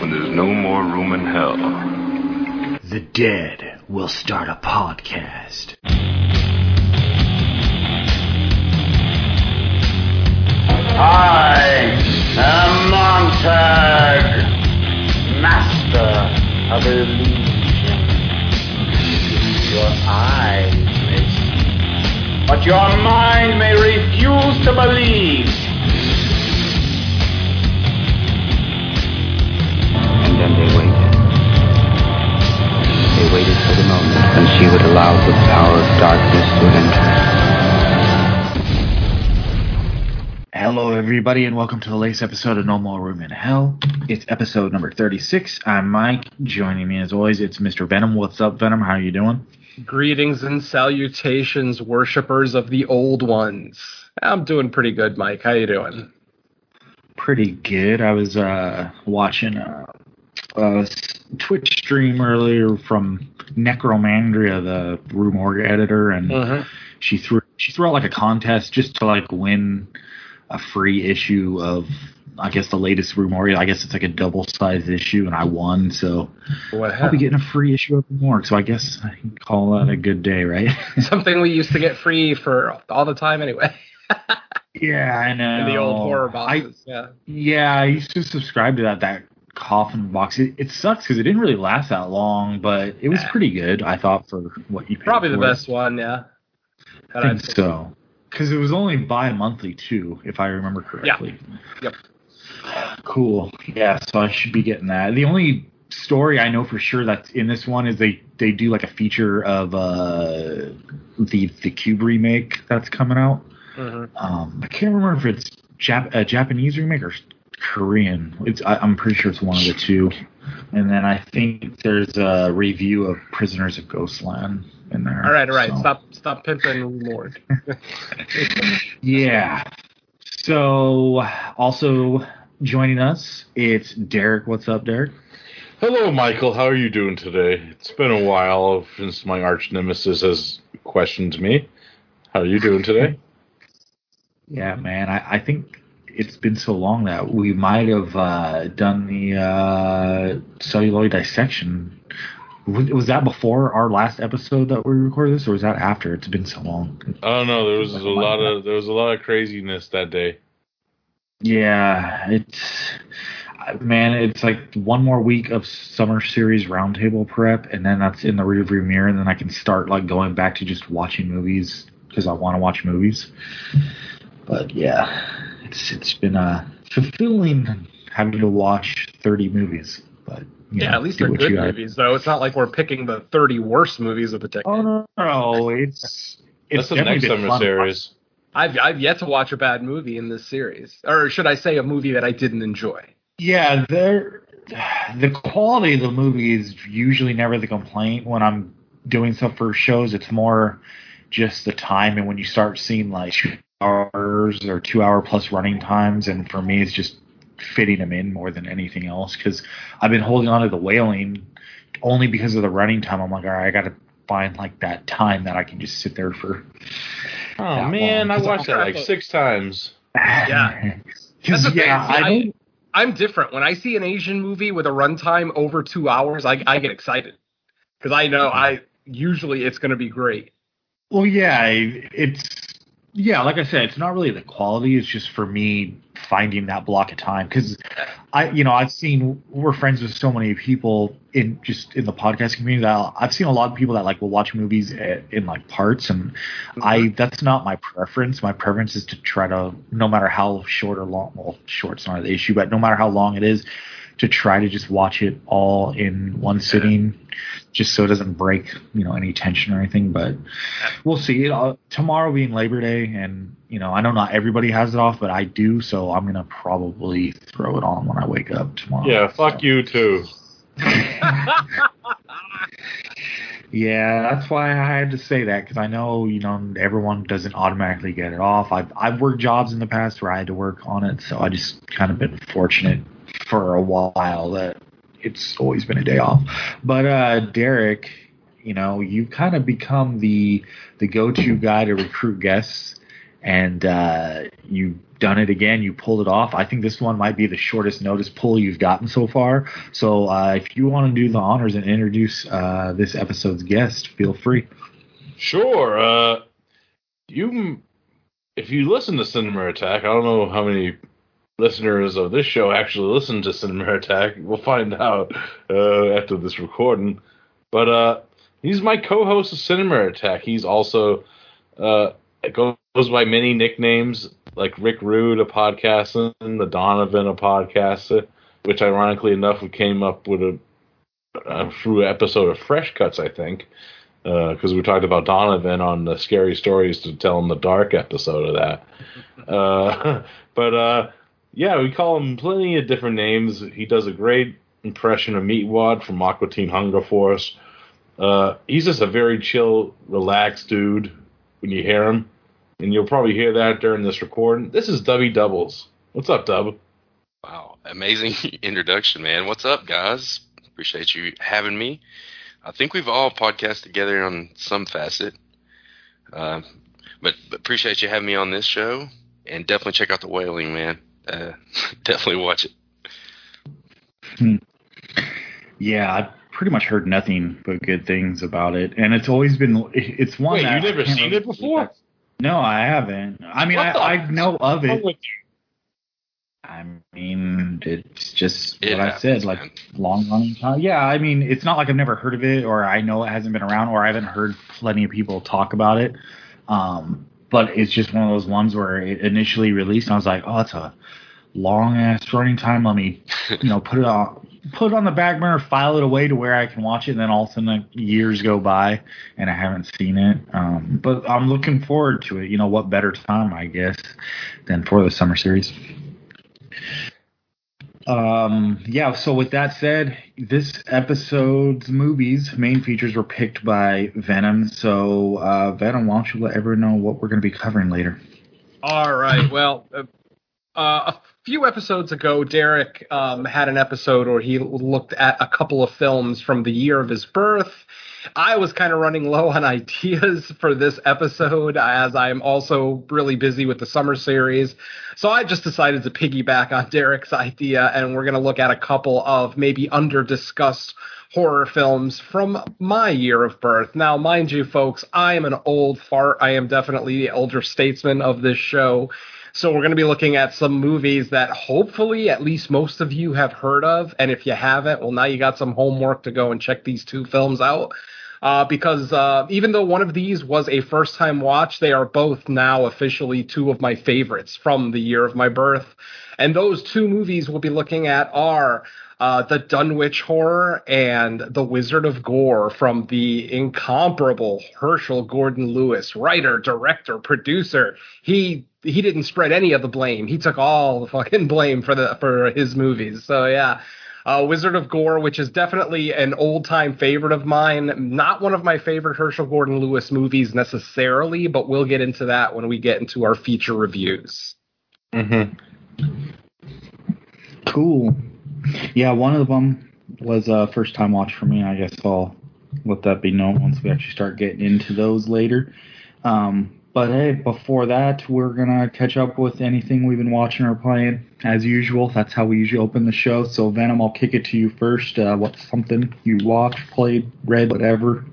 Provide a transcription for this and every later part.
when there's no more room in hell. The dead will start a podcast. I am Montag, master of illusion. Your eyes may see, but your mind may refuse to believe. Then they waited. They waited for the moment when she would allow the power of darkness to enter. Hello, everybody, and welcome to the latest episode of No More Room in Hell. It's episode number 36. I'm Mike. Joining me, as always, it's Mr. Venom. What's up, Venom? How are you doing? Greetings and salutations, worshippers of the old ones. I'm doing pretty good, Mike. How you doing? Pretty good. I was uh, watching a, a Twitch stream earlier from Necromandria, the Rue Morgue editor, and Mhm. she threw she threw out like a contest just to like win a free issue of I guess the latest Rue Morgue. I guess it's like a double sized issue, and I won, so What I'll be getting a free issue of Rue Morgue. So I guess I can call that a good day, right? Something we used to get free for all the time anyway. yeah, I know. In the old horror I, boxes. yeah. Yeah, I used to subscribe to that that coffin box. It, it sucks because it didn't really last that long, but it was pretty good. I thought for what you paid Probably the it. best one, yeah. I think I've- so. Because it was only bi-monthly too, if I remember correctly. Yeah. Yep. Cool. Yeah, so I should be getting that. The only story I know for sure that's in this one is they they do like a feature of uh the the Cube remake that's coming out. Mhm. Um, I can't remember if it's Jap- a Japanese remake or Korean. It's I, I'm pretty sure it's one of the two. And then I think there's a review of Prisoners of Ghostland in there. All right, all right. so- Stop stop pimping Lord. Yeah. So also joining us, it's Derek. What's up, Derek? Hello, Michael. How are you doing today? It's been a while since my arch nemesis has questioned me. How are you doing today? Yeah, man. I, I think it's been so long that we might have uh, done the uh, celluloid dissection. Was, was that before our last episode that we recorded this, or was that after? It's been so long. I don't know. There was a lot of there was a lot of craziness that day. Yeah, it's man, it's like one more week of summer series roundtable prep, and then that's in the rearview mirror, and then I can start like going back to just watching movies because I want to watch movies. But yeah, it's it's been uh, fulfilling having to watch thirty movies, but yeah, know, at least they're good movies, though. It's not like we're picking the 30 worst movies of the decade. Oh no, no, it's it's That's the next been summer fun. series. I've I've yet to watch a bad movie in this series, or should I say, a movie that I didn't enjoy. Yeah, they're the quality of the movie is usually never the complaint when I'm doing stuff for shows. It's more just the time and when you start seeing like two hours or two hour plus running times, and for me, it's just fitting them in more than anything else because I've been holding on to the Wailing only because of the running time. I'm like, all right, I got to find like that time that I can just sit there for. Oh man, long. I watched that like six times. Yeah. Because That's the yeah, thing. See, I I- don't. I'm different. When I see an Asian movie with a runtime over two hours, I, I get excited because I know I usually it's going to be great. Well, yeah, it's yeah, like I said, it's not really the quality. It's just for me finding that block of time because I, you know, I've seen we're friends with so many people in just in the podcast community that I've seen a lot of people that like will watch movies in, in like parts, and I mm-hmm. that's not my preference. My preference is to try to, no matter how short or long, well, short's not the issue, but no matter how long it is, to try to just watch it all in one sitting, just so it doesn't break, you know, any tension or anything. But we'll see. Uh, tomorrow being Labor Day, and you know, I know not everybody has it off, but I do, so I'm gonna probably throw it on when I wake up tomorrow. Yeah, fuck So- you too. Yeah, that's why I had to say that because I know you know everyone doesn't automatically get it off. I've I've worked jobs in the past where I had to work on it, so I just kind of been fortunate for a while that it's always been a day off. But uh Derek, you know, you've kind of become the the go-to guy to recruit guests, and uh, you've done it again. You pulled it off. I think this one might be the shortest notice pull you've gotten so far. So uh, if you want to do the honors and introduce uh, this episode's guest, feel free. Sure. Uh, you, if you listen to Cinema Attack, I don't know how many listeners of this show actually listen to Cinema Attack. We'll find out uh, after this recording. But uh, he's my co-host of Cinema Attack. He's also uh, goes by many nicknames like Rick Rude, a podcaster, the Donovan, a podcaster. Which, ironically enough, we came up with a, a through episode of Fresh Cuts, I think because uh, we talked about Donovan on the scary stories to tell in the dark episode of that. Uh, but uh, yeah, we call him plenty of different names. He does a great impression of Meatwad from Aqua Teen Hunger Force. Uh, he's just a very chill, relaxed dude when you hear him, and you'll probably hear that during this recording. This is Dubby Doubles. What's up, Dub? Wow, amazing introduction, man. What's up, guys? Appreciate you having me. I think we've all podcast together on some facet. Uh, but, but, appreciate you having me on this show, and definitely check out the Wailing, man. Uh, definitely watch it. Hmm. Yeah, I've pretty much heard nothing but good things about it, and it's always been. It's one. Wait, that you never seen it before? No, I haven't. I mean, I, I know of it. I mean, it's just It what I said, like man. long running time. Yeah, I mean, it's not like I've never heard of it, or I know it hasn't been around, or I haven't heard plenty of people talk about it. Um, but it's just one of those ones where it initially released, and I was like, oh, it's a long ass running time. Let me, you know, put it on, put it on the back burner, file it away to where I can watch it. And then all of a sudden, years go by, and I haven't seen it. Um, but I'm looking forward to it. You know, what better time, I guess, than for the summer series. Um, yeah, so with that said, this episode's movies, main features were picked by Venom. So, uh, Venom, why don't you let everyone know what we're going to be covering later? All right. Well, uh, uh, a few episodes ago, Derek um, had an episode where he looked at a couple of films from the year of his birth. I was kind of running low on ideas for this episode as I'm also really busy with the summer series. So I just decided to piggyback on Derek's idea, and we're going to look at a couple of maybe under discussed horror films from my year of birth. Now, mind you, folks, I am an old fart. I am definitely the elder statesman of this show. So we're going to be looking at some movies that hopefully at least most of you have heard of. And if you haven't, well, now you got some homework to go and check these two films out. Uh, because uh, even though one of these was a first time watch, they are both now officially two of my favorites from the year of my birth. And those two movies we'll be looking at are uh, The Dunwich Horror and The Wizard of Gore from the incomparable Herschell Gordon Lewis, writer, director, producer. He he didn't spread any of the blame. He took all the fucking blame for the for his movies. So yeah. Uh, Wizard of Gore, which is definitely an old time favorite of mine. Not one of my favorite Herschell Gordon Lewis movies necessarily, but we'll get into that when we get into our feature reviews. Mm-hmm. Cool. Yeah, one of them was a first time watch for me. I guess I'll let that be known once we actually start getting into those later. Um, but hey, before that, we're gonna catch up with anything we've been watching or playing as usual. That's how we usually open the show. So Venom, I'll kick it to you first. Uh, what's something you watched, played, read, whatever?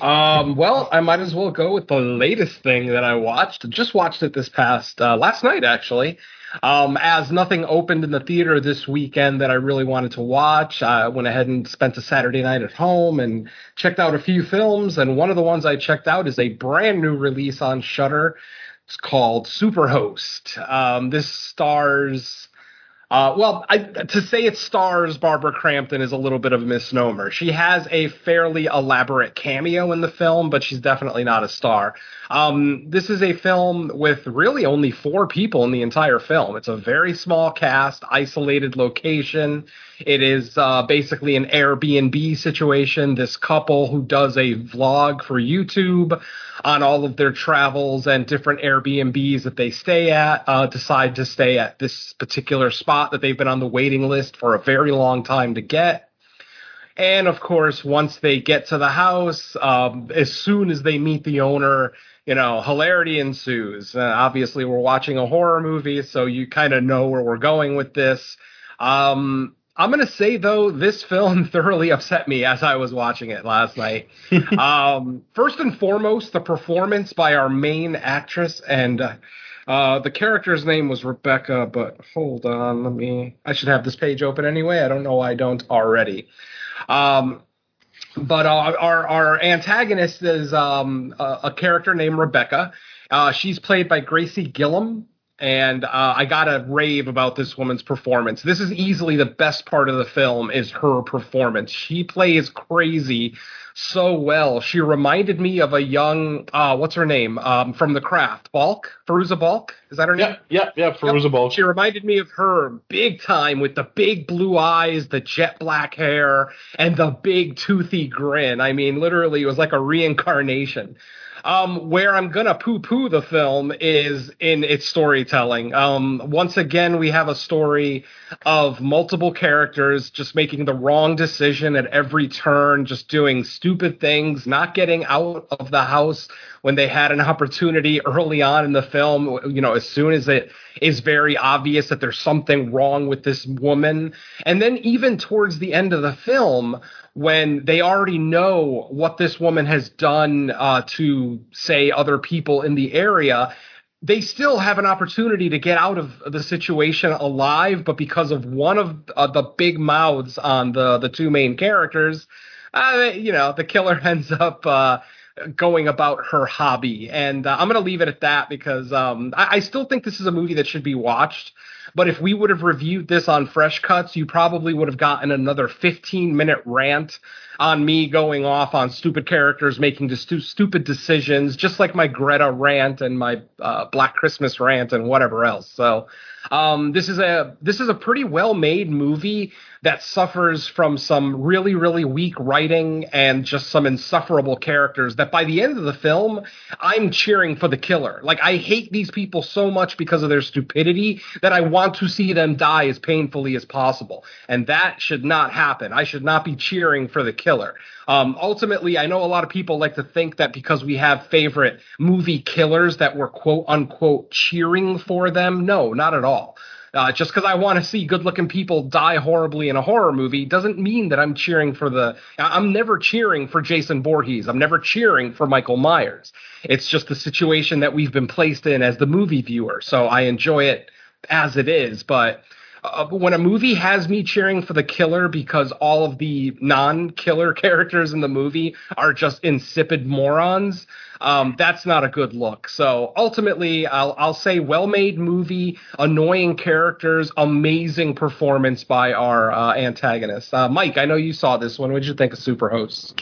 Um, well, I might as well go with the latest thing that I watched. Just watched it this past uh, last night, actually. Um, as nothing opened in the theater this weekend that I really wanted to watch, I went ahead and spent a Saturday night at home and checked out a few films. And one of the ones I checked out is a brand new release on Shudder. It's called Superhost. Um, this stars. Uh, well, I, to say it stars Barbara Crampton is a little bit of a misnomer. She has a fairly elaborate cameo in the film, but she's definitely not a star. Um, this is a film with really only four people in the entire film. It's a very small cast, isolated location. It is uh, basically an Airbnb situation. This couple who does a vlog for YouTube on all of their travels and different Airbnbs that they stay at uh, decide to stay at this particular spot that they've been on the waiting list for a very long time to get. And of course, once they get to the house, um, as soon as they meet the owner, you know, hilarity ensues. Uh, obviously, we're watching a horror movie, so you kind of know where we're going with this. Um, I'm going to say, though, this film thoroughly upset me as I was watching it last night. um, first and foremost, the performance by our main actress and. Uh, uh, the character's name was Rebecca, but hold on, let me. I should have this page open anyway. I don't know why I don't already. Um, but uh, our our antagonist is um, a, a character named Rebecca. Uh, she's played by Gracie Gillam, and uh, I gotta rave about this woman's performance. This is easily the best part of the film is her performance. She plays crazy so well. She reminded me of a young, uh, what's her name, um, from The Craft, Balk, Fairuza Balk, is that her name? Yeah, yeah, yep. Fairuza Balk. She reminded me of her big time with the big blue eyes, the jet black hair, and the big toothy grin. I mean, literally, it was like a reincarnation. Um, where I'm gonna poo-poo the film is in its storytelling. Um, once again, we have a story of multiple characters just making the wrong decision at every turn, just doing stupid things, not getting out of the house when they had an opportunity early on in the film. You know, as soon as it is very obvious that there's something wrong with this woman, and then even towards the end of the film when they already know what this woman has done uh, to, say, other people in the area, they still have an opportunity to get out of the situation alive, but because of one of uh, the big mouths on the the two main characters, uh, you know, the killer ends up uh, going about her hobby. And uh, I'm going to leave it at that because um, I, I still think this is a movie that should be watched. But if we would have reviewed this on Fresh Cuts, you probably would have gotten another 15 minute rant on me going off on stupid characters making stu- stupid decisions, just like my Greta rant and my uh, Black Christmas rant and whatever else. So um, this is a this is a pretty well made movie that suffers from some really really weak writing and just some insufferable characters. That by the end of the film, I'm cheering for the killer. Like I hate these people so much because of their stupidity that I want to see them die as painfully as possible, and that should not happen. I should not be cheering for the killer. Um, ultimately, I know a lot of people like to think that because we have favorite movie killers that we're quote unquote cheering for them. No, not at all. Uh, just because I want to see good looking people die horribly in a horror movie doesn't mean that I'm cheering for the. I'm never cheering for Jason Voorhees. I'm never cheering for Michael Myers. It's just the situation that we've been placed in as the movie viewer. So I enjoy it as it is. But uh, when a movie has me cheering for the killer because all of the non-killer characters in the movie are just insipid morons, um, that's not a good look. So ultimately, I'll, I'll say well-made movie, annoying characters, amazing performance by our uh, antagonist. Uh, Mike, I know you saw this one. What did you think of Superhost?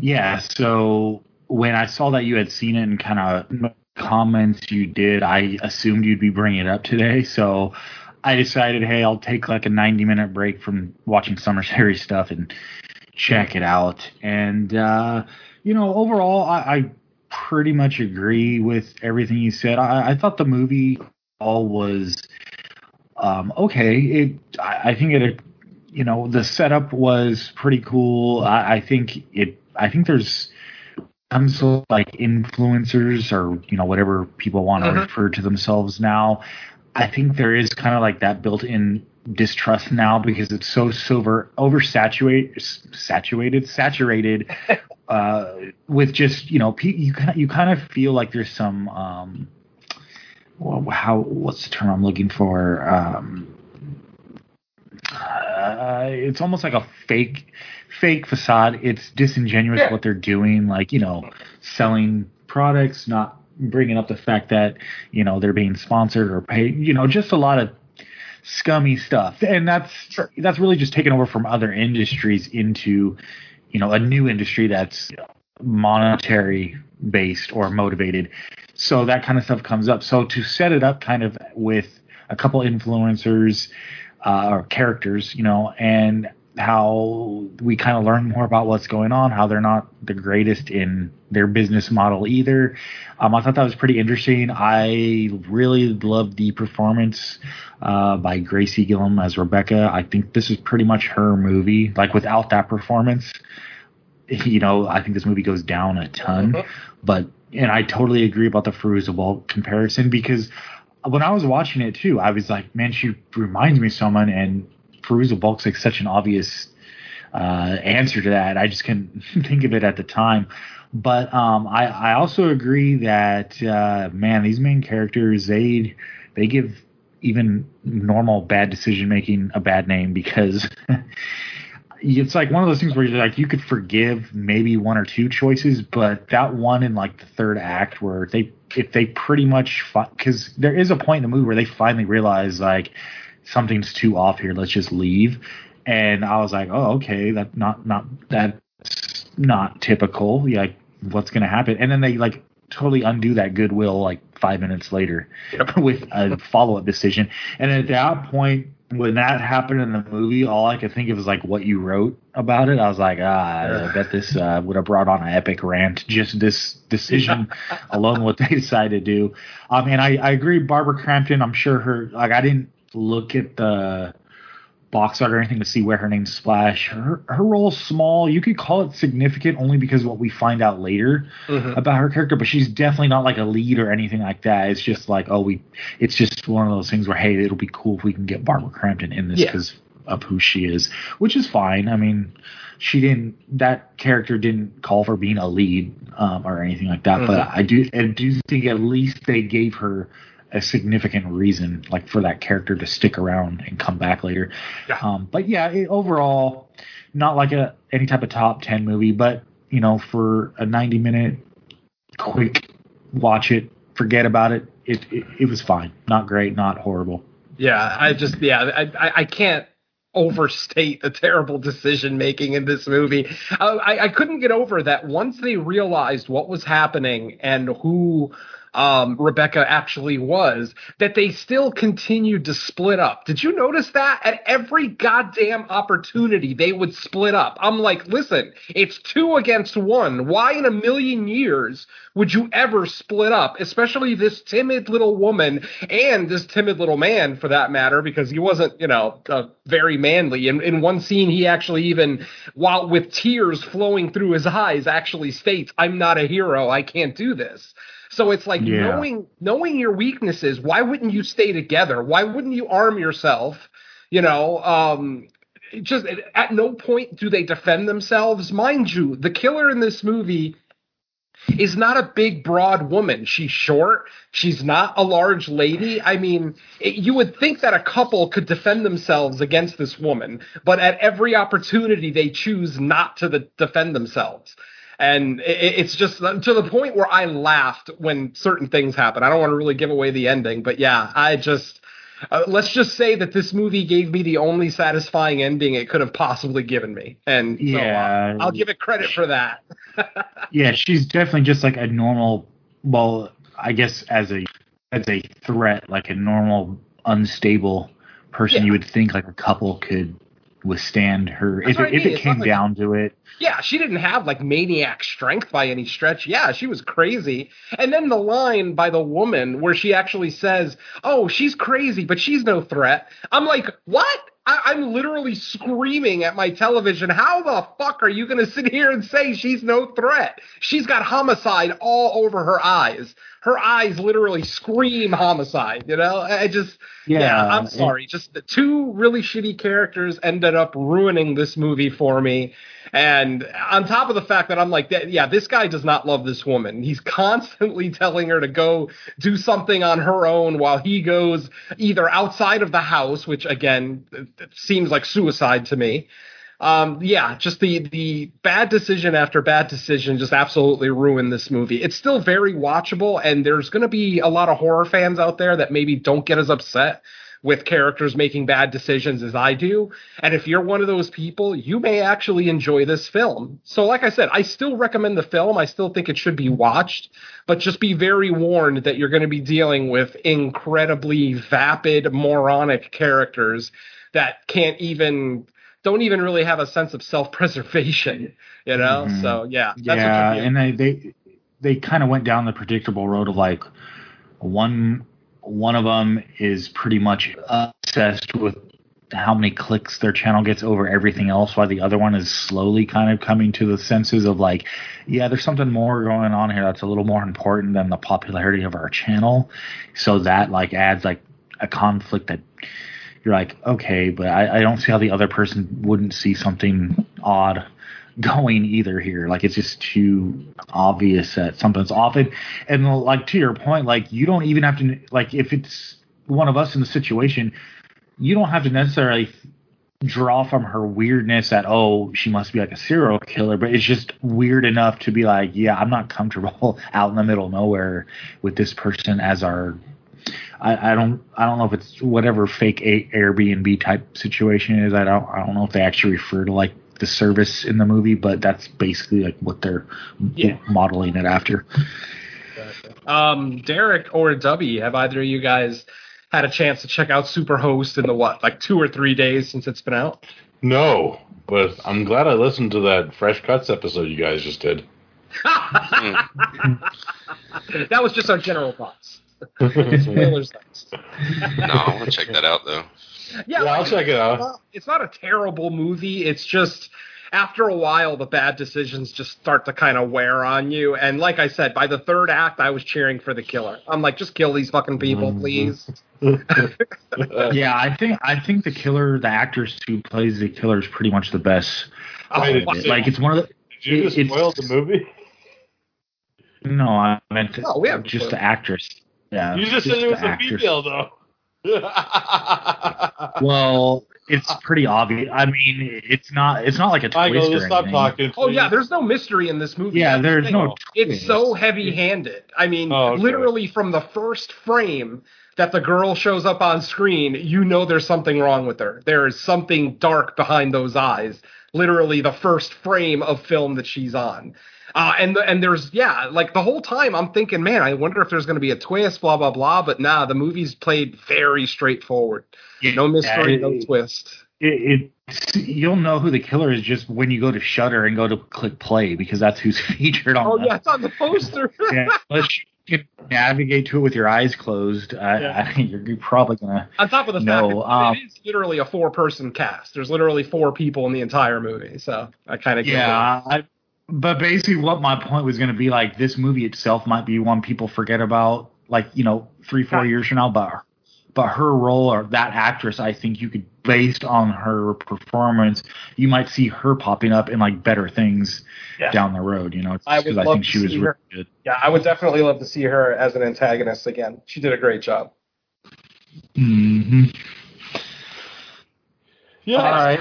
Yeah, so when I saw that you had seen it and kind of comments you did, I assumed you'd be bringing it up today. So I decided, hey, I'll take like a 90 minute break from watching Summer Series stuff and check it out. And, uh, you know, overall, I, I, pretty much agree with everything you said. I, I thought the movie all was um, okay. It, I, I think it, you know, the setup was pretty cool. I, I think it, I think there's some sort like influencers or you know whatever people want to Mhm. refer to themselves now. I think there is kind of like that built-in distrust now because it's so silver oversaturated, saturated, saturated uh, with just you know you kind you kind of feel like there's some um, well, how what's the term I'm looking for? Um, uh, it's almost like a fake fake facade. It's disingenuous Yeah. what they're doing, like you know, selling products, not bringing up the fact that you know they're being sponsored or paid. You know, just a lot of scummy stuff, and that's Sure. that's really just taken over from other industries into you know a new industry that's monetary based or motivated. So that kind of stuff comes up. So to set it up kind of with a couple influencers uh, or characters, you know, and how we kind of learn more about what's going on, how they're not the greatest in their business model either. Um, I thought that was pretty interesting. I really loved the performance uh, by Gracie Gillum as Rebecca. I think this is pretty much her movie. Like without that performance, you know, I think this movie goes down a ton. Mhm. But and I totally agree about the Fairuza Balk comparison because when I was watching it too, I was like, man, she reminds me of someone, and Fairuza Balk's like such an obvious uh, answer to that. I just couldn't think of it at the time. But um, I, I also agree that uh, man, these main characters they they give even normal bad decision making a bad name because it's like one of those things where you're like you could forgive maybe one or two choices, but that one in like the third act where they if they pretty much because fi- there is a point in the movie where they finally realize like something's too off here, let's just leave. And I was like, oh okay, that not not that's not typical. Yeah, like, what's gonna happen? And then they like totally undo that goodwill like five minutes later yep. with a follow up decision. And at that point, when that happened in the movie, all I could think of was like what you wrote about it. I was like, ah, I bet this uh, would have brought on an epic rant. Just this decision alone, what they decided to do. Um, and I, I agree, Barbara Crampton. I'm sure her like I didn't look at the box art or anything to see where her name's splash. Her her role's small. You could call it significant only because what we find out later mm-hmm. about her character, but she's definitely not like a lead or anything like that. It's just like oh we it's just one of those things where hey it'll be cool if we can get Barbara Crampton in this because yeah. of who she is, which is fine. I mean she didn't that character didn't call for being a lead um, or anything like that, mm-hmm. but I do I do think at least they gave her a significant reason like for that character to stick around and come back later. Yeah. Um, but yeah, it, overall, not like a any type of top ten movie, but you know, for a ninety minute quick watch it, forget about it. It it, it was fine, not great, not horrible. Yeah, I just yeah, I I can't overstate the terrible decision making in this movie. Uh, I, I couldn't get over that once they realized what was happening and who um, Rebecca actually was, that they still continued to split up. Did you notice that? At every goddamn opportunity, they would split up. I'm like, listen, it's two against one. Why in a million years would you ever split up? Especially this timid little woman and this timid little man, for that matter, because he wasn't, you know, uh, very manly. In, in one scene, he actually even, while with tears flowing through his eyes, actually states, I'm not a hero. I can't do this. So it's like yeah. knowing knowing your weaknesses. Why wouldn't you stay together? Why wouldn't you arm yourself? You know, um, just at no point do they defend themselves. Mind you, the killer in this movie is not a big, broad woman. She's short. She's not a large lady. I mean, it, you would think that a couple could defend themselves against this woman, but at every opportunity, they choose not to the, defend themselves and it's just to the point where I laughed when certain things happen. I don't want to really give away the ending, but yeah, I just uh, let's just say that this movie gave me the only satisfying ending it could have possibly given me, and yeah, so, uh, I'll give it credit for that. yeah, she's definitely just like a normal. Well, I guess as a as a threat, like a normal unstable person, yeah. you would think like a couple could withstand her if, it, if it came like, down to it. Yeah, she didn't have like maniac strength by any stretch. Yeah, she was crazy. And then the line by the woman where she actually says, "Oh, she's crazy, but she's no threat." I'm like, "What?" I, am literally screaming at my television. How the fuck are you going to sit here and say she's no threat? She's got homicide all over her eyes her eyes literally scream homicide. You know, I just yeah, yeah I'm sorry. It, just the two really shitty characters ended up ruining this movie for me. And on top of the fact that I'm like, yeah, this guy does not love this woman. He's constantly telling her to go do something on her own while he goes either outside of the house, which again seems like suicide to me, um, yeah, just the the bad decision after bad decision just absolutely ruined this movie. It's still very watchable, and there's going to be a lot of horror fans out there that maybe don't get as upset with characters making bad decisions as I do. And if you're one of those people, you may actually enjoy this film. So, like I said, I still recommend the film. I still think it should be watched, but just be very warned that you're going to be dealing with incredibly vapid, moronic characters that can't even don't even really have a sense of self-preservation, you know. Mm-hmm. So yeah, yeah, and they they they kind of went down the predictable road of like one one of them is pretty much obsessed with how many clicks their channel gets over everything else while the other one is slowly kind of coming to the senses of like yeah there's something more going on here that's a little more important than the popularity of our channel so that like adds like a conflict that you're like okay but i, I don't see how the other person wouldn't see something odd going either here. Like it's just too obvious that something's off. And, and like to your point like you don't even have to like if it's one of us in the situation you don't have to necessarily draw from her weirdness that oh she must be like a serial killer. But it's just weird enough to be like yeah i'm not comfortable out in the middle of nowhere with this person as our I, I don't I don't know if it's whatever fake A- Airbnb type situation is. I don't I don't know if they actually refer to like the service in the movie, but that's basically like what they're Yeah. modeling it after. Um, Derek or Dubby, have either of you guys had a chance to check out Superhost in the what, like two or three days since it's been out? No, but I'm glad I listened to that Fresh Cuts episode you guys just did. that was just our general thoughts. Spoilers. thoughts. No, I want to check that out though. Yeah, Yeah, I'll check it out. not- It's not a terrible movie. It's just after a while, the bad decisions just start to kind of wear on you. And like I said, by the third act, I was cheering for the killer. I'm like, just kill these fucking people, Mhm. please. Yeah, I think I think the killer, the actress who plays the killer, is pretty much the best. Oh, Wait, wow. did- Like it's one of the Did you just spoil the movie? no, I meant to, No, we haven't just the actress. Yeah, You just said it was the a actress. female, though. Well, it's pretty obvious. I mean, it's not. It's not like a twist Michael, or just stop anything. talking. Oh yeah, there's no mystery in this movie. Yeah, there's thing. no. It's so heavy-handed. I mean, Oh, okay. literally from the first frame that the girl shows up on screen, you know there's something wrong with her. There is something dark behind those eyes. Literally the first frame of film that she's on. Uh, and and there's yeah, like the whole time I'm thinking, man, I wonder if there's going to be a twist, blah blah blah. But nah, the movie's played very straightforward. No mystery, no twist. It, it's you'll know who the killer is just when you go to Shudder and go to click play because that's who's featured on. Oh the, yeah, it's on the poster. yeah. Unless you navigate to it with your eyes closed, I, Yeah. I, you're, you're probably gonna. On top of the No, fact that um, it is literally a four-person cast. There's literally four people in the entire movie, so I kind of Yeah, I, but basically, what my point was going to be like, this movie itself might be one people forget about, like you know, three, four years from now. But but her role or that actress, I think you could, based on her performance, you might see her popping up in like better things Yeah. down the road. You know, I would because I, love think to she was see really her. good. Yeah, I would definitely love to see her as an antagonist again. She did a great job. hmm Yeah. All right.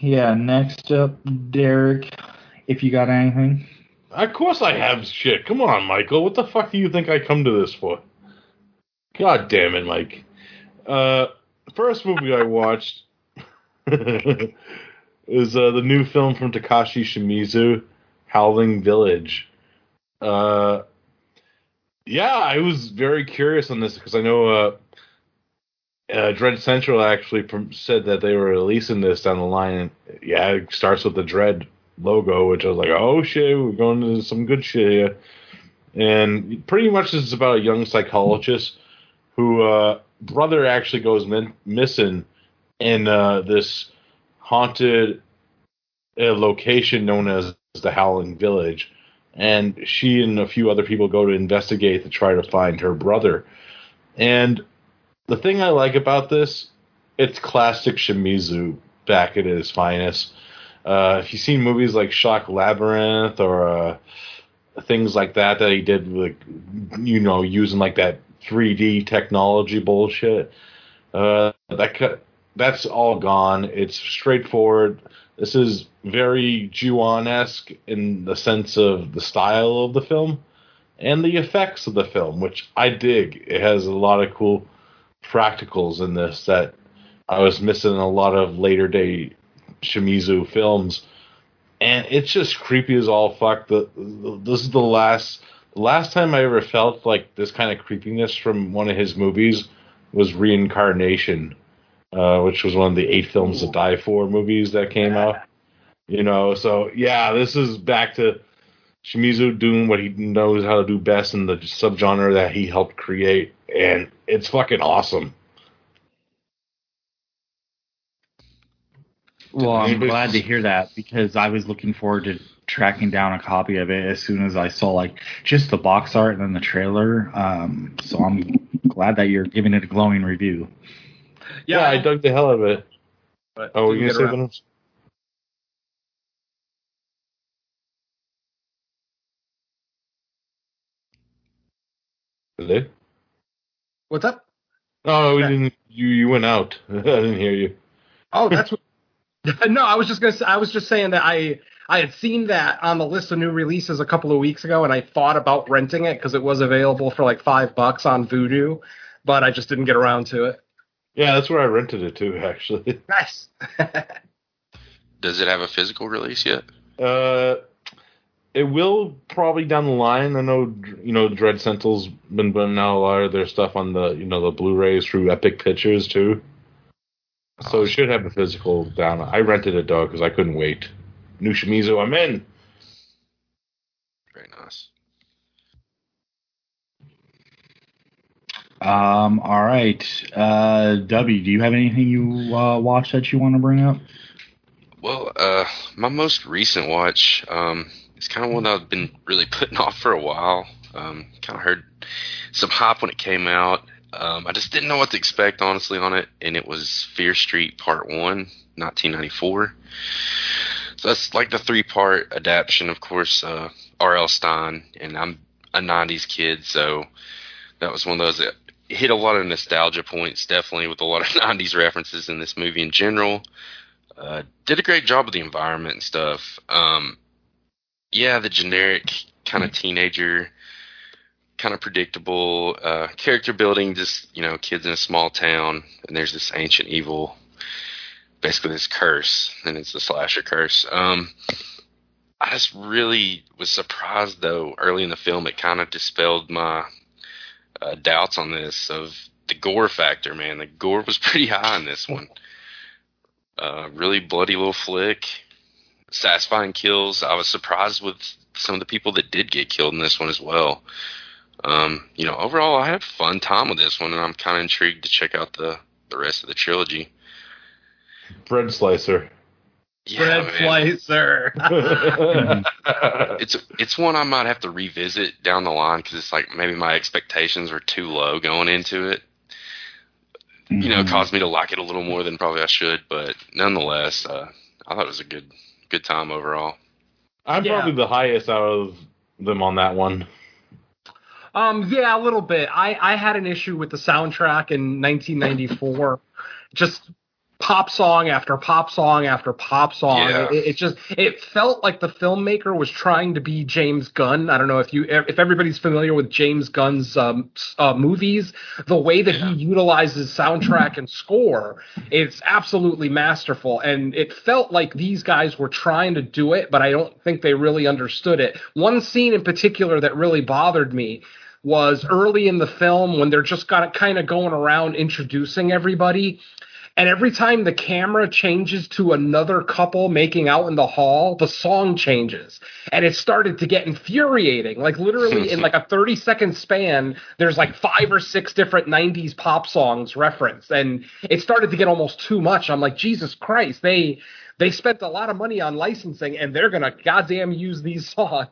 Yeah. Next up, Derek. If you got anything. Of course I have shit. Come on, Michael. What the fuck do you think I come to this for? God damn it, Mike. Uh, first movie I watched is uh, the new film from Takashi Shimizu, Howling Village. Uh, yeah, I was very curious on this because I know uh, uh, Dread Central actually prom- said that they were releasing this down the line. And yeah, it starts with the Dread logo, which I was like, oh shit, we're going to some good shit here. And pretty much this is about a young psychologist who uh, brother actually goes min- missing in uh, this haunted uh, location known as the Howling Village. And she and a few other people go to investigate to try to find her brother. And the thing I like about this, it's classic Shimizu back at his finest. Uh, if you've seen movies like Shock Labyrinth or uh, things like that that he did, like you know, using like that 3D technology bullshit, uh, that that's all gone. It's straightforward. This is very Ju-on esque in the sense of the style of the film and the effects of the film, which I dig. It has a lot of cool practicals in this that I was missing in a lot of later day Shimizu films, and it's just creepy as all fuck. The, the this is the last last time I ever felt like this kind of creepiness from one of his movies was Reincarnation, uh, which was one of the eight films to die for movies that came out. You know, so yeah, this is back to Shimizu doing what he knows how to do best in the subgenre that he helped create, and it's fucking awesome. Well, I'm glad to hear that because I was looking forward to tracking down a copy of it as soon as I saw like just the box art and then the trailer. Um, so I'm glad that you're giving it a glowing review. Yeah, I dug the hell out of it. but Oh, were you didn't gonna say around- something? Hello? What's up? Oh, we didn't. You you went out. I didn't hear you. Oh, that's what. no, I was just gonna. Say, I was just saying that I I had seen that on the list of new releases a couple of weeks ago, and I thought about renting it because it was available for like five bucks on Vudu, but I just didn't get around to it. Yeah, that's where I rented it too. Actually, Nice. Does it have a physical release yet? uh, it will probably down the line. I know you know Dread Central's been putting out a lot of their stuff on the you know the Blu-rays through Epic Pictures too. So it should have a physical down. I rented it though because I couldn't wait. New Shimizu, I'm in. Very nice. Um, all right. Uh, W, do you have anything you uh, watched that you want to bring up? Well, uh, my most recent watch, um, it's kind of one that I've been really putting off for a while. Um, kind of heard some hype when it came out. Um, I just didn't know what to expect, honestly, on it, and it was Fear Street Part One, 1994. So that's like the three-part adaptation, of course. Uh, R.L. Stine, and I'm a '90s kid, so that was one of those that hit a lot of nostalgia points, definitely with a lot of '90s references in this movie in general. Uh, did a great job with the environment and stuff. Um, yeah, the generic kind of teenager, kind of predictable uh, character building. Just you know, kids in a small town, and there's this ancient evil, basically this curse, and it's the slasher curse. Um, I just really was surprised though. Early in the film, it kind of dispelled my uh, doubts on this of the gore factor. Man, the gore was pretty high in this one. Uh, really bloody little flick. Satisfying kills. I was surprised with some of the people that did get killed in this one as well. Um, you know, overall, I had a fun time with this one, and I'm kind of intrigued to check out the the rest of the trilogy. Bread slicer. Yeah, Bread man. slicer. It's it's one I might have to revisit down the line because it's like maybe my expectations were too low going into it. You know, it Mhm. caused me to like it a little more than probably I should, but nonetheless, uh, I thought it was a good good time overall. I'm Yeah. probably the highest out of them on that one. Um, yeah, a little bit. I, I had an issue with the soundtrack in 1994. just pop song after pop song after pop song. Yeah. It, it just it felt like the filmmaker was trying to be James Gunn. I don't know if you if everybody's familiar with James Gunn's um, uh, movies. The way that Yeah. he utilizes soundtrack and score is absolutely masterful. And it felt like these guys were trying to do it, but I don't think they really understood it. One scene in particular that really bothered me was early in the film when they're just got kind of going around introducing everybody. And every time the camera changes to another couple making out in the hall, the song changes. And it started to get infuriating. Like literally in like a 30 second span, there's like five or six different 90s pop songs referenced. And it started to get almost too much. I'm like, Jesus Christ, they they spent a lot of money on licensing and they're gonna goddamn use these songs.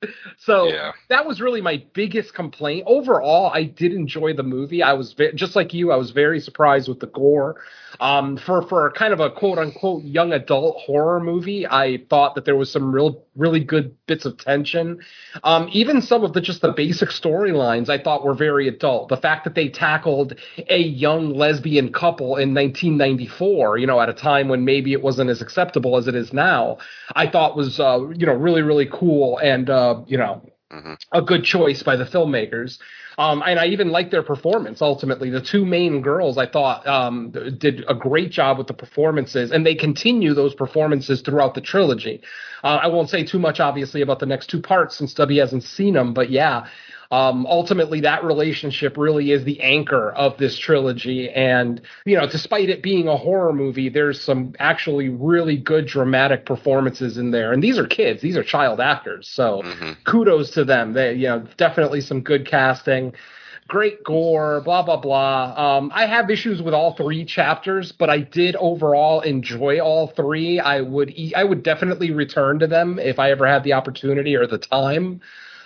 So Yeah. that was really my biggest complaint. Overall, I did enjoy the movie. I was ve- just like you. I was very surprised with the gore. Um, for for kind of a quote unquote young adult horror movie, I thought that there was some real really good bits of tension. Um, even some of the just the basic storylines I thought were very adult. The fact that they tackled a young lesbian couple in 1994, you know, at a time when maybe it wasn't as acceptable as it is now, I thought was uh, you know really really cool and uh, you know hmm a good choice by the filmmakers. Um, and I even liked their performance. Ultimately, the two main girls I thought um, did a great job with the performances, and they continue those performances throughout the trilogy. Uh, I won't say too much, obviously, about the next two parts since Stubby hasn't seen them, but yeah. Um, ultimately, that relationship really is the anchor of this trilogy. And, you know, despite it being a horror movie, there's some actually really good dramatic performances in there. And these are kids, these are child actors. So hmm kudos to them. They, you know, definitely some good casting. great gore, blah blah blah. Um, I have issues with all three chapters, but I did overall enjoy all three. I would e- I would definitely return to them if I ever had the opportunity or the time.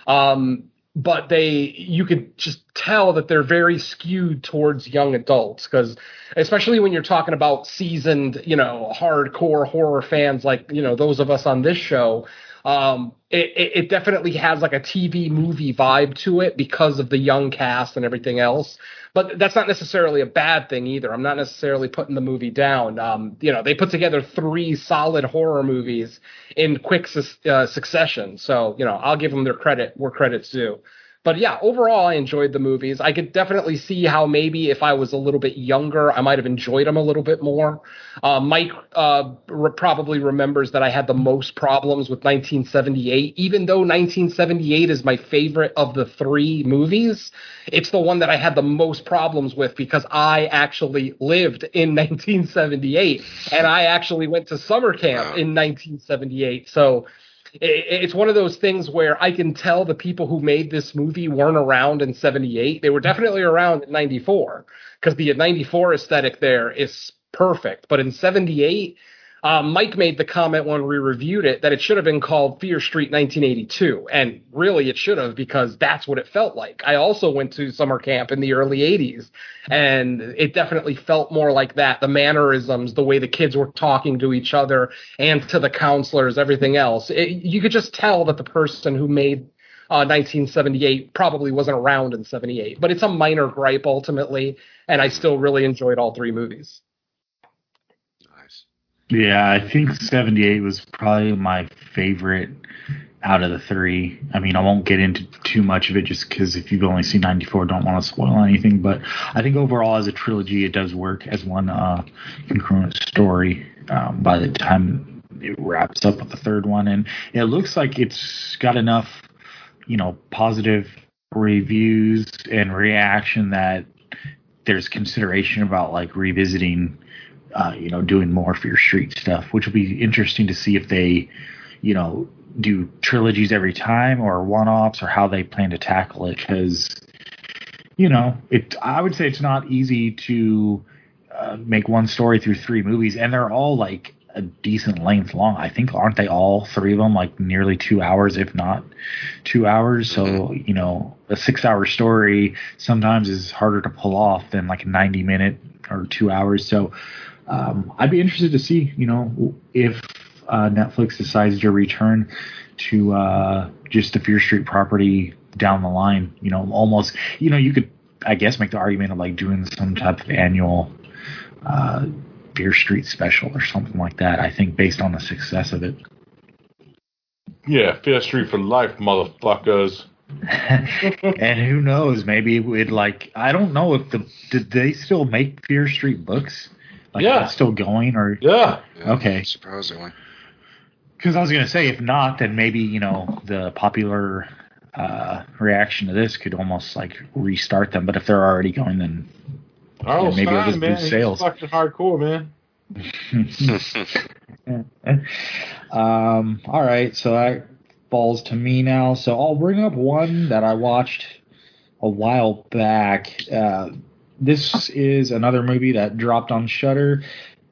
Um, but they you could just tell that they're very skewed towards young adults because especially when you're talking about seasoned you know hardcore horror fans like you know those of us on this show um, it, it definitely has like a tv movie vibe to it because of the young cast and everything else. But that's not necessarily a bad thing either. I'm not necessarily putting the movie down. Um, you know they put together three solid horror movies in quick sus- uh, succession. So you know i'll give them their credit where credit's due but yeah, overall, I enjoyed the movies. I could definitely see how maybe if I was a little bit younger, I might have enjoyed them a little bit more. Uh, Mike uh, re- probably remembers that I had the most problems with 1978, even though 1978 is my favorite of the three movies. It's the one that I had the most problems with because I actually lived in 1978 and I actually went to summer camp in 1978. So it's one of those things where I can tell the people who made this movie weren't around in 78. They were mm-hmm. definitely around in 94 because the 94 aesthetic there is perfect. But in 78, um, Mike made the comment when we reviewed it that it should have been called Fear Street 1982. And really, it should have because that's what it felt like. I also went to summer camp in the early 80s, and it definitely felt more like that. The mannerisms, the way the kids were talking to each other and to the counselors, everything else. It, you could just tell that the person who made uh, 1978 probably wasn't around in 78, but it's a minor gripe ultimately, and I still really enjoyed all three movies. Yeah, I think 78 was probably my favorite out of the three. I mean, I won't get into too much of it just because if you've only seen 94, don't want to spoil anything. But I think overall, as a trilogy, it does work as one uh, congruent story um, by the time it wraps up with the third one. And it looks like it's got enough, you know, positive reviews and reaction that there's consideration about like revisiting uh, you know, doing more for Fear Street stuff, which will be interesting to see if they, you know, do trilogies every time or one-offs or how they plan to tackle it. Because, you know, it I would say it's not easy to uh, make one story through three movies, and they're all like a decent length long. I think aren't they all three of them like nearly two hours, if not two hours? So you know, a six-hour story sometimes is harder to pull off than like a ninety-minute or two hours. So um, I'd be interested to see, you know, if uh, Netflix decides to return to uh, just the Fear Street property down the line. You know, almost, you know, you could, I guess, make the argument of like doing some type of annual uh, Fear Street special or something like that. I think based on the success of it. Yeah, Fear Street for life, motherfuckers. and who knows? Maybe it would like I don't know if the did they still make Fear Street books? Like Yeah. still going or Yeah. Yeah, Okay. Surprisingly. Because I was gonna say, if not, then maybe you know the popular uh, reaction to this could almost like restart them. But if they're already going, then R.L. Yeah, maybe it'll Stine, just man. boost he's sales. fucking hardcore, man. um, all right, so that falls to me now. So I'll bring up one that I watched a while back. Uh, this is another movie that dropped on Shudder.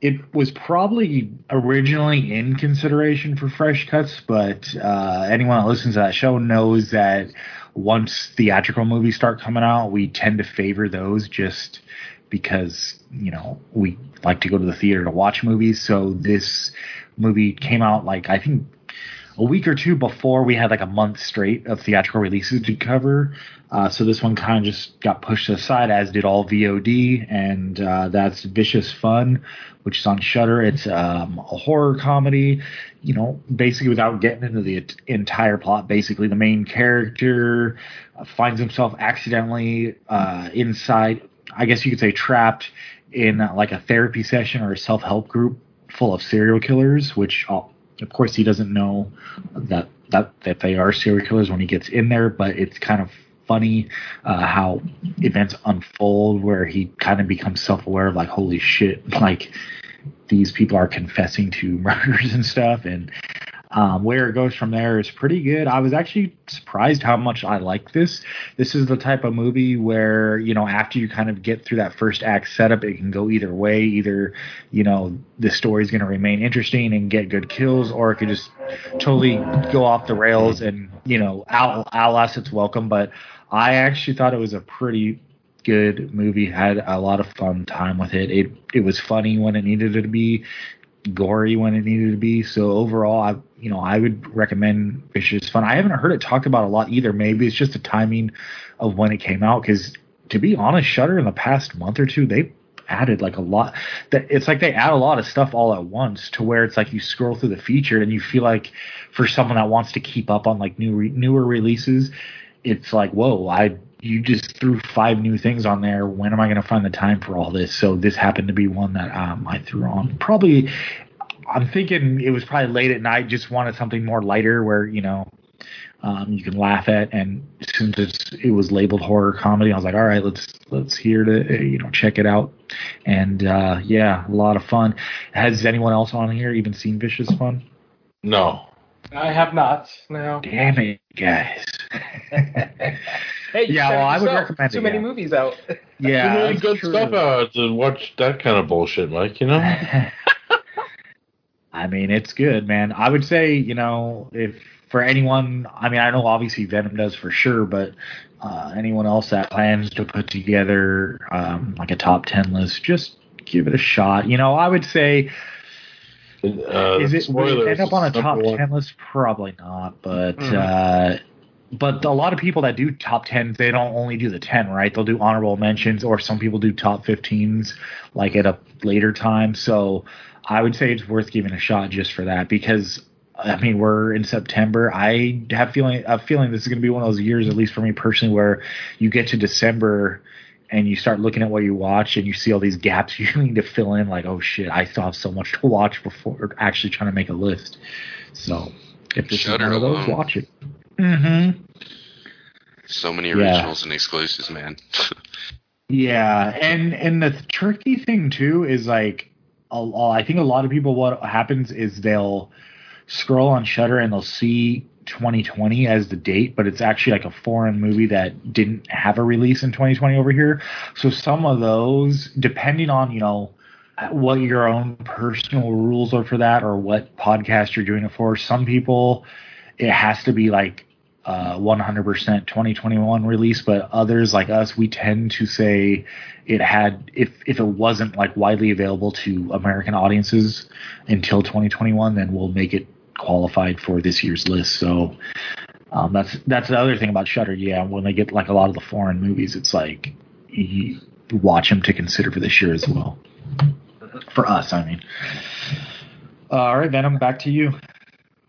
It was probably originally in consideration for fresh cuts, but uh, anyone that listens to that show knows that once theatrical movies start coming out, we tend to favor those just because you know we like to go to the theater to watch movies. So this movie came out like I think a week or two before we had like a month straight of theatrical releases to cover. Uh, so this one kind of just got pushed aside, as did all VOD, and uh, that's Vicious Fun, which is on Shudder. It's um, a horror comedy. You know, basically without getting into the entire plot, basically the main character uh, finds himself accidentally uh, inside. I guess you could say trapped in uh, like a therapy session or a self help group full of serial killers, which uh, of course he doesn't know that that that they are serial killers when he gets in there, but it's kind of funny uh, how events unfold where he kind of becomes self-aware of like holy shit like these people are confessing to murders and stuff and Um, where it goes from there is pretty good. I was actually surprised how much I like this. This is the type of movie where you know after you kind of get through that first act setup, it can go either way. Either you know the story's going to remain interesting and get good kills, or it could just totally go off the rails and you know out outlast its welcome. But I actually thought it was a pretty good movie. Had a lot of fun time with it. It it was funny when it needed to be, gory when it needed to be. So overall, I you know I would recommend Vicious Fun. I haven't heard it talked about a lot either. Maybe it's just the timing of when it came out. Because to be honest, Shudder in the past month or two they added like a lot that it's like they add a lot of stuff all at once to where it's like you scroll through the feature and you feel like for someone that wants to keep up on like new newer releases it's like whoa i you just threw five new things on there. When am I going to find the time for all this? So this happened to be one that um, I threw on. Probably, I'm thinking it was probably late at night. Just wanted something more lighter, where you know um, you can laugh at. And since it's, it was labeled horror comedy, I was like, all right, let's let's here to uh, you know check it out. And uh, yeah, a lot of fun. Has anyone else on here even seen Vicious Fun? No. I have not. No. Damn it, guys. Hey, Yeah, well, I would recommend Too Too many movies out. yeah, Too many good true. stuff out to watch that kind of bullshit, Mike. You know. I mean, it's good, man. I would say, you know, if for anyone, I mean, I know obviously Venom does for sure, but uh, anyone else that plans to put together um, like a top 10 list, just give it a shot. You know, I would say, Uh, is it will it spoilers, end up on a top one. 10 list? Probably not, but. Mhm. Uh, but a lot of people that do top 10s, they don't only do the 10, right? They'll do honorable mentions, or some people do top 15s, like at a later time. So I would say it's worth giving a shot just for that because I mean we're in September. I have feeling a feeling this is going to be one of those years, at least for me personally, where you get to December and you start looking at what you watch and you see all these gaps you need to fill in. Like, oh shit, I still have so much to watch before actually trying to make a list. So if this Shudder is one of those, alone. watch it. Mm-hmm. So many Yeah. originals and exclusives, man. Yeah, and and the tricky thing too is like, I think a lot of people what happens is they'll scroll on Shudder and they'll see 2020 as the date, but it's actually like a foreign movie that didn't have a release in 2020 over here. So some of those, depending on you know what your own personal rules are for that or what podcast you're doing it for, some people it has to be like uh, 100% 2021 release, but others like us, we tend to say it had if if it wasn't like widely available to American audiences until 2021, then we'll make it qualified for this year's list. So um, that's that's the other thing about Shudder. Yeah, when they get like a lot of the foreign movies, it's like you watch them to consider for this year as well. For us, I mean. all right, Venom, back to you.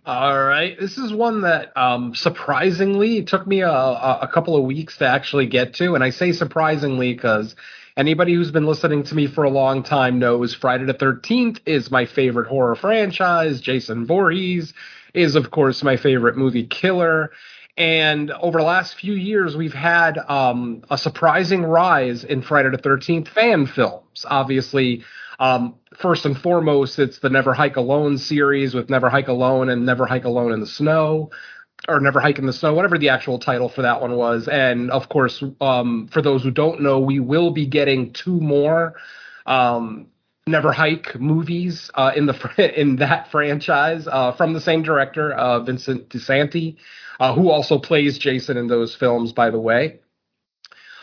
All right, this is one that um, surprisingly took me a, a, couple of weeks to actually get to, and I say surprisingly because anybody who's been listening to me for a long time knows Friday the Thirteenth is my favorite horror franchise. Jason Voorhees is, of course, my favorite movie killer. And over the last few years, we've had um, a surprising rise in Friday the 13th fan films. Obviously, um, first and foremost, it's the Never Hike Alone series with Never Hike Alone and Never Hike Alone in the Snow, or Never Hike in the Snow, whatever the actual title for that one was. And of course, um, for those who don't know, we will be getting two more. Um, Never Hike movies uh, in the in that franchise uh, from the same director, uh, Vincent DiSanti, uh, who also plays Jason in those films, by the way.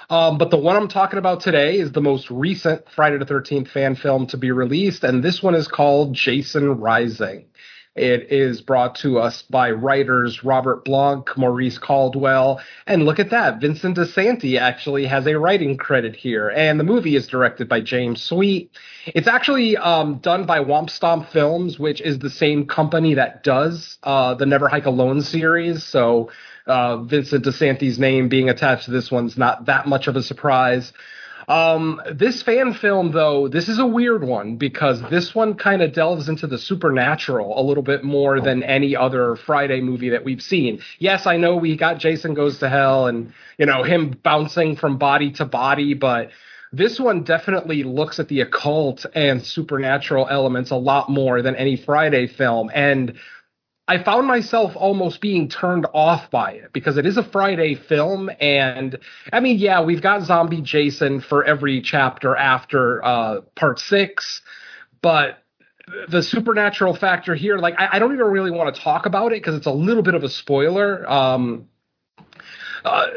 Um, but the one I'm talking about today is the most recent Friday the 13th fan film to be released, and this one is called Jason Rising. It is brought to us by writers Robert Blanc, Maurice Caldwell, and look at that, Vincent DiSanti actually has a writing credit here, and the movie is directed by James Sweet. It's actually um, done by Womp Stomp Films, which is the same company that does uh, the Never Hike Alone series, so uh, Vincent DiSanti's name being attached to this one's not that much of a surprise. Um, this fan film, though, this is a weird one because this one kind of delves into the supernatural a little bit more than any other Friday movie that we've seen. Yes, I know we got Jason Goes to Hell and, you know, him bouncing from body to body, but this one definitely looks at the occult and supernatural elements a lot more than any Friday film. And I found myself almost being turned off by it because it is a Friday film, and I mean, yeah, we've got Zombie Jason for every chapter after uh, Part Six, but the supernatural factor here, like, I, I don't even really want to talk about it because it's a little bit of a spoiler. Um, uh,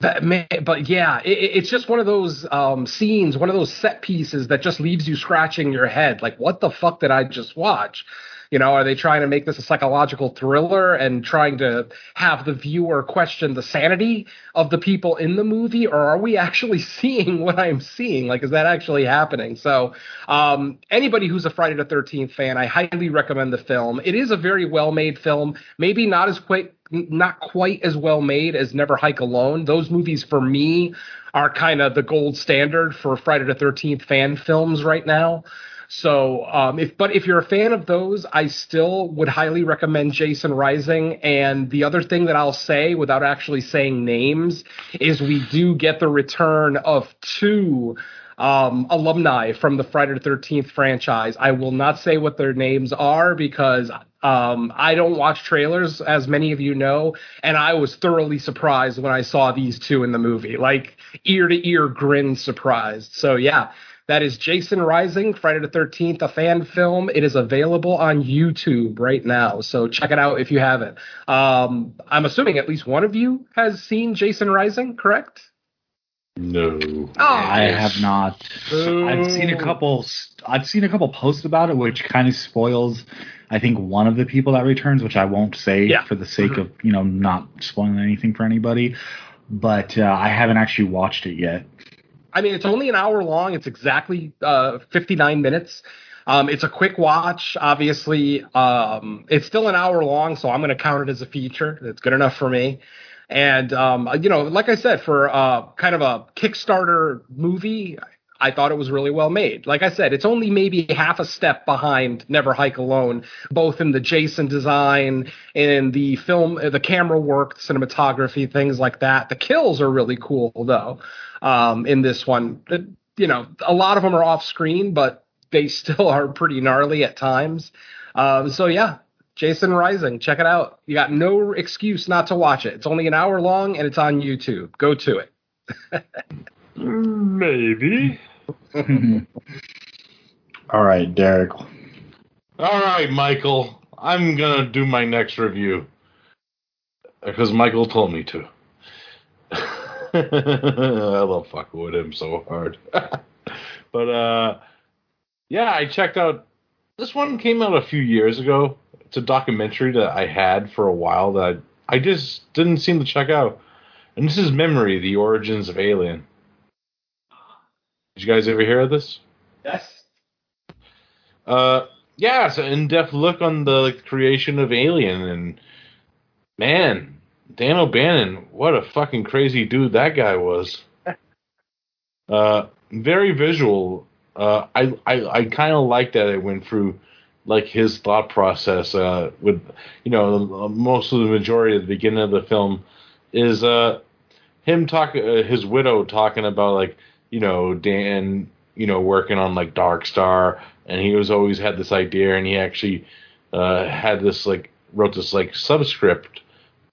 that man, but yeah, it, it's just one of those um, scenes, one of those set pieces that just leaves you scratching your head. Like, what the fuck did I just watch? You know, are they trying to make this a psychological thriller and trying to have the viewer question the sanity of the people in the movie, or are we actually seeing what I'm seeing? Like, is that actually happening? So, um, anybody who's a Friday the 13th fan, I highly recommend the film. It is a very well made film, maybe not as quite not quite as well made as Never Hike Alone. Those movies for me are kind of the gold standard for Friday the 13th fan films right now. So, um, if but if you're a fan of those, I still would highly recommend Jason Rising. And the other thing that I'll say, without actually saying names, is we do get the return of two um, alumni from the Friday the Thirteenth franchise. I will not say what their names are because um, I don't watch trailers, as many of you know, and I was thoroughly surprised when I saw these two in the movie, like ear to ear grin surprised. So yeah, that is Jason Rising, Friday the 13th, a fan film. It is available on YouTube right now. So check it out if you haven't. Um, I'm assuming at least one of you has seen Jason Rising, correct? No. Oh, I have not. Boo. I've seen a couple. I've seen a couple posts about it, which kind of spoils. I think one of the people that returns, which I won't say Yeah. for the sake of you know not spoiling anything for anybody. But uh, I haven't actually watched it yet. I mean, it's only an hour long. It's exactly uh, 59 minutes. Um, it's a quick watch. Obviously, um, it's still an hour long, so I'm going to count it as a feature. It's good enough for me. And um, you know, like I said, for uh, kind of a Kickstarter movie, I thought it was really well made. Like I said, it's only maybe half a step behind Never Hike Alone, both in the Jason design, and the film, uh, the camera work, cinematography, things like that. The kills are really cool though. Um, in this one, you know, a lot of them are off screen, but they still are pretty gnarly at times. Um, so yeah, Jason Rising, check it out. You got no excuse not to watch it. It's only an hour long and it's on YouTube. Go to it. Maybe. All right, Derek. All right, Michael. I'm gonna do my next review because Michael told me to. I love fucking with him so hard. but uh, yeah, I checked out. This one came out a few years ago. It's a documentary that I had for a while that I just didn't seem to check out. And this is Memory: The Origins of Alien. Did you guys ever hear of this? Yes. Uh, yeah, it's an in-depth look on the creation of Alien, and man, Dan O'Bannon, what a fucking crazy dude that guy was. uh, very visual. Uh, I I, I kind of like that it went through like his thought process. Uh, with you know most of the majority of the beginning of the film is uh him talk uh, his widow talking about like you know Dan you know working on like Dark Star and he was always had this idea and he actually uh had this like wrote this like subscript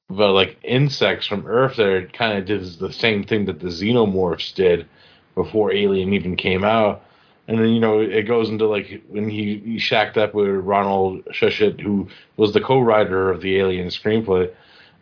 about like insects from Earth that kind of did the same thing that the xenomorphs did before Alien even came out. And then you know it goes into like when he, he shacked up with Ronald Shusett, who was the co-writer of the Alien screenplay,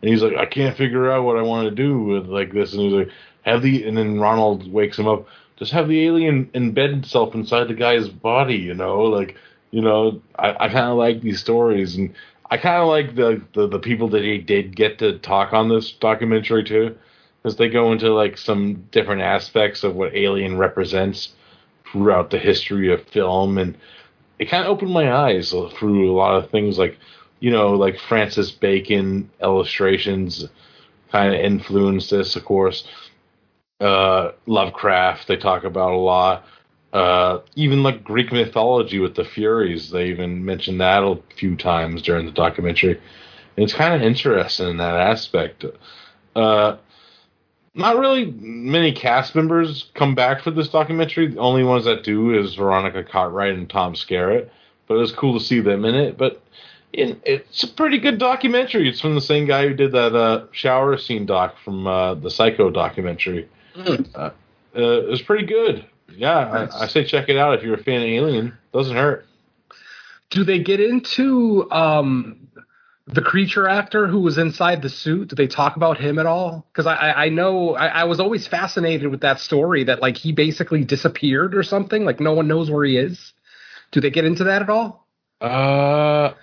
and he's like, I can't figure out what I want to do with like this, and he's like, have the, and then Ronald wakes him up, just have the alien embed itself inside the guy's body, you know, like, you know, I, I kind of like these stories, and I kind of like the, the the people that he did get to talk on this documentary too, because they go into like some different aspects of what Alien represents throughout the history of film, and it kind of opened my eyes through a lot of things like, you know, like Francis Bacon illustrations kind of influenced this, of course. Uh, Lovecraft, they talk about a lot. Uh, even like Greek mythology with the Furies, they even mentioned that a few times during the documentary. And it's kind of interesting in that aspect. Uh, not really many cast members come back for this documentary. The only ones that do is Veronica Cartwright and Tom Skerritt. But it was cool to see them in it. But in, it's a pretty good documentary. It's from the same guy who did that uh, shower scene doc from uh, the Psycho documentary. Uh, it was pretty good. Yeah, Nice. I, I say check it out if you're a fan of Alien. Doesn't hurt. Do they get into um, the creature actor who was inside the suit? Do they talk about him at all? Because I, I, I know I, I was always fascinated with that story that like he basically disappeared or something. Like no one knows where he is. Do they get into that at all? Uh,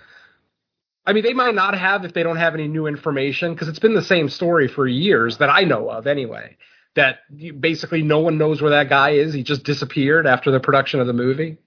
I mean, they might not have if they don't have any new information because it's been the same story for years that I know of anyway. That basically no one knows where that guy is. He just disappeared after the production of the movie.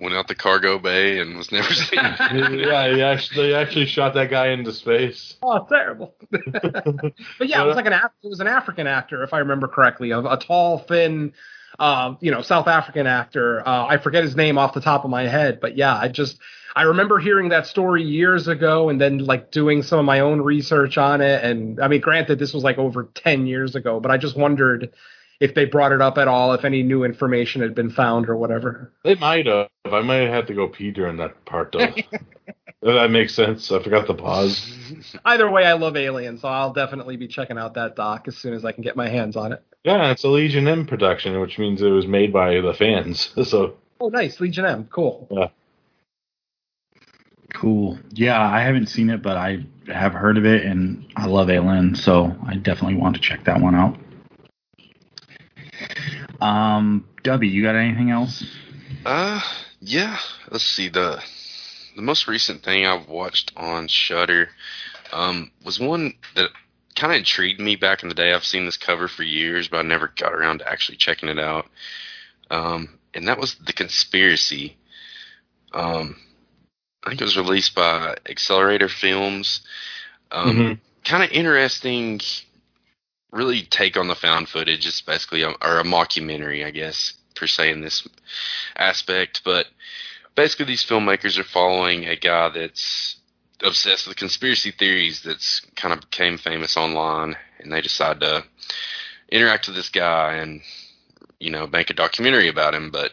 Went out the cargo bay and was never seen. yeah, he actually, they actually shot that guy into space. Oh, terrible. but yeah, it was like an it was an African actor, if I remember correctly, a, a tall, thin, um, you know, South African actor. Uh, I forget his name off the top of my head, but yeah, I just I remember hearing that story years ago, and then like doing some of my own research on it. And I mean, granted, this was like over ten years ago, but I just wondered if they brought it up at all, if any new information had been found or whatever. They might have. I might have had to go pee during that part though. That makes sense. I forgot the pause. Either way, I love Alien, so I'll definitely be checking out that doc as soon as I can get my hands on it. Yeah, it's a Legion M production, which means it was made by the fans. So Oh, nice, Legion M, cool. Cool. Yeah, I haven't seen it, but I have heard of it, and I love Alien, so I definitely want to check that one out. Um, W, you got anything else? Uh, yeah. Let's see the the most recent thing I've watched on Shudder um, was one that kind of intrigued me back in the day. I've seen this cover for years, but I never got around to actually checking it out. Um, and that was the conspiracy. Um, I think it was released by Accelerator Films. Um, Mhm. Kind of interesting, really take on the found footage. It's basically a, or a mockumentary, I guess, per se in this aspect. But basically, these filmmakers are following a guy that's obsessed with conspiracy theories. That's kind of became famous online, and they decide to interact with this guy and you know make a documentary about him. But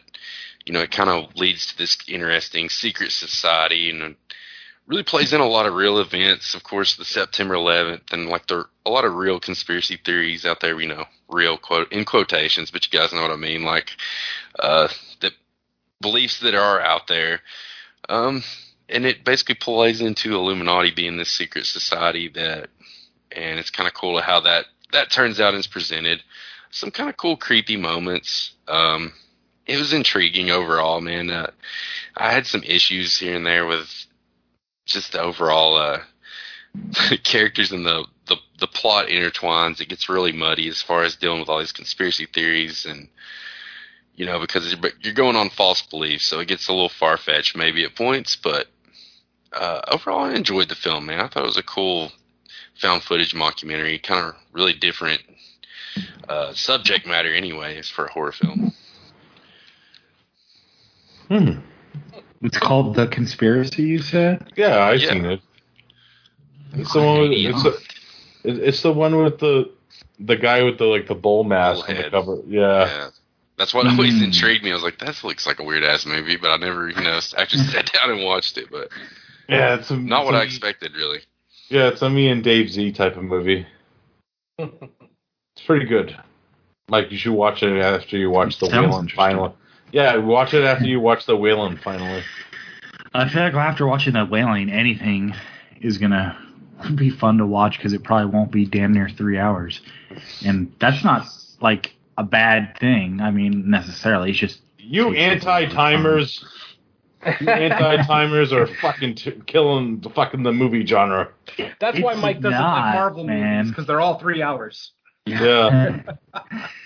you know, it kind of leads to this interesting secret society and really plays in a lot of real events. Of course, the September 11th and like there are a lot of real conspiracy theories out there. You know, real quote in quotations, but you guys know what I mean. Like uh, the beliefs that are out there. Um, and it basically plays into Illuminati being this secret society that, and it's kind of cool how that that turns out and is presented. Some kind of cool, creepy moments. Um, it was intriguing overall, man. Uh, I had some issues here and there with just the overall uh, characters and the, the the plot intertwines. It gets really muddy as far as dealing with all these conspiracy theories and you know because you're, going on false beliefs, so it gets a little far fetched maybe at points. But uh, overall, I enjoyed the film, man. I thought it was a cool found footage mockumentary, kind of really different uh, subject matter anyway, for a horror film. Hmm. It's called The Conspiracy, you said? Yeah, I've Yeah. seen it. It's the one. With, it's, the, it's the one with the the guy with the like the bull mask on the cover. Yeah. Yeah. That's what always Mm. intrigued me. I was like, that looks like a weird ass movie, but I never, you know, actually sat down and watched it. But Yeah, it's a, not it's what a- I expected, really. Yeah, it's a me and Dave Z type of movie. it's pretty good. Mike, you should watch it after you watch the Sounds Wailing interesting. finally. Yeah, watch it after you watch the Wailing finally. I feel like after watching that Wailing, anything is gonna be fun to watch because it probably won't be damn near three hours, and that's not like a bad thing. I mean, necessarily, it's just You anti timers, anti timers are fucking t- killing the fucking the movie genre. That's why Mike doesn't not, like Marvel man. movies because they're all three hours. Yeah.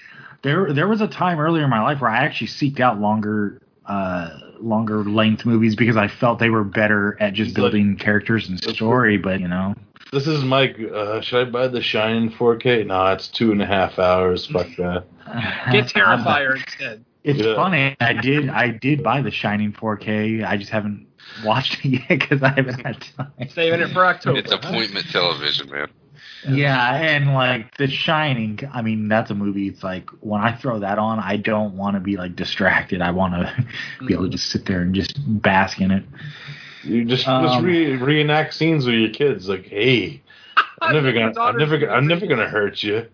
there there was a time earlier in my life where I actually seeked out longer uh longer length movies because I felt they were better at just It's like- building characters and story, but you know. This is Mike. Uh, should I buy the Shine 4K? No, it's two and a half hours. Fuck that. Get Terrifier instead. It's Yeah. funny. I did I did buy the Shining 4K. I just haven't watched it yet because I haven't had time. Saving it for October. It's appointment television, man. Yeah, and like The Shining, I mean that's a movie. It's like when I throw that on, I don't want to be like distracted. I want to be able to just sit there and just bask in it. You just just Um, re- reenact scenes with your kids, like, hey, I'm never gonna, I'm never, gonna, I'm never gonna hurt you.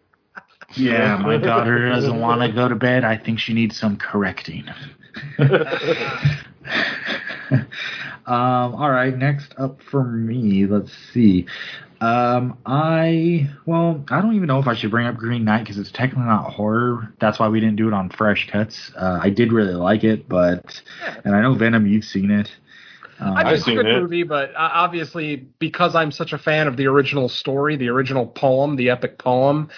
Yeah, my daughter doesn't want to go to bed. I think she needs some correcting. um, all right, next up for me, let's see. Um, I well, I don't even know if I should bring up Green Knight because it's technically not horror. That's why we didn't do it on Fresh Cuts. Uh, I did really like it, but and I know Venom, you've seen it. Um, I think I've it's a good it. movie, but uh, obviously because I'm such a fan of the original story, the original poem, the epic poem,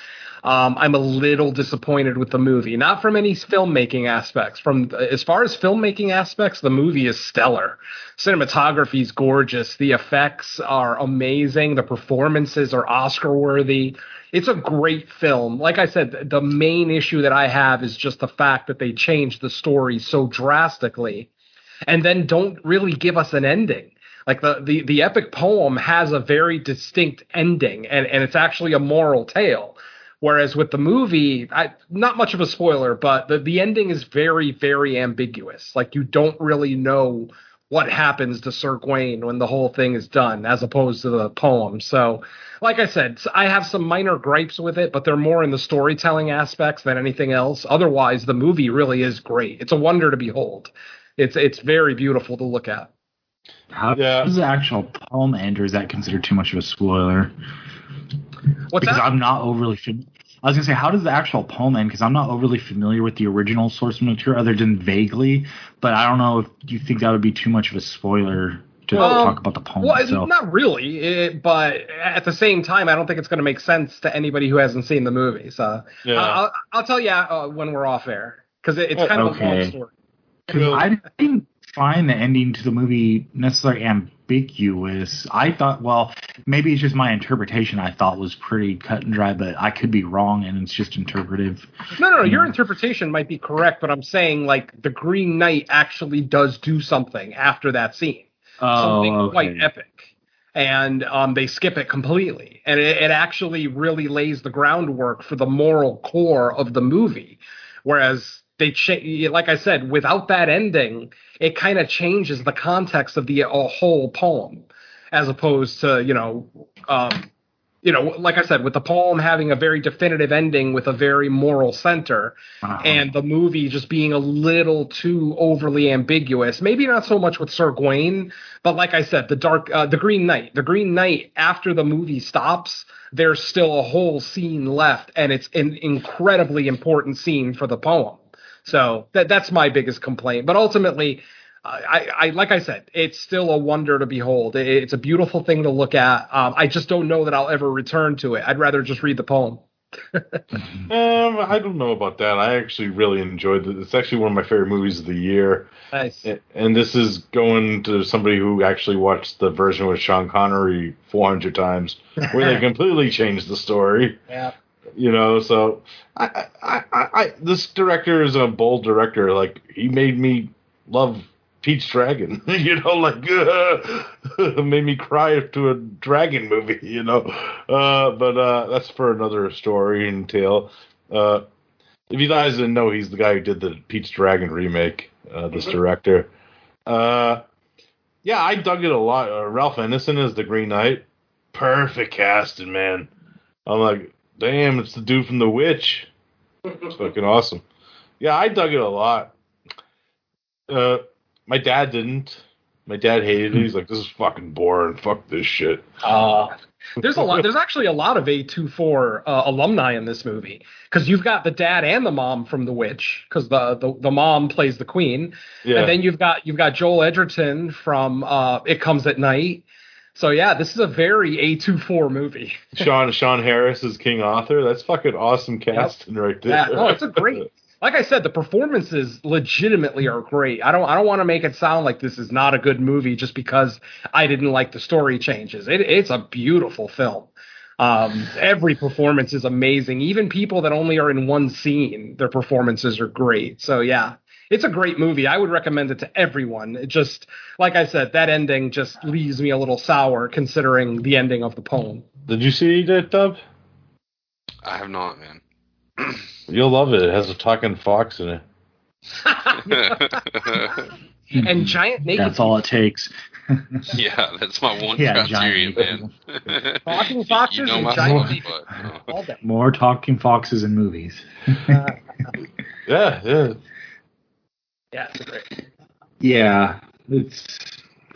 um, I'm a little disappointed with the movie. Not from any filmmaking aspects. From as far as filmmaking aspects, the movie is stellar. Cinematography is gorgeous. The effects are amazing. The performances are Oscar worthy. It's a great film. Like I said, the main issue that I have is just the fact that they changed the story so drastically and then don't really give us an ending. Like the, the, the epic poem has a very distinct ending, and, and it's actually a moral tale. Whereas with the movie, I, not much of a spoiler, but the, the ending is very, very ambiguous. Like you don't really know what happens to Sir Gawain when the whole thing is done, as opposed to the poem. So, like I said, I have some minor gripes with it, but they're more in the storytelling aspects than anything else. Otherwise, the movie really is great. It's a wonder to behold. It's it's very beautiful to look at. how Yeah. does the actual poem end, or is that considered too much of a spoiler? What's because that? I'm not overly. Fam- I was gonna say, how does the actual poem end? Because I'm not overly familiar with the original source material, other than vaguely. But I don't know if you think that would be too much of a spoiler to Well, talk about the poem Well, it's itself. not really, it, but at the same time, I don't think it's going to make sense to anybody who hasn't seen the movie. So Yeah. I'll, I'll tell you uh, when we're off air because it, it's kind of a long Okay. story. 'Cause I didn't find the ending to the movie necessarily ambiguous. I thought, well, maybe it's just my interpretation. I thought was pretty cut and dry, but I could be wrong, and it's just interpretive. No, no, no. Your interpretation might be correct, but I'm saying like the Green Knight actually does do something after that scene. something Oh, quite epic. And um, they skip it completely. And it, it actually really lays the groundwork for the moral core of the movie. Whereas they, cha- like I said, without that ending, it kind of changes the context of the a whole poem, as opposed to you know, um, you know, like I said, with the poem having a very definitive ending with a very moral center, Uh-huh. and the movie just being a little too overly ambiguous. Maybe not so much with Sir Gawain, but like I said, the dark, uh, the Green Knight, the Green Knight. After the movie stops, there's still a whole scene left, and it's an incredibly important scene for the poem. So that that's my biggest complaint. But ultimately, I, I like I said, it's still a wonder to behold. It's a beautiful thing to look at. Um, I just don't know that I'll ever return to it. I'd rather just read the poem. Um, I don't know about that. I actually really enjoyed it. It's actually one of my favorite movies of the year. Nice. And this is going to somebody who actually watched the version with Sean Connery 400 times, where they completely changed the story. Yeah. You know, so I, I, I, I, this director is a bold director. Like he made me love Pete's Dragon. you know, like made me cry to a dragon movie. You know, uh, but uh, that's for another story and tale. Uh, if you guys didn't know, he's the guy who did the Pete's Dragon remake. Uh, this director. Uh, yeah, I dug it a lot. Uh, Ralph Ineson is the Green Knight. Perfect casting, man. I'm like, damn, it's the dude from The Witch. It's fucking awesome. Yeah, I dug it a lot. Uh, my dad didn't. My dad hated it. He's like, this is fucking boring. Fuck this shit. Uh, there's a lot. There's actually a lot of A24 uh, alumni in this movie because you've got the dad and the mom from The Witch because the, the the mom plays the queen, Yeah. and then you've got you've got Joel Edgerton from uh, It Comes at Night. So yeah, this is a very A24 movie. Sean Sean Harris is King Arthur. That's fucking awesome casting right there. Yeah, no, it's a great. Like I said, the performances legitimately are great. I don't I don't want to make it sound like this is not a good movie just because I didn't like the story changes. It, it's a beautiful film. Um, every performance is amazing. Even people that only are in one scene, their performances are great. So yeah, it's a great movie. I would recommend it to everyone. It just like I said, that ending just leaves me a little sour considering the ending of the poem. Did you see that dub? I have not, man. You'll love it. It has a talking fox in it. and giant naked. That's all it takes. yeah, that's my one Yeah, criteria, giant man. Talking foxes you know and giant stuff, people. but, uh, all day. More talking foxes in movies. Yeah, yeah. Yeah, it's great. Yeah, it's.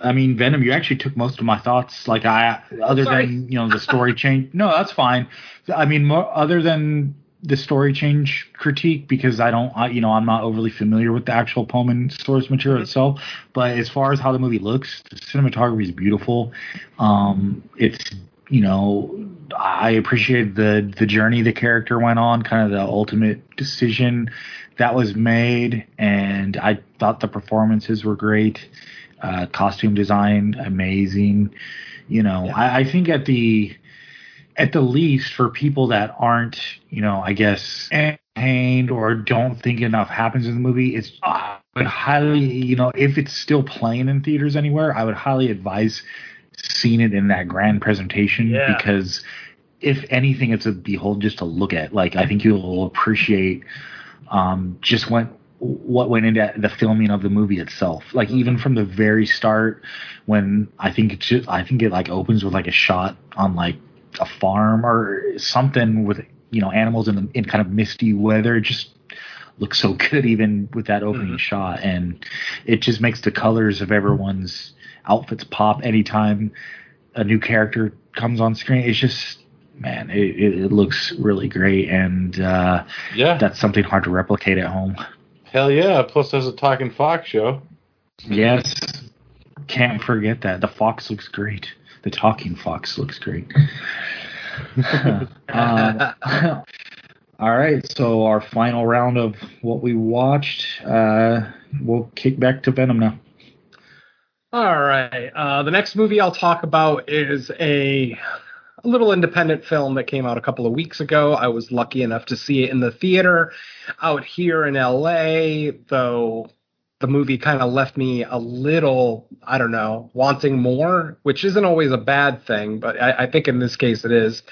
I mean, Venom. You actually took most of my thoughts. Like I, other Sorry. than you know the story change. No, that's fine. I mean, more, other than the story change critique, because I don't, I, you know, I'm not overly familiar with the actual poem and source material itself. But as far as how the movie looks, the cinematography is beautiful. Um, it's you know, I appreciate the the journey the character went on, kind of the ultimate decision that was made, and I thought the performances were great. Uh, costume design amazing. You know, I, I think at the at the least for people that aren't, you know, I guess entertained or don't think enough happens in the movie, it's I would highly, you know, if it's still playing in theaters anywhere, I would highly advise seeing it in that grand presentation Yeah. because if anything, it's a behold just to look at. Like I think you'll appreciate um, just went what went into the filming of the movie itself. Like even from the very start, when I think it just, I think it like opens with like a shot on like a farm or something with you know animals in in kind of misty weather. It just looks so good even with that opening shot, and it just makes the colors of everyone's outfits pop anytime a new character comes on screen. It's just man, it, it, it looks really great, and uh, Yeah. that's something hard to replicate at home. Hell yeah. Plus, there's a talking fox show. Yes, can't forget that. The fox looks great. The talking fox looks great. Um, all right, so our final round of what we watched. Uh, we'll kick back to Venom now. All right. Uh, the next movie I'll talk about is a, a little independent film that came out a couple of weeks ago. I was lucky enough to see it in the theater out here in LA, though the movie kind of left me a little, I don't know, wanting more, which isn't always a bad thing, but I, I think in this case it is.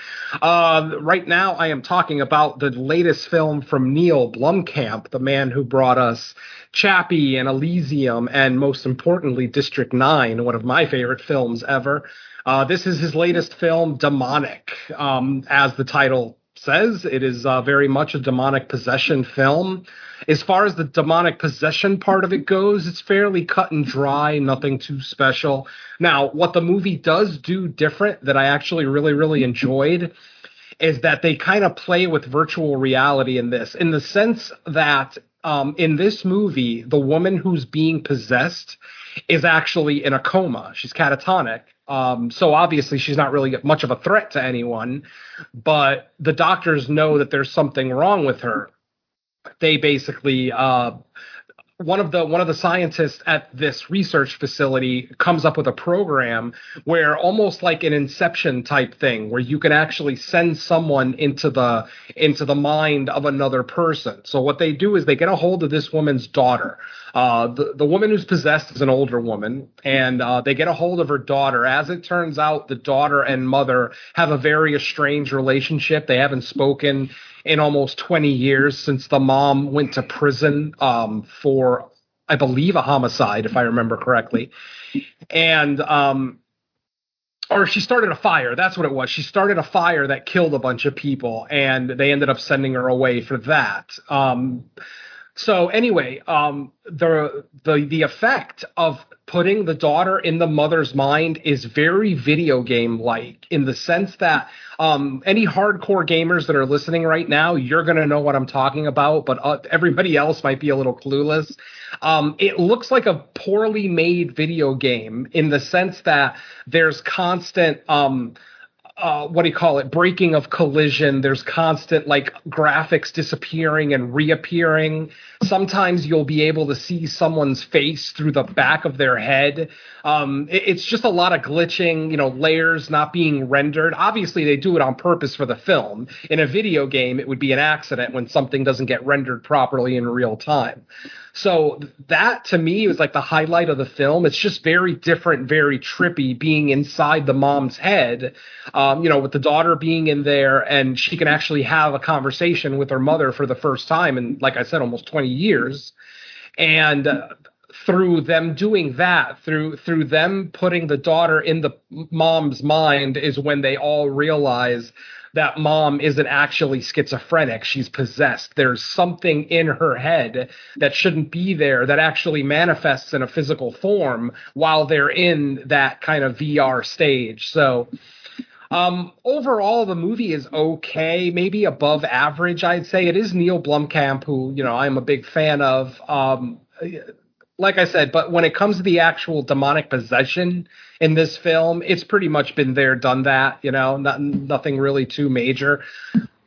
Uh, right now, I am talking about the latest film from Neill Blomkamp, the man who brought us Chappie and Elysium, and most importantly, District 9, one of my favorite films ever. Uh, this is his latest film, Demonic. Um, as the title says, it is uh, very much a demonic possession film. As far as the demonic possession part of it goes, it's fairly cut and dry, nothing too special. Now, what the movie does do different that I actually really, really enjoyed is that they kind of play with virtual reality in this, in the sense that um, in this movie, the woman who's being possessed is actually in a coma. She's catatonic. Um, so obviously she's not really much of a threat to anyone, but the doctors know that there's something wrong with her. They basically uh, one of the one of the scientists at this research facility comes up with a program where almost like an inception type thing where you can actually send someone into the into the mind of another person. So what they do is they get a hold of this woman's daughter. Uh, the, the woman who's possessed is an older woman and uh, they get a hold of her daughter. As it turns out the daughter and mother have a very estranged relationship. They haven't spoken in almost 20 years since the mom went to prison um, for, I believe, a homicide, if I remember correctly. And, um, or she started a fire. That's what it was. She started a fire that killed a bunch of people, and they ended up sending her away for that. Um, so anyway, um, the the the effect of putting the daughter in the mother's mind is very video game like in the sense that um, any hardcore gamers that are listening right now, you're gonna know what I'm talking about, but uh, everybody else might be a little clueless. Um, it looks like a poorly made video game in the sense that there's constant um, uh, what do you call it? Breaking of collision. There's constant like graphics disappearing and reappearing. Sometimes you'll be able to see someone's face through the back of their head um, it- it's just a lot of glitching you know layers not being rendered obviously they do it on purpose for the film in a video game it would be an accident when something doesn't get rendered properly in real time so that to me was like the highlight of the film. It's just very different, very trippy being inside the mom's head. Um, you know, with the daughter being in there and she can actually have a conversation with her mother for the first time in, like I said, almost 20 years. and uh, through them doing that through through them putting the daughter in the mom's mind is when they all realize that mom isn't actually schizophrenic she's possessed there's something in her head that shouldn't be there that actually manifests in a physical form while they're in that kind of VR stage so um, overall, the movie is okay, maybe above average. I'd say it is Neill Blomkamp, who you know I'm a big fan of. Um, like I said, but when it comes to the actual demonic possession in this film, it's pretty much been there, done that. You know, not, nothing really too major.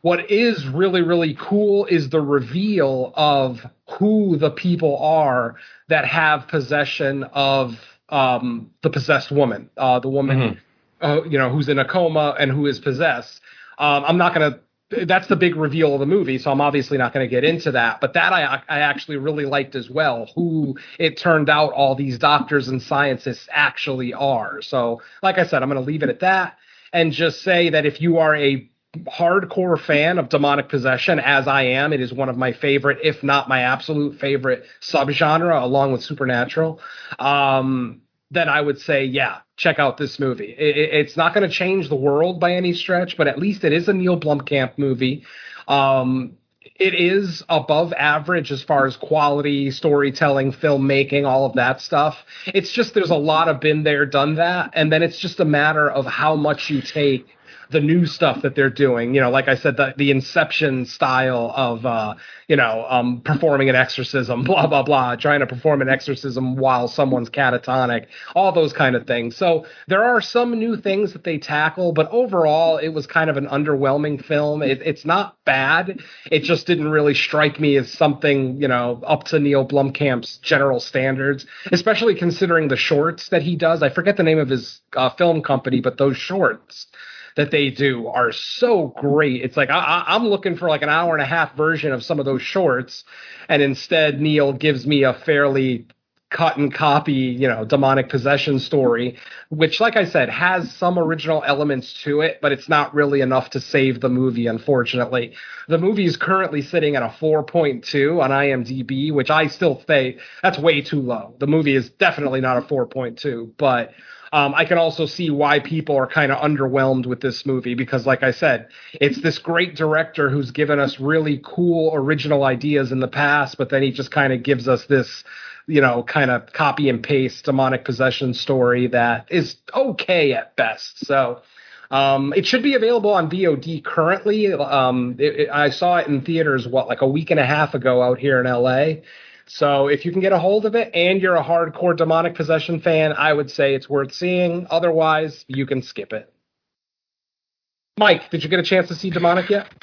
What is really, really cool is the reveal of who the people are that have possession of um, the possessed woman, uh, the woman. Mhm. Uh, you know, who's in a coma and who is possessed. Um, I'm not going to. That's the big reveal of the movie, so I'm obviously not going to get into that. But that I I actually really liked as well. Who it turned out all these doctors and scientists actually are. So, like I said, I'm going to leave it at that and just say that if you are a hardcore fan of demonic possession, as I am, it is one of my favorite, if not my absolute favorite subgenre, along with supernatural. Um, then I would say, yeah, check out this movie. It, it- it's not going to change the world by any stretch, but at least it is a Neill Blomkamp movie. Um, it is above average as far as quality, storytelling, filmmaking, all of that stuff. It's just there's a lot of been there, done that, and then it's just a matter of how much you take the new stuff that they're doing. You know, like I said, the, the Inception style of, uh, you know, um, performing an exorcism, blah, blah, blah, trying to perform an exorcism while someone's catatonic, all those kind of things. So there are some new things that they tackle, but overall, it was kind of an underwhelming film. It, it's not bad. It just didn't really strike me as something, you know, up to Neill Blomkamp's general standards, especially considering the shorts that he does. I forget the name of his uh, film company, but those shorts that they do are so great. It's like I, I'm looking for like an hour and a half version of some of those shorts, and instead Neill gives me a fairly cut and copy, you know, demonic possession story, which, like I said, has some original elements to it, but it's not really enough to save the movie, unfortunately. The movie is currently sitting at a 4.2 on IMDb, which I still say that's way too low. The movie is definitely not a 4.2, but um, I can also see why people are kind of underwhelmed with this movie because, like I said, it's this great director who's given us really cool original ideas in the past, but then he just kind of gives us this, you know, kind of copy and paste demonic possession story that is okay at best. So. Um, it should be available on VOD currently. Um, it, it- I saw it in theaters what like a week and a half ago out here in LA. So if you can get a hold of it and you're a hardcore demonic possession fan, I would say it's worth seeing. Otherwise, you can skip it. Mike, did you get a chance to see demonic yet?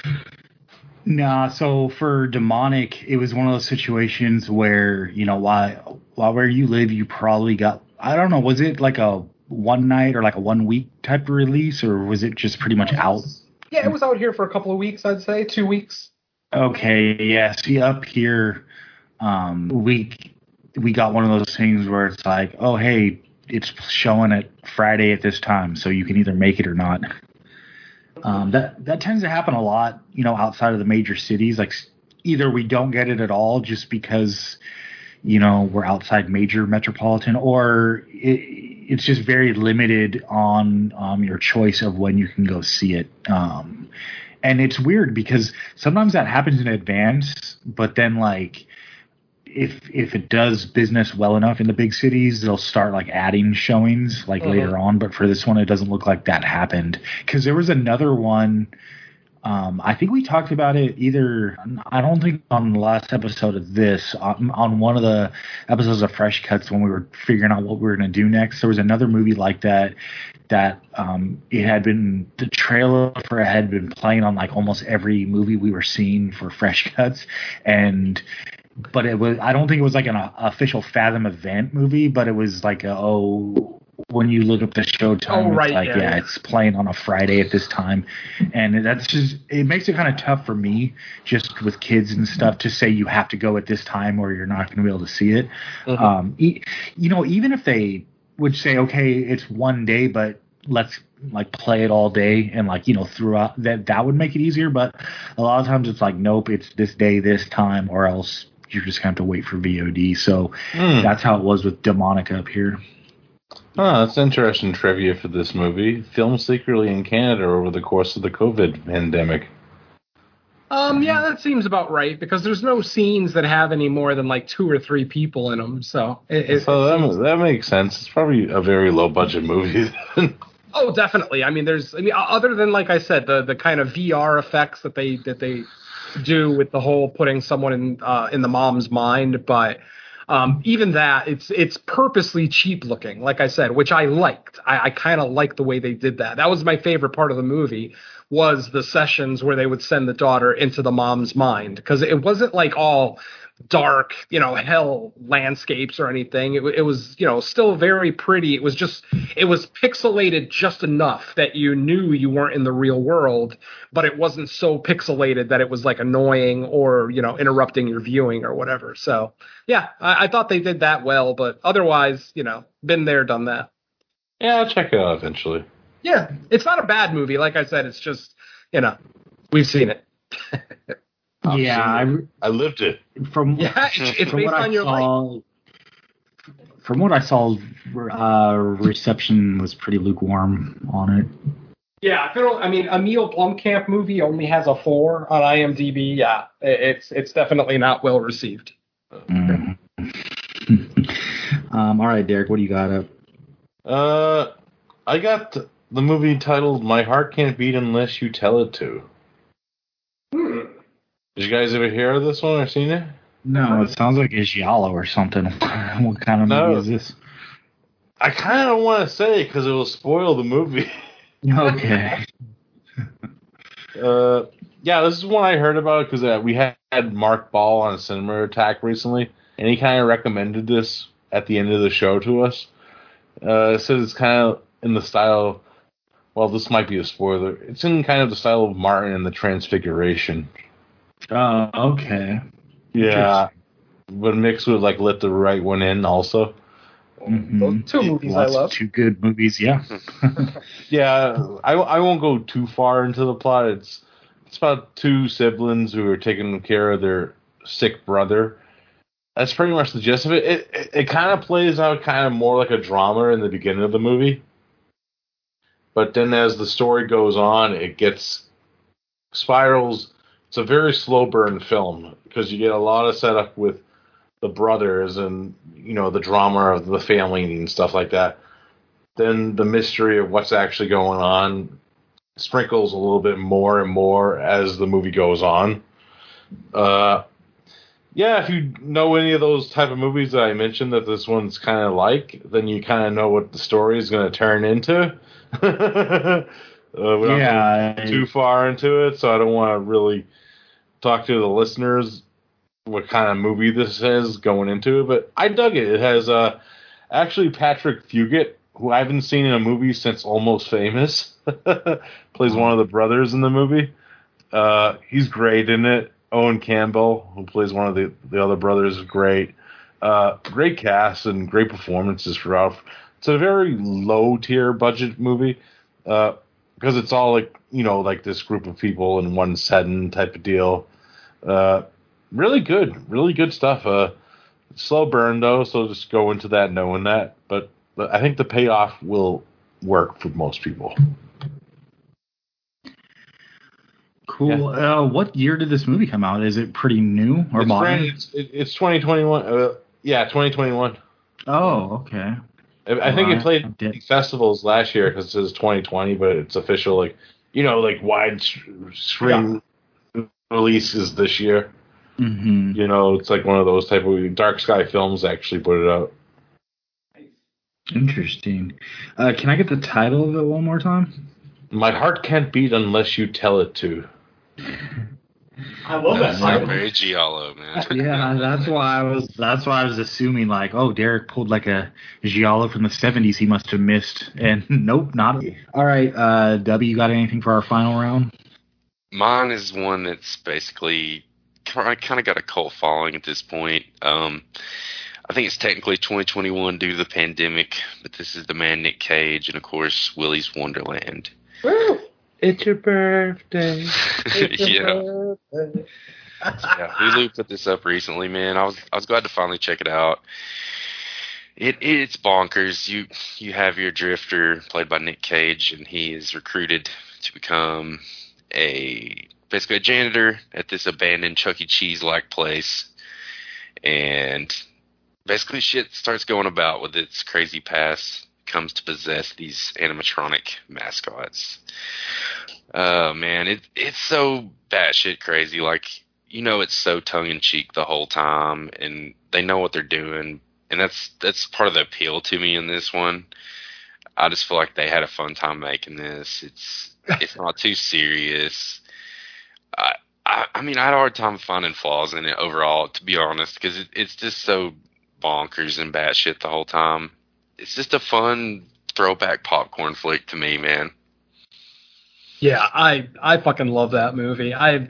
Nah, so for demonic, it was one of those situations where you know why while where you live, you probably got I don't know, was it like a one night or like a one week type of release, or was it just pretty much out? Yeah, it was out here for a couple of weeks, I'd say, two weeks. Okay, yeah. See, up here, um, we we got one of those things where it's like, oh, hey, it's showing it Friday at this time, so you can either make it or not. Um, that that tends to happen a lot, you know, outside of the major cities. Like, either we don't get it at all just because, you know, we're outside major metropolitan, or it, it's just very limited on um, your choice of when you can go see it. Um, and it's weird because sometimes that happens in advance, but then like if if it does business well enough in the big cities, they'll start like adding showings like Mhm. later on. But for this one, it doesn't look like that happened because there was another one. Um, I think we talked about it either. I don't think on the last episode of this, on, on one of the episodes of Fresh Cuts when we were figuring out what we were going to do next. There was another movie like that that um, it had been the trailer for it had been playing on like almost every movie we were seeing for Fresh Cuts, and but it was I don't think it was like an uh, official Fathom event movie, but it was like a, oh when you look up the show time, Oh, right, it's like yeah, yeah, it's playing on a Friday at this time, and that's just it makes it kind of tough for me just with kids and stuff to say you have to go at this time or you're not going to be able to see it. Mhm. Um, e- you know, even if they would say okay, it's one day, but let's like play it all day and like you know throughout that that would make it easier but a lot of times it's like nope it's this day this time or else you're just gonna have to wait for VOD. So Hmm. that's how it was with Demonica up here. Oh, that's interesting trivia for this movie. Filmed secretly in Canada over the course of the COVID pandemic. Um, yeah, that seems about right because there's no scenes that have any more than like two or three people in them. So it, it, so that, that makes sense. It's probably a very low budget movie. Oh, definitely. I mean, there's. I mean, other than like I said, the the kind of VR effects that they that they do with the whole putting someone in uh, in the mom's mind, but um, even that, it's it's purposely cheap looking. Like I said, which I liked. I, I kind of liked the way they did that. That was my favorite part of the movie. Was the sessions where they would send the daughter into the mom's mind because it wasn't like all dark, you know, hell landscapes or anything. It, it was, you know, still very pretty. It was just, it was pixelated just enough that you knew you weren't in the real world, but it wasn't so pixelated that it was like annoying or, you know, interrupting your viewing or whatever. So, yeah, I, I thought they did that well, but otherwise, you know, been there, done that. yeah, I'll check it out eventually. Yeah, it's not a bad movie. Like I said, it's just, you know, we've seen it. I've yeah, I, seen I lived it. from Yeah, it's, it's from based what I on your life. saw, from what I saw, uh, reception was pretty lukewarm on it. Yeah, if it don't- I mean, a Neill Blomkamp movie only has a four on IMDb. Yeah, it's it's definitely not well received. Mhm. um, all right, Derek, what do you got up? Uh, I got the movie titled "My Heart Can't Beat Unless You Tell It to." Did you guys ever hear of this one or seen it? No, it sounds like it's giallo or something. what kind of No. movie is this? I kind of want to say because it will spoil the movie. Okay. Uh, yeah, this is one I heard about because uh, we had Mark Ball on a Cinema Attack recently, and he kind of recommended this at the end of the show to us. Uh, it says it's kind of in the style. Well, this might be a spoiler. It's in kind of the style of Martin and the Transfiguration. Oh, okay. Yeah, but mixed with like Let the Right One In also. Mhm. Those two movies Lots I love. Two good movies, yeah. Yeah, I, I won't go too far into the plot. It's it's about two siblings who are taking care of their sick brother. That's pretty much the gist of it. It it, it kind of plays out kind of more like a drama in the beginning of the movie, but then as the story goes on, it gets spirals. It's a very slow burn film because you get a lot of setup with the brothers and you know the drama of the family and stuff like that then the mystery of what's actually going on sprinkles a little bit more and more as the movie goes on. Uh, yeah, if you know any of those type of movies that I mentioned that this one's kind of like, then you kind of know what the story is going to turn into. uh, we don't yeah. too far into it, so I don't want to really talk to the listeners what kind of movie this is going into. But I dug it. It has uh, actually Patrick Fugit, who I haven't seen in a movie since Almost Famous, plays one of the brothers in the movie. Uh, he's great in it. Owen Campbell, who plays one of the, the other brothers, is great. Uh, great cast and great performances throughout. It's a very low tier budget movie uh, because it's all like you know like this group of people in one setting type of deal. Uh, really good, really good stuff. Uh, slow burn though, so just go into that knowing that. But, but I think the payoff will work for most people. Cool. Uh, what year did this movie come out? Is it pretty new or it's, modern? brand- it's, it- it's 2021. Uh, yeah, 2021. Oh, okay. I, I think it played I festivals last year because it says 2020, but it's official like you know like wide sh- screen releases this year. hmm You know, it's like one of those type of Dark Sky Films actually put it out. Interesting. Uh, can I get the title of it one more time? My heart can't beat unless you tell it to. I love that It's title. very giallo, man. yeah, that's why I was. That's why I was assuming like, oh, Derek pulled like a giallo from the '70s. He must have missed. And nope, not. All right, uh, W, you got anything for our final round? Mine is one that's basically I kind of got a cult following at this point. Um, I think it's technically 2021 due to the pandemic, but this is the man Nick Cage and of course Willy's Wonderland. Woo! It's your birthday. yeah. yeah, Hulu put this up recently, man. I was I was glad to finally check it out. It it's bonkers. You you have your drifter played by Nick Cage, and he is recruited to become a basically a janitor at this abandoned Chuck E. Cheese like place, and basically shit starts going about with its crazy past. Comes to possess these animatronic mascots. Oh man, it it's so batshit crazy. Like you know, it's so tongue in cheek the whole time, and they know what they're doing, and that's that's part of the appeal to me in this one. I just feel like they had a fun time making this. It's it's not too serious. I, I I mean, I had a hard time finding flaws in it overall, to be honest, because it, it's just so bonkers and batshit the whole time. It's just a fun throwback popcorn flick to me, man. Yeah, I I fucking love that movie. I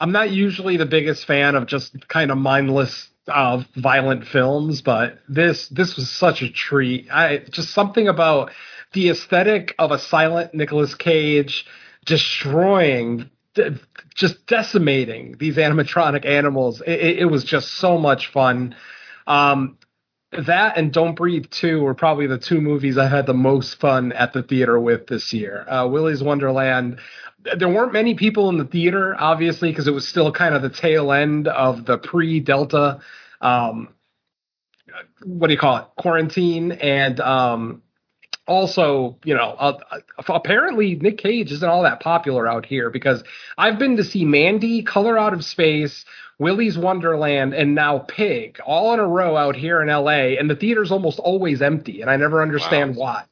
I'm not usually the biggest fan of just kind of mindless uh, violent films, but this this was such a treat. I just something about the aesthetic of a silent Nicolas Cage destroying de- just decimating these animatronic animals. It, it, it was just so much fun. Um, that and Don't Breathe 2 were probably the two movies I had the most fun at the theater with this year. Uh, Willy's Wonderland. There weren't many people in the theater, obviously, because it was still kind of the tail end of the pre Delta, um, what do you call it, quarantine. And um, also, you know, uh, apparently Nick Cage isn't all that popular out here because I've been to see Mandy, Color Out of Space, Willy's Wonderland, and now Pig, all in a row out here in LA, and the theater's almost always empty, and I never understand Wow. why.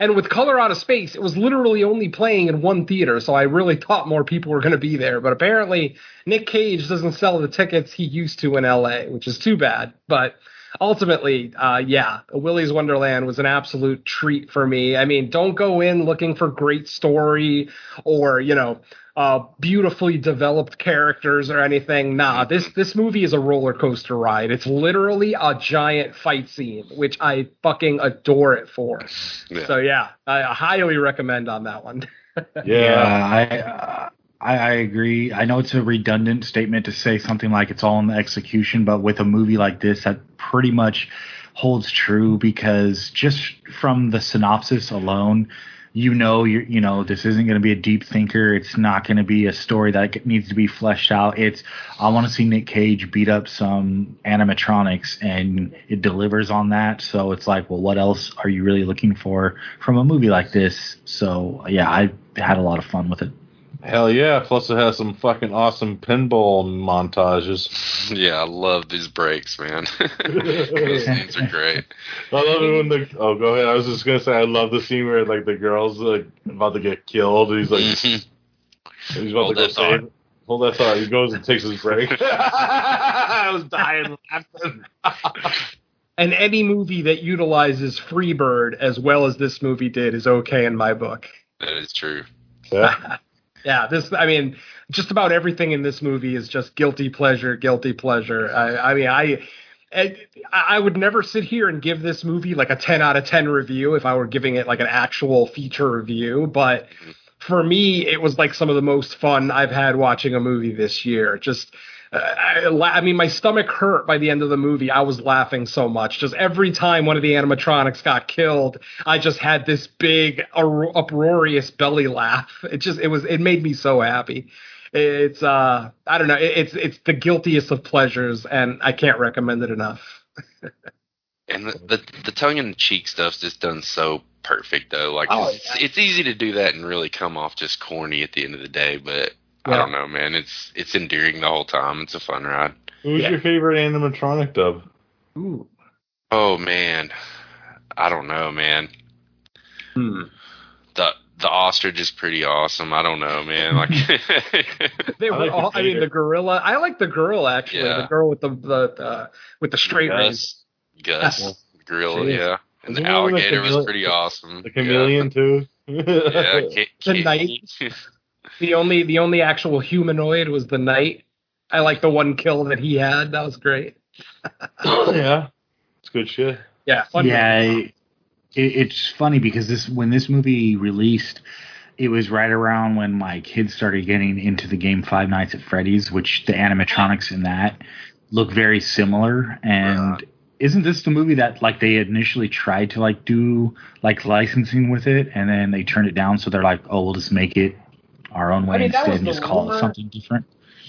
And with Color Out of Space, it was literally only playing in one theater, so I really thought more people were going to be there. But apparently, Nick Cage doesn't sell the tickets he used to in LA, which is too bad. But ultimately, uh, yeah, Willy's Wonderland was an absolute treat for me. I mean, don't go in looking for great story or you know uh, beautifully developed characters or anything. Nah, this this movie is a roller coaster ride. It's literally a giant fight scene, which I fucking adore it for. Yeah. So yeah, I highly recommend on that one. Yeah, I, uh, I I agree. I know it's a redundant statement to say something like it's all in the execution, but with a movie like this, that pretty much holds true because just from the synopsis alone, you know you you know this isn't going to be a deep thinker. It's not going to be a story that needs to be fleshed out. It's I want to see Nick Cage beat up some animatronics, and it delivers on that. So it's like, well, what else are you really looking for from a movie like this? So yeah, I had a lot of fun with it. Hell yeah! Plus, it has some fucking awesome pinball montages. Yeah, I love these breaks, man. Those scenes are great. I love it when the oh, go ahead. I was just gonna say I love the scene where like the girl's like about to get killed. And he's like Mhm. he's about Hold to go that thought. Hold that thought. He goes and takes his break. I was dying laughing. and any movie that utilizes Freebird as well as this movie did is okay in my book. That is true. Yeah. Yeah, this I mean, just about everything in this movie is just guilty pleasure, guilty pleasure. I, I mean, I, I I would never sit here and give this movie like a 10 out of 10 review if I were giving it like an actual feature review, but mm-hmm. for me it was like some of the most fun I've had watching a movie this year. Just I, I mean, my stomach hurt by the end of the movie. I was laughing so much. Just every time one of the animatronics got killed, I just had this big uproarious belly laugh. It just it was it made me so happy. It's uh I don't know. It, it's it's the guiltiest of pleasures, and I can't recommend it enough. And the the, the tongue in cheek stuff's just done so perfect though. Like Oh, it's, it's easy to do that and really come off just corny at the end of the day, but I don't know, man. It's it's endearing the whole time. It's a fun ride. Who's Yeah. your favorite animatronic dub? Ooh. Oh man, I don't know, man. Hmm. The the ostrich is pretty awesome. I don't know, man. Like They I were like the. I mean, the gorilla. I like the girl actually. Yeah. The girl with the the uh, with the straight reins. Gus, Gus, gorilla, See? yeah, and Isn't the one of the alligator was pretty awesome. The chameleon too. Yeah, yeah Ki- The Ki- knight. The only the only actual humanoid was the knight. I like the one kill that he had. That was great. yeah, it's good shit. Yeah. Fun yeah, it, it's funny because this when this movie released, it was right around when my kids started getting into the game Five Nights at Freddy's, which the animatronics in that look very similar. And isn't this the movie that like they initially tried to like do like licensing with it, and then they turned it down? So they're like, oh, we'll just make it our own way I mean, instead and the just call rumor. it something different.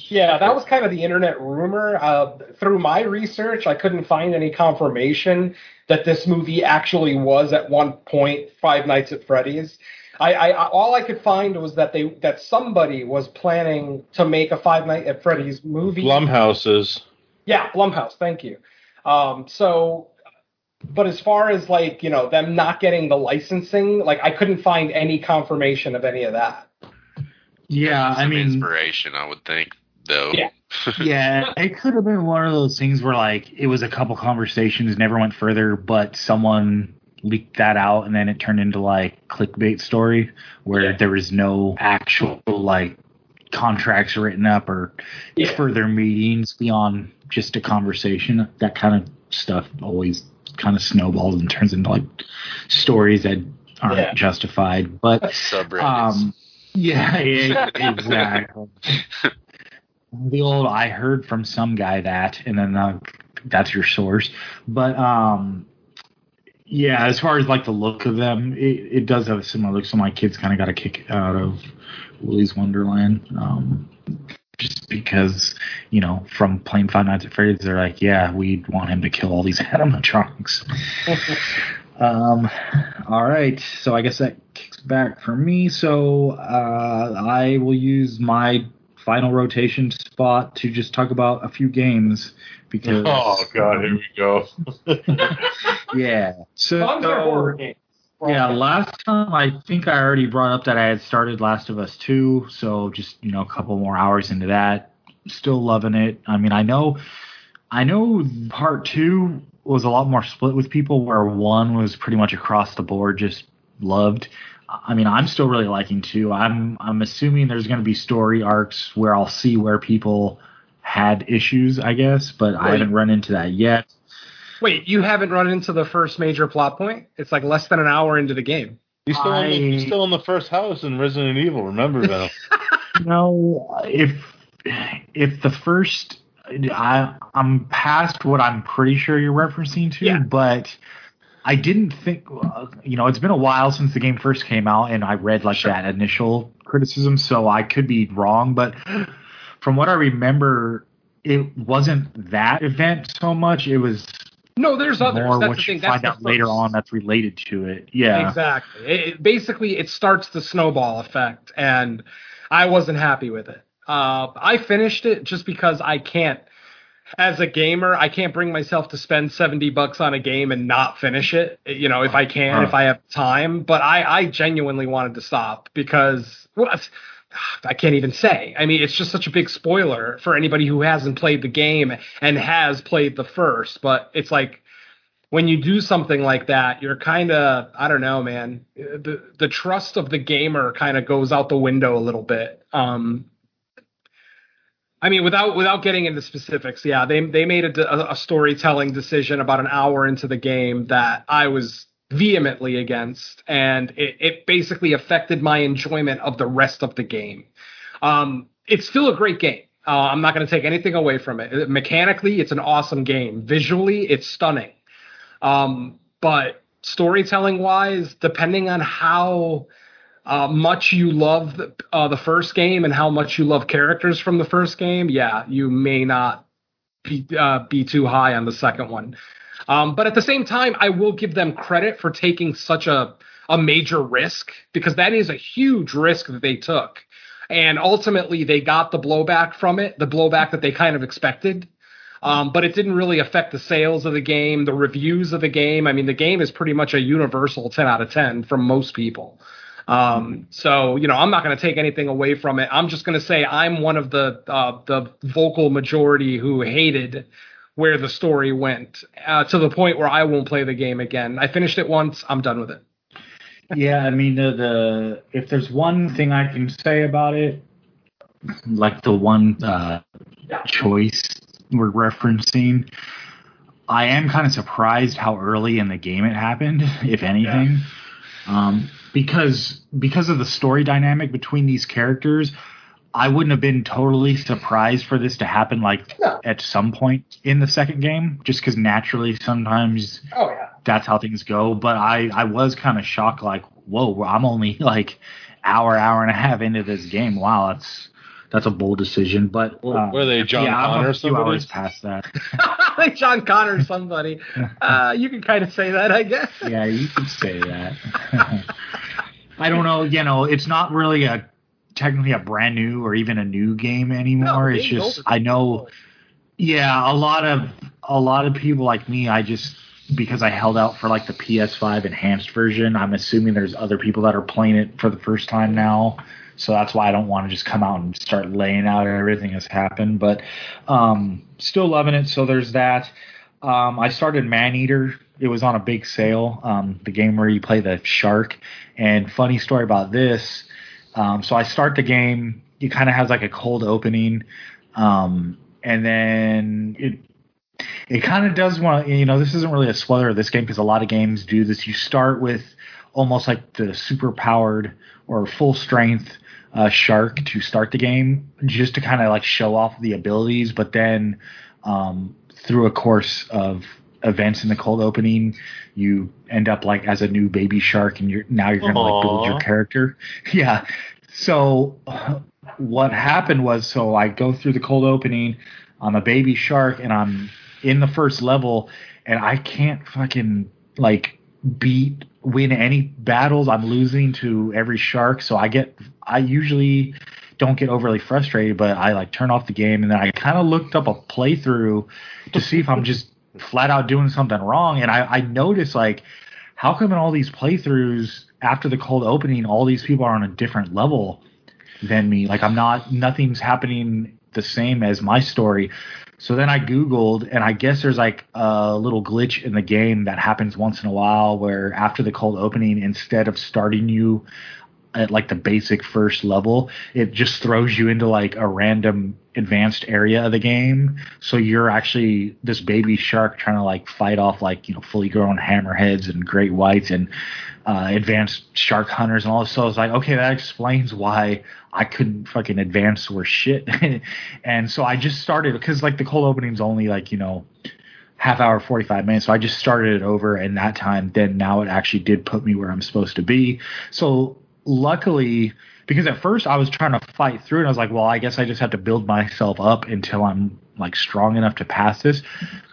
Yeah, that was kind of the internet rumor. Uh, through my research, I couldn't find any confirmation that this movie actually was at one point Five Nights at Freddy's. I, I all I could find was that they that somebody was planning to make a Five Nights at Freddy's movie. Blumhouses. Yeah, Blumhouse. Thank you. Um, so, but as far as like you know them not getting the licensing, like I couldn't find any confirmation of any of that. Yeah, I mean, inspiration, I would think, though. Yeah. yeah, it could have been one of those things where like it was a couple conversations, never went further, but someone leaked that out and then it turned into like clickbait story where Yeah. there was no actual like contracts written up or Yeah. further meetings beyond just a conversation. That kind of stuff always kind of snowballs and turns into like stories that aren't Yeah. justified. But Subreddits. um, yeah, yeah, exactly. the old I heard from some guy that, and then uh, that's your source. But um, yeah, as far as like the look of them, it, it does have a similar look. So my kids kind of got a kick out of Willy's Wonderland. Um, just because, you know, from playing Five Nights at Freddy's, they're like, yeah, we'd want him to kill all these animatronics. Um, all right. So I guess that kicks back for me. So uh, I will use my final rotation spot to just talk about a few games because. Oh god, here we go. Yeah. So Bugs are horror games. yeah, last time I think I already brought up that I had started Last of Us 2, so just, you know, a couple more hours into that. Still loving it. I mean, I know I know part 2 was a lot more split with people where 1 was pretty much across the board just loved. I mean, I'm still really liking 2. I'm I'm assuming there's going to be story arcs where I'll see where people had issues, I guess, but I haven't run into that yet. Wait, you haven't run into the first major plot point? It's like less than an hour into the game. He's still, in the, he's I- still in the first house in Resident Evil. Remember Venom? No, if if the first, I I'm past what I'm pretty sure you're referencing to, Yeah. but I didn't think, you know, it's been a while since the game first came out, and I read like Sure. that initial criticism, so I could be wrong, but from what I remember, it wasn't that event so much. It was No, there's others. more That's what the you thing. That's find the out later on that's related to it. Yeah. Exactly. It- basically, it starts the snowball effect, and I wasn't happy with it. Uh, I finished it just because I can't, as a gamer, I can't bring myself to spend seventy bucks on a game and not finish it. You know, if I can, Huh. if I have time. But I, I genuinely wanted to stop because what. I can't even say. I mean, it's just such a big spoiler for anybody who hasn't played the game and has played the first. But it's like when you do something like that, you're kind of I don't know, man. The the trust of the gamer kind of goes out the window a little bit. Um, I mean, without without getting into specifics, yeah, they they made a, a, storytelling decision about an hour into the game that I was vehemently against, and it, it basically affected my enjoyment of the rest of the game. Um, it's still a great game. Uh, I'm not going to take anything away from it. Mechanically, it's an awesome game. Visually, it's stunning. Um, but storytelling wise, depending on how uh, much you love the, uh, the first game and how much you love characters from the first game, yeah, you may not be uh, be too high on the second one. Um, but at the same time, I will give them credit for taking such a a major risk because that is a huge risk that they took. And ultimately, they got the blowback from it, the blowback that they kind of expected. Um, but it didn't really affect the sales of the game, the reviews of the game. I mean, the game is pretty much a universal 10 out of 10 from most people. Um, so you know, I'm not going to take anything away from it. I'm just going to say I'm one of the uh, the vocal majority who hated where the story went uh, to the point where I won't play the game again. I finished it once. I'm done with it. Yeah, I mean the, the if there's one thing I can say about it, like the one uh, choice we're referencing, I am kind of surprised how early in the game it happened, if anything. Um, because because of the story dynamic between these characters, I wouldn't have been totally surprised for this to happen like No. at some point in the second game, just because naturally sometimes Oh yeah. that's how things go. But I I was kind of shocked, like, whoa, I'm only like hour hour and a half into this game. Wow, that's that's a bold decision. But Were- uh, were they John yeah, I'm Connor or a few somebody? hours past that. like John Connor or somebody. Uh, you can kind of say that, I guess. yeah, you could say that. I don't know. You know, it's not really a technically a brand new or even a new game anymore. No, it's just. I know. Yeah, a lot of a lot of people like me. I just because I held out for like the PS5 enhanced version. I'm assuming there's other people that are playing it for the first time now. So that's why I don't want to just come out and start laying out everything that's happened. But um, still loving it. So there's that. Um, I started Maneater. It was on a big sale. Um, the game where you play the shark. And funny story about this. Um, so I start the game. It kind of has like a cold opening, um, and then it it kind of does want you know this isn't really a spoiler of this game because a lot of games do this. You start with almost like the super powered or full strength uh, shark to start the game, just to kind of like show off the abilities, but then um, through a course of events in the cold opening, you end up like as a new baby shark, and you're now you're gonna like build your character. Yeah. So what happened was, so I go through the cold opening. I'm a baby shark, and I'm in the first level, and I can't fucking like beat win any battles. I'm losing to every shark, so I get I usually don't get overly frustrated, but I like turn off the game and then I kind of looked up a playthrough to see if I'm just flat out doing something wrong, and I I noticed like how come in all these playthroughs after the cold opening, all these people are on a different level than me? Like I'm not nothing's happening the same as my story. So then I Googled, and I guess there's like a little glitch in the game that happens once in a while where after the cold opening, instead of starting you at like the basic first level, it just throws you into like a random advanced area of the game. So you're actually this baby shark trying to like fight off like, you know, fully grown hammerheads and great whites and uh, advanced shark hunters and all this. So I was like, okay, that explains why I couldn't fucking advance or shit. and so I just started because like the cold opening's only like, you know, half hour 45 minutes so i just started it over and that time then now it actually did put me where i'm supposed to be so luckily because at first i was trying to fight through and i was like well i guess i just have to build myself up until i'm like strong enough to pass this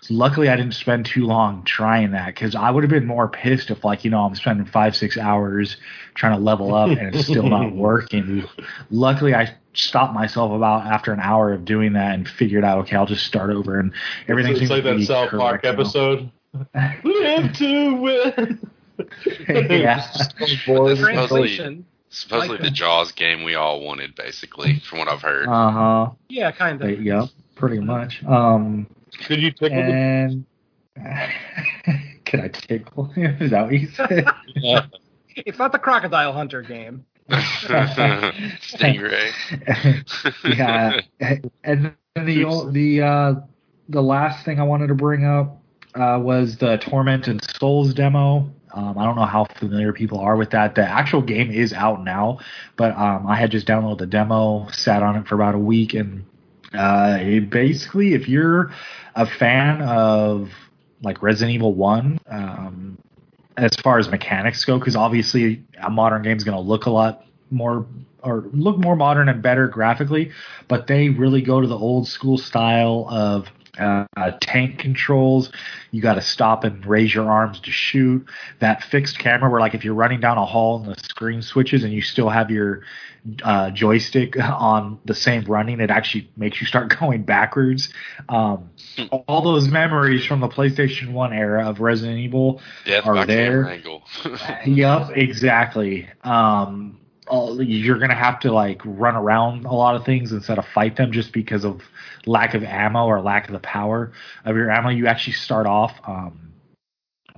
luckily i didn't spend too long trying that because i would have been more pissed if like you know i'm spending five six hours trying to level up and it's still not working luckily i stopped myself about after an hour of doing that and figured out okay i'll just start over and everything it's like that South Park episode. Live to win. Yeah The translation. Supposedly Like the. Jaws game we all wanted, basically, from what I've heard. uh-huh Yeah, kind of. yep pretty much um Could you tickle the and can i tickle him is that what you said It's not the Crocodile Hunter game. Stingray. yeah, and then the o- the uh, the last thing I wanted to bring up uh, was the Tormented Souls demo. Um, I don't know how familiar people are with that. The actual game is out now, but um, I had just downloaded the demo, sat on it for about a week, and uh, basically, if you're a fan of like Resident Evil One, um, as far as mechanics go, because obviously a modern game is going to look a lot more or look more modern and better graphically, but they really go to the old school style of uh, uh, tank controls. You got to stop and raise your arms to shoot. That fixed camera, where like if you're running down a hall and the screen switches and you still have your uh, joystick on the same running, it actually makes you start going backwards. Um, all those memories from the PlayStation One era of Resident Evil Death Are there- angle. yep, exactly. Um, all- you're gonna have to like run around a lot of things instead of fight them just because of lack of ammo or lack of the power of your ammo. You actually start off um,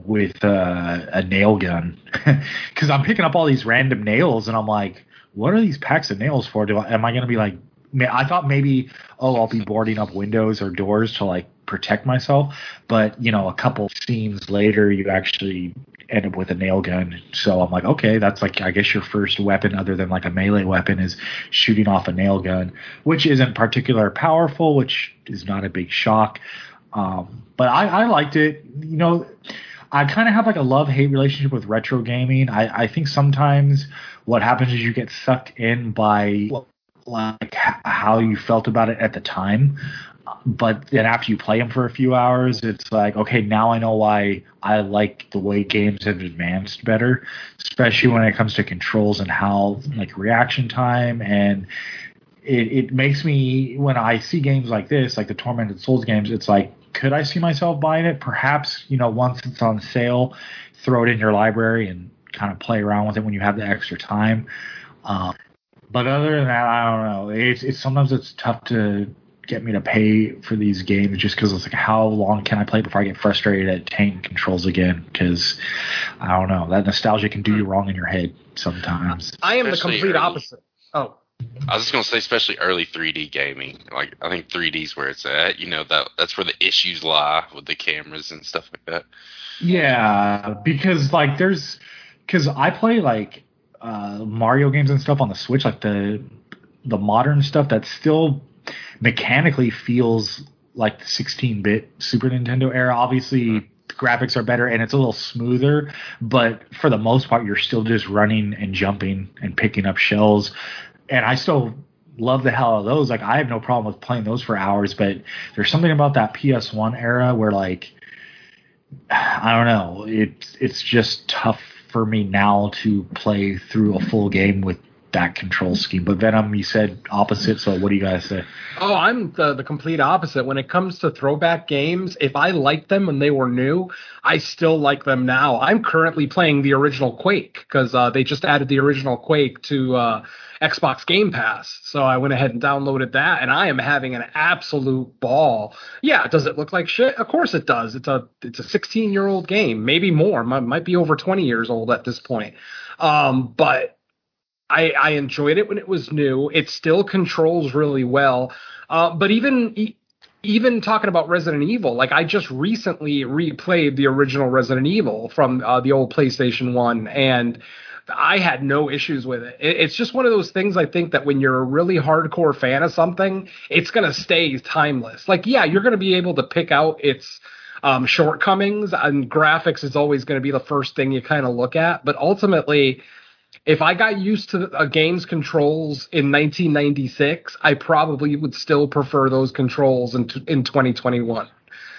with uh, a nail gun because I'm picking up all these random nails and I'm like, what are these packs of nails for? Do I, am I gonna be like? I thought maybe oh I'll be boarding up windows or doors to like protect myself, but you know a couple scenes later you actually end up with a nail gun. So I'm like, okay, that's like I guess your first weapon other than like a melee weapon is shooting off a nail gun, which isn't particularly powerful, which is not a big shock. Um, but I, I liked it. You know, I kind of have like a love hate relationship with retro gaming. I, I think sometimes what happens is you get sucked in by like how you felt about it at the time. But then after you play them for a few hours, it's like, okay, now I know why I like the way games have advanced better, especially when it comes to controls and how like reaction time and it, it makes me when I see games like this, like the Tormented Souls games, it's like, could I see myself buying it? Perhaps, you know, once it's on sale, throw it in your library and kind of play around with it when you have the extra time. Um, but other than that, I don't know. It's, it's sometimes it's tough to get me to pay for these games just because it's like how long can I play before I get frustrated at tank controls again? Because I don't know that nostalgia can do you wrong in your head sometimes. I am the complete early. opposite. Oh, I was just gonna say, especially early 3D gaming. Like I think 3D's where it's at. You know that that's where the issues lie with the cameras and stuff like that. Yeah, because like there's because I play like uh, Mario games and stuff on the Switch, like the the modern stuff that still mechanically feels like the 16-bit Super Nintendo era. Obviously, the graphics are better and it's a little smoother, but for the most part, you're still just running and jumping and picking up shells. And I still love the hell out of those. Like I have no problem with playing those for hours, but there's something about that PS1 era where like I don't know. It's it's just tough for me now to play through a full game with that control scheme. But Venom, you said opposite. So what do you guys say? Oh, I'm the, the complete opposite. When it comes to throwback games, if I liked them when they were new, I still like them now. I'm currently playing the original Quake because uh, they just added the original Quake to uh, Xbox Game Pass. So I went ahead and downloaded that, and I am having an absolute ball. Yeah, does it look like shit? Of course it does. It's a it's a 16 year old game, maybe more. Might, might be over 20 years old at this point. Um, but I, I enjoyed it when it was new. It still controls really well. Uh, but even even talking about Resident Evil, like I just recently replayed the original Resident Evil from uh, the old PlayStation One, and I had no issues with it. it. It's just one of those things. I think that when you're a really hardcore fan of something, it's gonna stay timeless. Like, yeah, you're gonna be able to pick out its um, shortcomings, and graphics is always going to be the first thing you kind of look at. But ultimately, if I got used to a game's controls in 1996, I probably would still prefer those controls in t- in 2021.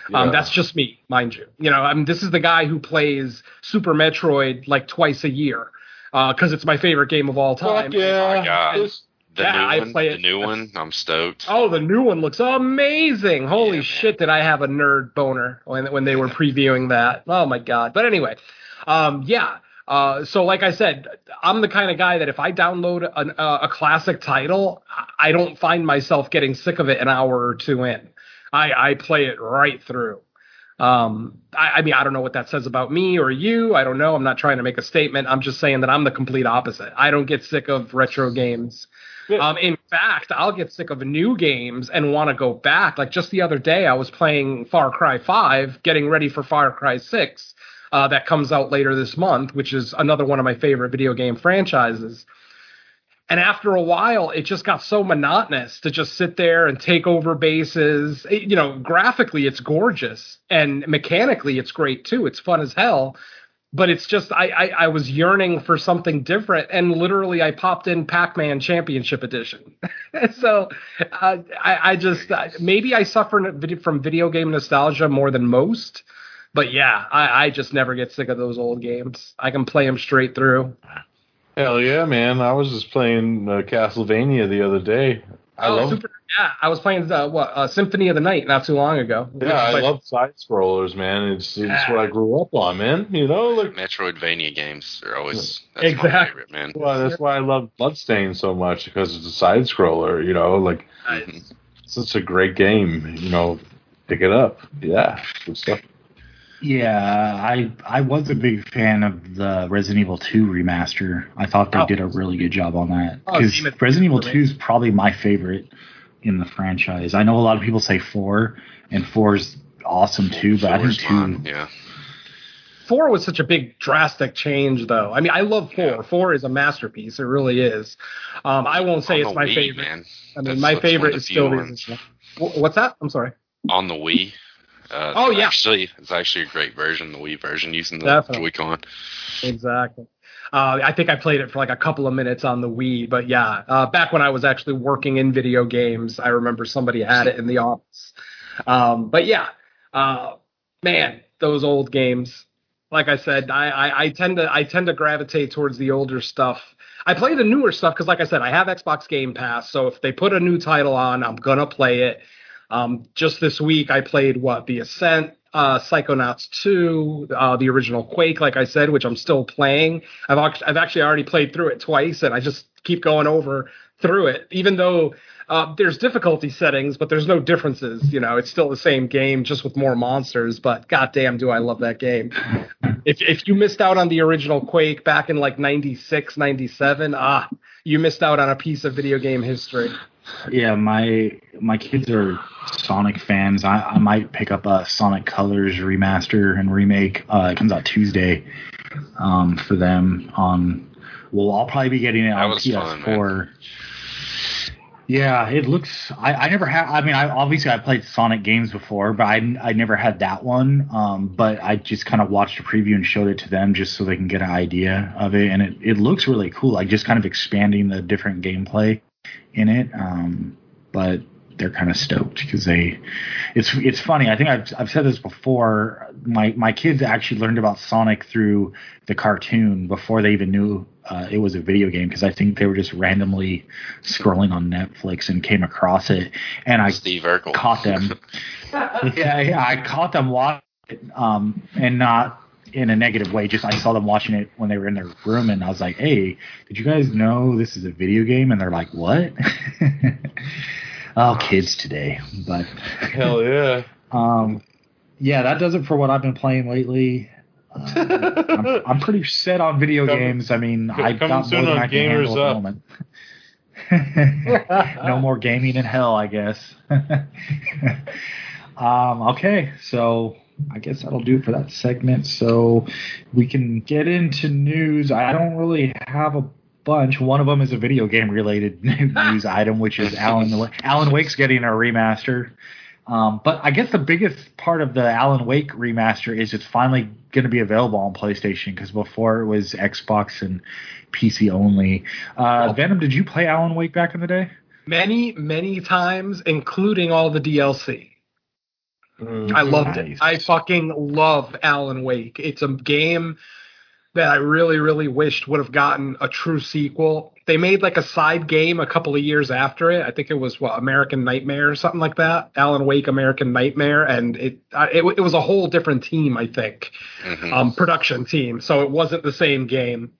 Yeah. Um, that's just me, mind you. You know, I mean, this is the guy who plays Super Metroid like twice a year because it's my favorite game of all time. Fuck yeah. my God. The Yeah, new I one, play the new one, I'm stoked. Oh, the new one looks amazing! Holy Yeah, shit, did I have a nerd boner when when they were previewing that? Oh my god! But anyway, um, yeah. Uh, so like I said, I'm the kind of guy that if I download an, uh, a classic title, I don't find myself getting sick of it an hour or two in. I, I play it right through. Um, I, I mean, I don't know what that says about me or you. I don't know. I'm not trying to make a statement. I'm just saying that I'm the complete opposite. I don't get sick of retro games. Um, in fact, I'll get sick of new games and want to go back. Like just the other day, I was playing Far Cry 5, getting ready for Far Cry 6, uh, that comes out later this month, which is another one of my favorite video game franchises. And after a while, it just got so monotonous to just sit there and take over bases. It- you know, graphically, it's gorgeous, and mechanically, it's great too. It's fun as hell but it's just I, I I was yearning for something different, and literally I popped in Pac-Man Championship Edition. so uh, I I just uh, maybe I suffer from video game nostalgia more than most, but yeah, I I just never get sick of those old games. I can play them straight through. Hell yeah, man! I was just playing uh, Castlevania the other day. I oh, love, super, yeah, I was playing uh, what uh, Symphony of the Night not too long ago. yeah, I But- love side scrollers, man. It's it's Yeah. what I grew up on, man. You know, like Metroidvania games are always that's Exactly. my favorite, man. well, that's why I love Bloodstained so much because it's a side scroller. You know, like it's such a great game. You know, pick it up. Yeah, good stuff. Yeah, I I was a big fan of the Resident Evil 2 remaster. I thought they Oh. did a really good job on that. Oh, Because Demon- Resident Evil 2 is probably my favorite in the franchise. I know a lot of people say 4, and 4 is awesome too, but I think is 2 fun, Yeah. four was such a big drastic change, though. I mean, I love four. Yeah. Four is a masterpiece. It really is. Um, I won't say On it's my Wii, favorite. man. I mean, That's- my that's favorite is still few the ones. What's that? I'm sorry. on the Wii. Uh, Oh, yeah. actually, it's actually a great version, the Wii version using the Definitely. Joy-Con. Exactly. Uh, I think I played it for like a couple of minutes on the Wii, but yeah, uh, back when I was actually working in video games, I remember somebody had it in the office. Um, but yeah, uh, man, those old games. Like I said, I, I, I tend to I tend to gravitate towards the older stuff. I play the newer stuff because, like I said, I have Xbox Game Pass. So if they put a new title on, I'm gonna play it. Um, just this week, I played what the Ascent, uh, Psychonauts 2, uh, the original Quake, like I said, which I'm still playing. I've I've actually already played through it twice, and I just keep going over through it, even though uh, there's difficulty settings, but there's no differences. You know, it's still the same game, just with more monsters. But goddamn, do I love that game! If if you missed out on the original Quake back in like 96, 97, ah, you missed out on a piece of video game history. Yeah, my my kids are Sonic fans. I, I might pick up a Sonic Colors remaster and remake. Uh, it comes out Tuesday um, for them. On well, I'll probably be getting it on PS4. yeah, it looks. I, I never had. I mean, I obviously I played Sonic games before, but I I never had that one. Um, but I just kind of watched a preview and showed it to them just so they can get an idea of it, and it it looks really cool. Like just kind of expanding the different gameplay in it. Um, but they're kind of stoked because they, it's it's funny. I think I've I've said this before. My my kids actually learned about Sonic through the cartoon before they even knew uh, it was a video game because I think they were just randomly scrolling on Netflix and came across it, and I Steve Urkel. caught them. yeah, yeah, I caught them watching it, um, and not in a negative way. Just I saw them watching it when they were in their room, and I was like, "Hey, did you guys know this is a video game?" And they're like, "What?" oh, kids today. But Hell yeah. um, yeah, that does it for what I've been playing lately. Uh, I'm, I'm pretty set on video Coming- games. I mean, I've coming got more than I can handle at the moment. no more gaming in hell, I guess. um, okay, so I guess that'll do it for that segment. So we can get into news. I don't really have a bunch. One of them is a video game related news item, which is Alan Alan Wake's getting a remaster. Um, but I guess the biggest part of the Alan Wake remaster is it's finally going to be available on PlayStation because before it was Xbox and PC only. Uh, Venom, did you play Alan Wake back in the day? Many, many times, including all the DLC. I loved it. I fucking love Alan Wake. It's a game that I really, really wished would have gotten a true sequel. They made like a side game a couple of years after it. I think it was what American Nightmare or something like that. Alan Wake American Nightmare, and it it, it was a whole different team. I think Mhm. um, production team, so it wasn't the same game.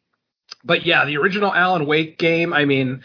But yeah, the original Alan Wake game. I mean,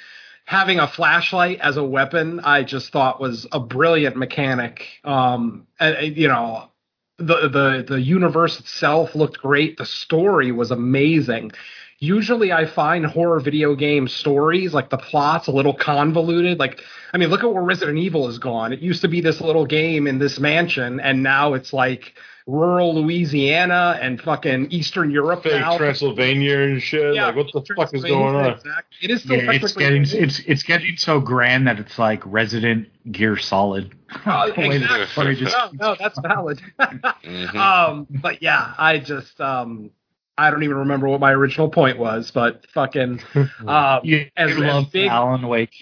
having a flashlight as a weapon, I just thought was a brilliant mechanic. Um, and, you know, the the the universe itself looked great. The story was amazing. Usually, I find horror video game stories like the plots a little convoluted. Like, I mean, look at where Resident Evil is gone. It used to be this little game in this mansion, and now it's like rural Louisiana and fucking Eastern Europe Fake now. Transylvania and shit. Yeah, like, what the fuck is going on? Exactly. It is still Yeah, it's technically getting it's it's getting so grand that it's like Resident Gear Solid. Oh, The way the exactly. just- no, no, that's valid. Mhm. um, but yeah, I just um, I don't even remember what my original point was, but fucking um, You, as- you as big- Alan Wake.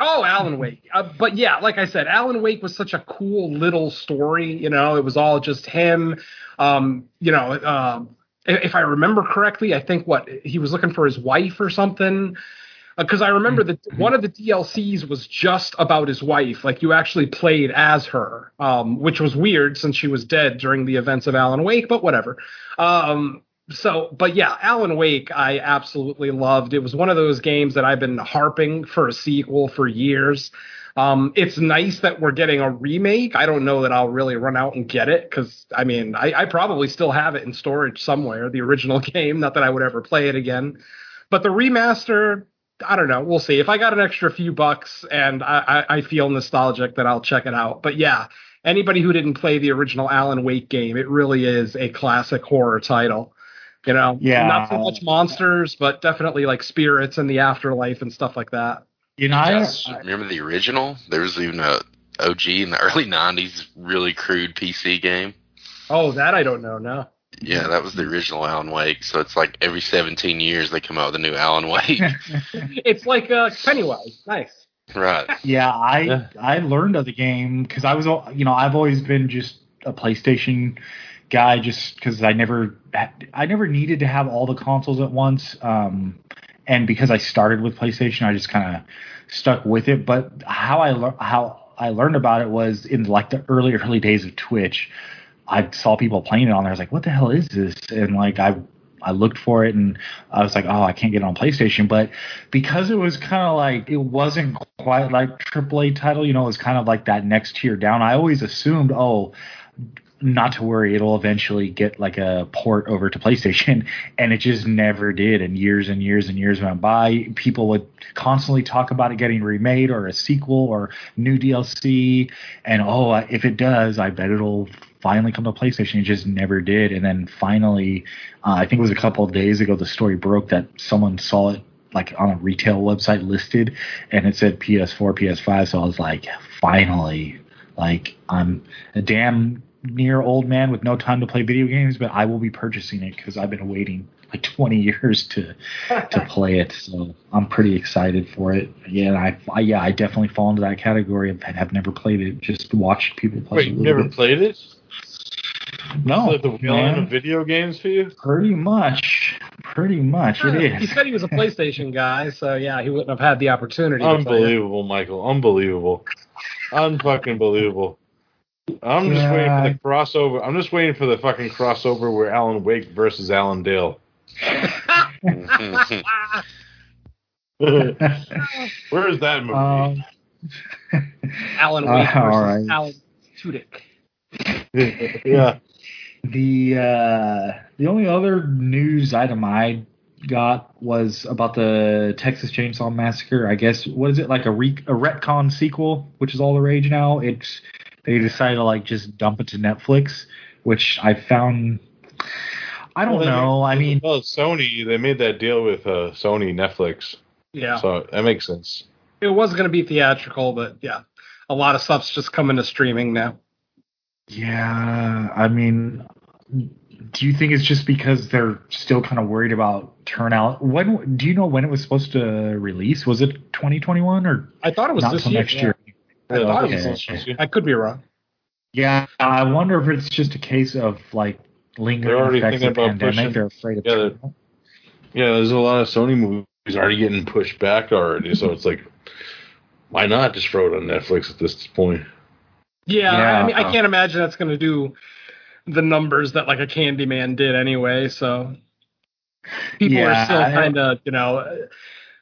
Oh, Alan Wake. Uh, but yeah, like I said, Alan Wake was such a cool little story. You know, it was all just him. Um, you know, um, if if I remember correctly, I think what he was looking for his wife or something. Because I remember that one of the DLCs was just about his wife. Like you actually played as her, um, which was weird since she was dead during the events of Alan Wake. But whatever. Um, so, but yeah, Alan Wake, I absolutely loved. It was one of those games that I've been harping for a sequel for years. Um, it's nice that we're getting a remake. I don't know that I'll really run out and get it because I mean, I, I probably still have it in storage somewhere, the original game. Not that I would ever play it again, but the remaster, I don't know. We'll see. If I got an extra few bucks and I, I, I feel nostalgic, then I'll check it out. But yeah, anybody who didn't play the original Alan Wake game, it really is a classic horror title. You know, Yeah. not so much monsters, but definitely like spirits and the afterlife and stuff like that. You know, I, Yes. Remember the original? There was even a OG in the early '90s, really crude PC game. Oh, that I don't know. No. Yeah, that was the original Alan Wake. So it's like every 17 years they come out with a new Alan Wake. It's like uh, Pennywise. Nice. right. Yeah, I Yeah. I learned of the game because I was al- you know I've always been just a PlayStation guy just because I never I never needed to have all the consoles at once. Um, and because I started with PlayStation, I just kind of stuck with it. But how I lear- how I learned about it was in like the early early days of Twitch. I saw people playing it on there. I was like, "What the hell is this?" And like I I looked for it and I was like, "Oh, I can't get it on PlayStation." But because it was kind of like it wasn't quite like AAA title, you know, it was kind of like that next tier down. I always assumed, "Oh, not to worry, it'll eventually get like a port over to PlayStation," and it just never did. And years and years and years went by. People would constantly talk about it getting remade or a sequel or new DLC, and oh, if it does, I bet it'll finally come to PlayStation. It just never did. And then finally, uh, I think it was a couple of days ago, the story broke that someone saw it like on a retail website listed, and it said PS4, PS5. So I was like, finally, like I'm a damn near old man with no time to play video games, but I will be purchasing it because I've been waiting like 20 years to to play it. So I'm pretty excited for it. Yeah, I, I yeah, I definitely fall into that category of have never played it. Just watched people play. Wait, it a you never bit. played it? No, Like the wheel man. of video games for you? Pretty much, pretty much it He said he was a PlayStation guy, so yeah, he wouldn't have had the opportunity. to play it. Unbelievable, Michael. Unbelievable. Unfucking believable. I'm just waiting for the crossover. I'm just waiting for the fucking crossover where Alan Wake versus Alan Dale. Where is that movie? Um, Alan Uh, Wake versus all right. Alan Tudyk. yeah. The uh, the only other news item I got was about the Texas Chainsaw Massacre. I guess what is it like a re- a retcon sequel, which is all the rage now. It's they decided to like just dump it to Netflix, which I found. I don't Well, they know. I mean, well, Sony. They made that deal with uh, Sony Netflix, Yeah, so that makes sense. it was going to be theatrical, but yeah, a lot of stuff's just coming to streaming now. yeah. I mean, do you think it's just because they're still kind of worried about turnout? When do you know when it was supposed to release? Was it 2021 or I thought it was not this year. next yeah. year? I thought it was Okay. I could be wrong. Yeah, I wonder if it's just a case of like They're lingering effects of the about pandemic. pushing- They're afraid of Yeah, they're- Yeah, there's a lot of Sony movies already getting pushed back already, so it's like, why not just throw it on Netflix at this point? Yeah, Yeah. I mean, I can't imagine that's going to do the numbers that like a Candyman did anyway. So people are still kind of, you know,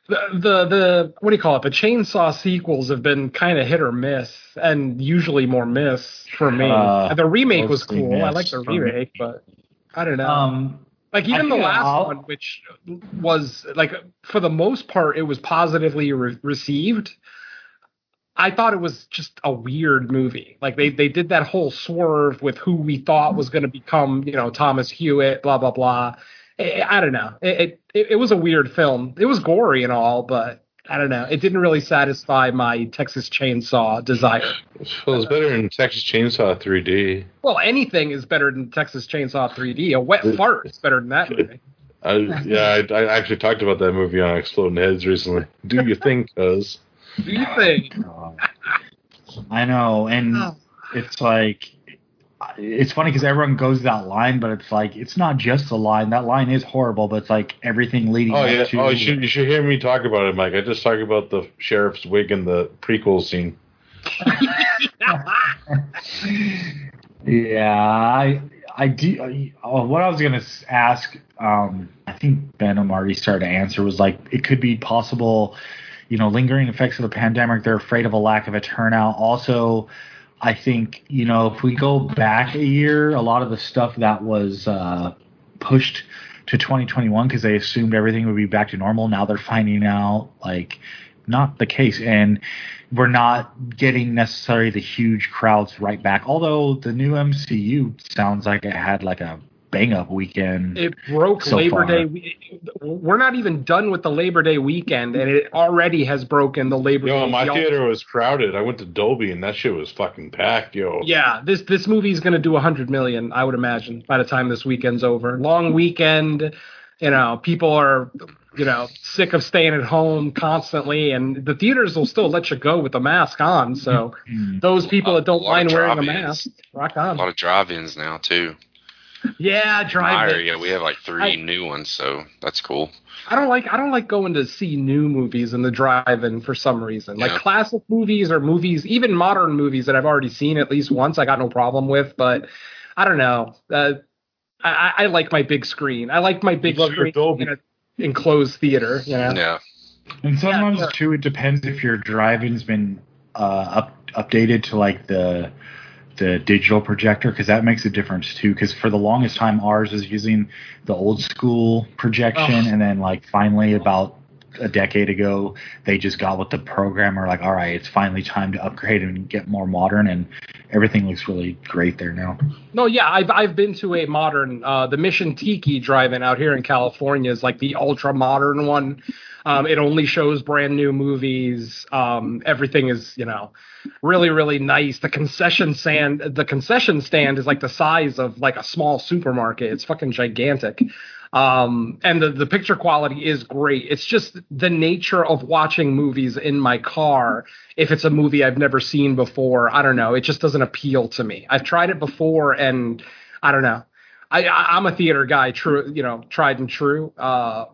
the, the the what do you call it? The chainsaw sequels have been kind of hit or miss, and usually more miss for me. Uh, the remake was cool. I like the for me. remake, but I don't know. Um, Like even the last I'll- one, which was like for the most part, it was positively re- received. I thought it was just a weird movie. Like they they did that whole swerve with who we thought was going to become, you know, Thomas Hewitt, blah blah blah. I, I don't know. It, it it was a weird film. It was gory and all, but I don't know. It didn't really satisfy my Texas Chainsaw desire. Well, it's better than Texas Chainsaw 3D. Well, anything is better than Texas Chainsaw 3D. A wet fart is better than that movie. I, yeah, I, I actually talked about that movie on Exploding Heads recently. Do you think, cuz? Do you think? I know, and Oh. it's like it's funny because everyone goes that line, but it's like it's not just the line. That line is horrible, but it's like everything leading Oh yeah. to. Oh, you should you should hear me talk about it, Mike. I just talked about the sheriff's wig in the prequel scene. Yeah, I, I do. Uh, what I was gonna ask, um, I think Venom already started to answer was like it could be possible, you know, lingering effects of the pandemic. They're afraid of a lack of a turnout. Also, I think you know if we go back a year, a lot of the stuff that was uh, pushed to 2021 because they assumed everything would be back to normal. Now they're finding out like not the case, and we're not getting necessarily the huge crowds right back. Although the new MCU sounds like it had like a bang up weekend. It broke So Labor far. Day. we- We're not even done with the Labor Day weekend, and it already has broken the Labor Yo, Day. my y'all- theater was crowded. I went to Dolby and that shit was fucking packed, yo. Yeah, this this movie is going to do a hundred million, I would imagine, by the time this weekend's over. Long weekend, you know, people are, you know, sick of staying at home constantly, and the theaters will still let you go with the mask on. So Mm. those people that don't A mind wearing a mask, rock on. A lot of drive-ins now too. Yeah, In my drive. area, we have like three I- new ones, so that's cool. I don't like I don't like going to see new movies in the drive-in for some reason. Like classic movies or movies, even modern movies that I've already seen at least once, I got no problem with. But I don't know. Uh, I, I I like my big screen. I like my big love screen in an enclosed theater. You know? Yeah. And sometimes sure. too, it depends if your drive-in's been uh, up updated to like the the digital projector because that makes a difference too. Because for the longest time, ours is using the old school projection, Ugh. and then like finally about a decade ago, they just got with the programmer like, all right, it's finally time to upgrade and get more modern, and everything looks really great there now. No, yeah, I've I've been to a modern uh the Mission Tiki drive-in out here in California is like the ultra modern one. Um it only shows brand new movies. Um everything is, you know, really really nice. The concession stand the concession stand is like the size of like a small supermarket. It's fucking gigantic. Um and the the picture quality is great. It's just the nature of watching movies in my car if it's a movie I've never seen before, I don't know. It just doesn't appeal to me. I've tried it before, and I don't know. I, I'm a theater guy, true, you know, tried and true. Uh,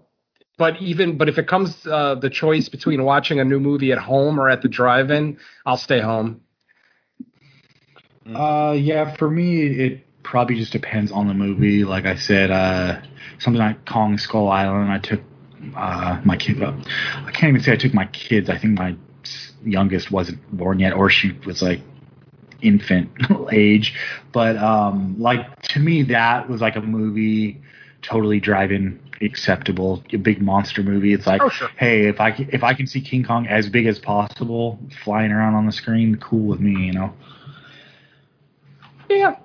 but even but if it comes uh, the choice between watching a new movie at home or at the drive-in, I'll stay home. Uh, yeah, for me, it probably just depends on the movie. Like I said, uh, something like Kong Skull Island, I took uh, my kid. Uh, I can't even say I took my kids. I think my youngest wasn't born yet, or she was like infant age. But um, like to me, that was like a movie totally drive-in acceptable. A big monster movie. It's like, Oh, sure. hey, if I c- if I can see King Kong as big as possible flying around on the screen, cool with me, you know. Yeah,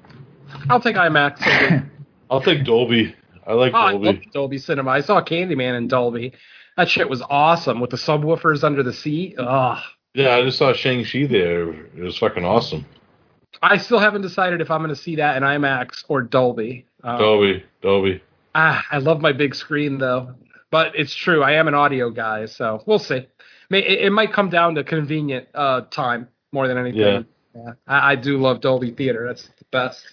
I'll take IMAX. I'll take Dolby. I like Oh, I Dolby. love Dolby Cinema. I saw Candyman in Dolby. That shit was awesome with the subwoofers under the seat. Ugh. yeah, I just saw Shang-Chi there. It was fucking awesome. I still haven't decided if I'm going to see that in IMAX or Dolby. Um, Dolby, Dolby. Ah, I love my big screen though. But it's true, I am an audio guy, so we'll see. It, it might come down to convenient uh, time more than anything. Yeah. Yeah. I, I do love Dolby Theater. That's the best.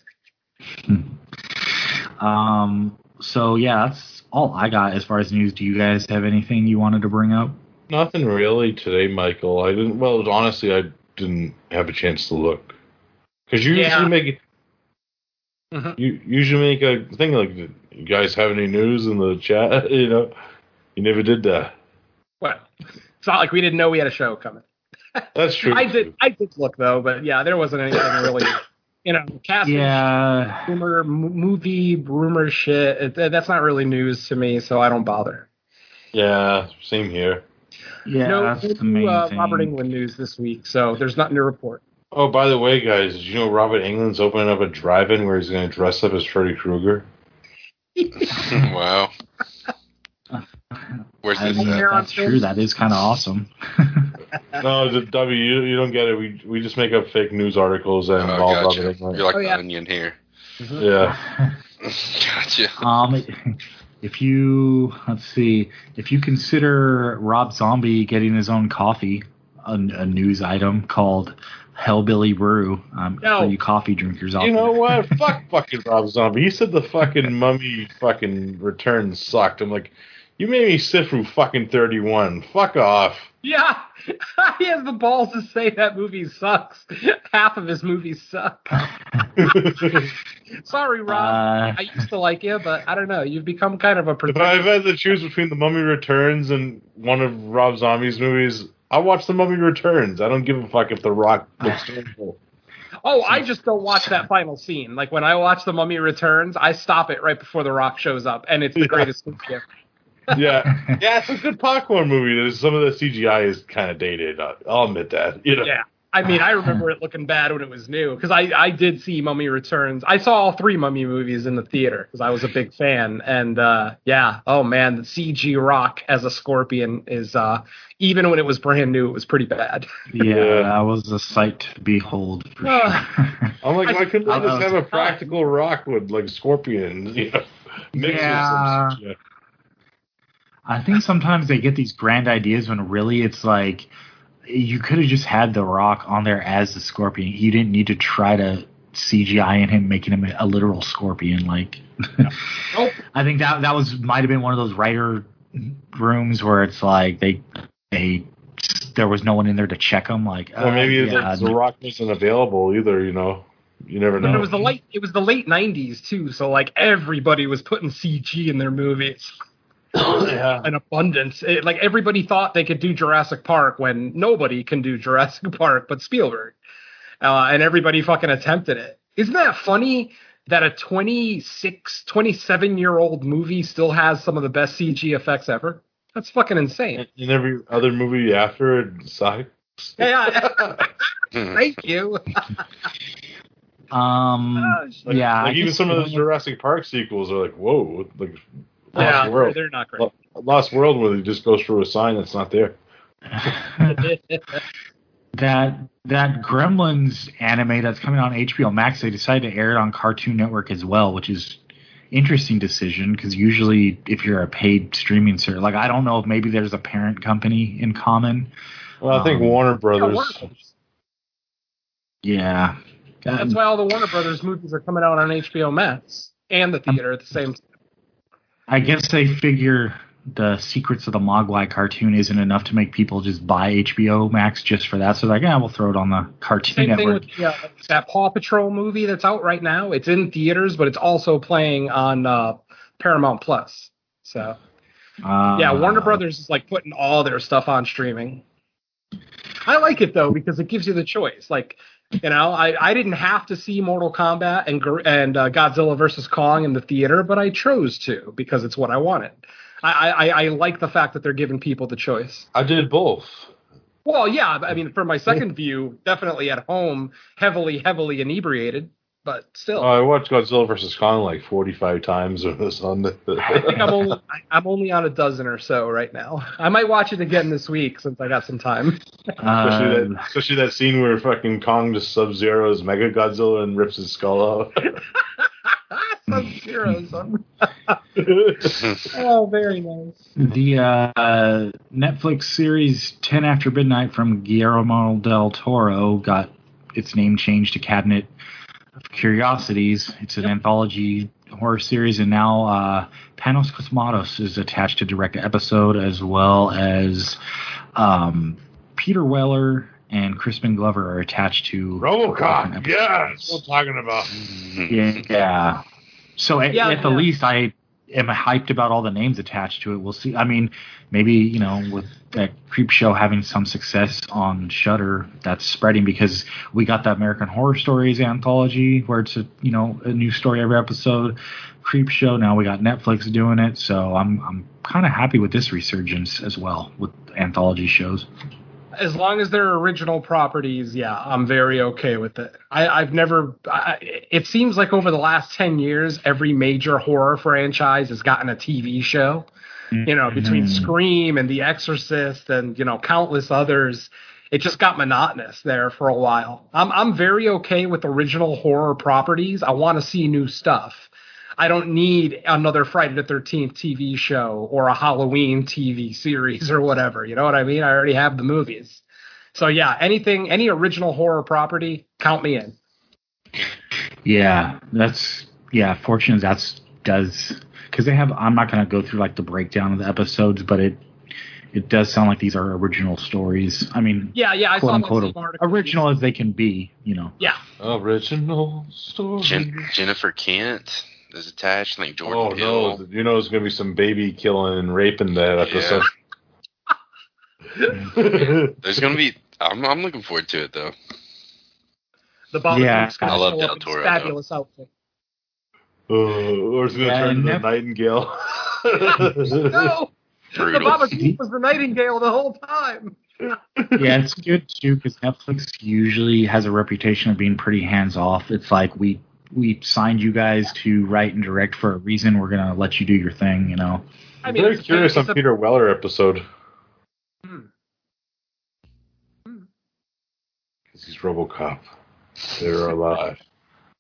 Um. So yeah, that's all I got as far as news. Do you guys have anything you wanted to bring up? Nothing really today, Michael. I didn't. Well, honestly, I didn't have a chance to look. Because you Yeah. usually make Mhm. you usually make a thing like, you guys have any news in the chat? You know, you never did that. Well, it's not like we didn't know we had a show coming. That's true. I did. I did look though, but yeah, there wasn't anything really. You know, casting Yeah. rumor, m- movie rumor shit. It, that's not really news to me, so I don't bother. Yeah, same here. Yeah, no, that's no the main uh. Robert Englund news this week, so there's nothing to report. Oh, by the way, guys, did you know Robert Englund's opening up a drive-in where he's going to dress up as Freddy Krueger? wow. Where's I this mean, at? That's true. That is kind of awesome. No, the W, you, you don't get it. We we just make up fake news articles and Oh, involve gotcha. Robert Englund. You're like Oh, the onion here. Yeah. gotcha. um, if you let's see, if you consider Rob Zombie getting his own coffee, a, a news item called Hellbilly Brew, um, No. for you coffee drinkers out You know there. what? Fuck fucking Rob Zombie. You said the fucking mummy fucking return sucked. I'm like, you made me sit through fucking 31. Fuck off. Yeah, he has the balls to say that movie sucks. Half of his movies suck. Sorry, Rob. Uh, I used to like you, but I don't know. You've become kind of a If protector. I've had to choose between the Mummy Returns and one of Rob Zombie's movies, I watch the Mummy Returns. I don't give a fuck if The Rock looks terrible. Oh, I just don't watch that final scene. Like when I watch The Mummy Returns, I stop it right before The Rock shows up, and it's the Yeah. greatest movie ever. yeah, yeah, it's a good popcorn movie. There's some of the CGI is kind of dated. I'll I'll admit that. You know, Yeah. I mean, I remember it looking bad when it was new because I, I did see Mummy Returns. I saw all three Mummy movies in the theater because I was a big fan. And uh, yeah, oh man, the CG Rock as a scorpion is uh, even when it was brand new, it was pretty bad. yeah, that was a sight to behold for sure. I'm like, I- why couldn't I they just have a practical rock with like scorpion? You know, mix Yeah. I think sometimes they get these grand ideas when really it's like you could have just had the Rock on there as the Scorpion. You didn't need to try to CGI in him, making him a literal scorpion. Like, Nope. I think that that was might have been one of those writer rooms where it's like they they there was no one in there to check them. Like, Or uh, maybe yeah, like the rock wasn't available either. You know, you never know. And it was the late it was the late '90s too, so like everybody was putting CG in their movies. yeah. an abundance. It, like everybody thought they could do Jurassic Park when nobody can do Jurassic Park but Spielberg, uh, and everybody fucking attempted it. Isn't that funny that a 26, 27 year old movie still has some of the best CG effects ever? That's fucking insane. In every other movie after it sucks. Yeah, Hmm. thank you. um, Like, yeah, I like even some of the those Jurassic Park sequels are like, whoa, like Lost yeah, World. they're not great. Lost World where they just goes through a sign that's not there. that that Gremlins anime that's coming on HBO Max, they decided to air it on Cartoon Network as well, which is interesting decision because usually if you're a paid streaming service, like I don't know if maybe there's a parent company in common. Well, I think Um, Warner Yeah, Warner Brothers. Yeah, That's why all the Warner Brothers movies are coming out on HBO Max and the theater at the same time. I guess they figure the Secrets of the Mogwai cartoon isn't enough to make people just buy HBO Max just for that. So like, yeah, we'll throw it on the Cartoon Same thing Network. with yeah, that Paw Patrol movie that's out right now. It's in theaters, but it's also playing on uh, Paramount Plus. So Uh, yeah, Warner Brothers is like putting all their stuff on streaming. I like it though because it gives you the choice. Like you know, I, I didn't have to see Mortal Kombat and and uh, Godzilla versus Kong in the theater, but I chose to because it's what I wanted. I, I, I like the fact that they're giving people the choice. I did both. Well, yeah, I mean, for my second view, definitely at home, heavily, heavily inebriated, but still, Oh, I watched Godzilla vs Kong like 45 times when it was on the. I think I'm only I- I'm only on a dozen or so right now. I might watch it again this week since I got some time. Especially Uh, that, especially that scene where fucking Kong just sub zeros Mechagodzilla and rips his skull out. Sub Zero. Oh, very nice. The uh, Netflix series 10 After Midnight from Guillermo del Toro got its name changed to Cabinet of Curiosities. It's an anthology horror series, and now uh, Panos Cosmatos is attached to direct an episode, as well as um, Peter Weller and Crispin Glover are attached to Robocop, episodes. yeah, that's talking about. Yeah. yeah. So at, Yeah, at the yeah. least, I am I hyped about all the names attached to it. We'll see. I mean, maybe you know, with that Creep Show having some success on Shudder, that's spreading because we got the American Horror Stories anthology where it's a you know a new story every episode. Creep Show. Now we got Netflix doing it, so I'm I'm kind of happy with this resurgence as well with anthology shows. As long as they're original properties, yeah, I'm very okay with it. I, I've never. I, it seems like over the last ten years, every major horror franchise has gotten a TV show. You know, between Mhm. Scream and The Exorcist and you know countless others, it just got monotonous there for a while. I'm I'm very okay with original horror properties. I want to see new stuff. I don't need another Friday the 13th TV show or a Halloween TV series or whatever. You know what I mean? I already have the movies. So yeah, anything, any original horror property, count me in. Yeah, that's yeah. Fortunate that's does because they have. I'm not going to go through like the breakdown of the episodes, but it it does sound like these are original stories. I mean, Yeah, yeah, I quote saw unquote that original as they can be. You know. Yeah, Original story. Jen- Jennifer Kent is attached. I think Jordan oh Peele. no! You know there's gonna be some baby killing and raping that episode. There's gonna be. I'm, I'm looking forward to it though. the Babadook's Yeah, gonna I love show Del up in his Toro, fabulous outfit. Uh, or it's gonna Yeah, turn and into Nep- Nightingale. No, The Brutal. Baba Goop was the Nightingale the whole time. yeah, it's good too because Netflix usually has a reputation of being pretty hands off. It's like we we signed you guys to write and direct for a reason. We're gonna let you do your thing, you know. I I'm mean, very it's- curious it's on a- Peter Weller episode. Hmm. Hmm. Because he's RoboCop. They're alive.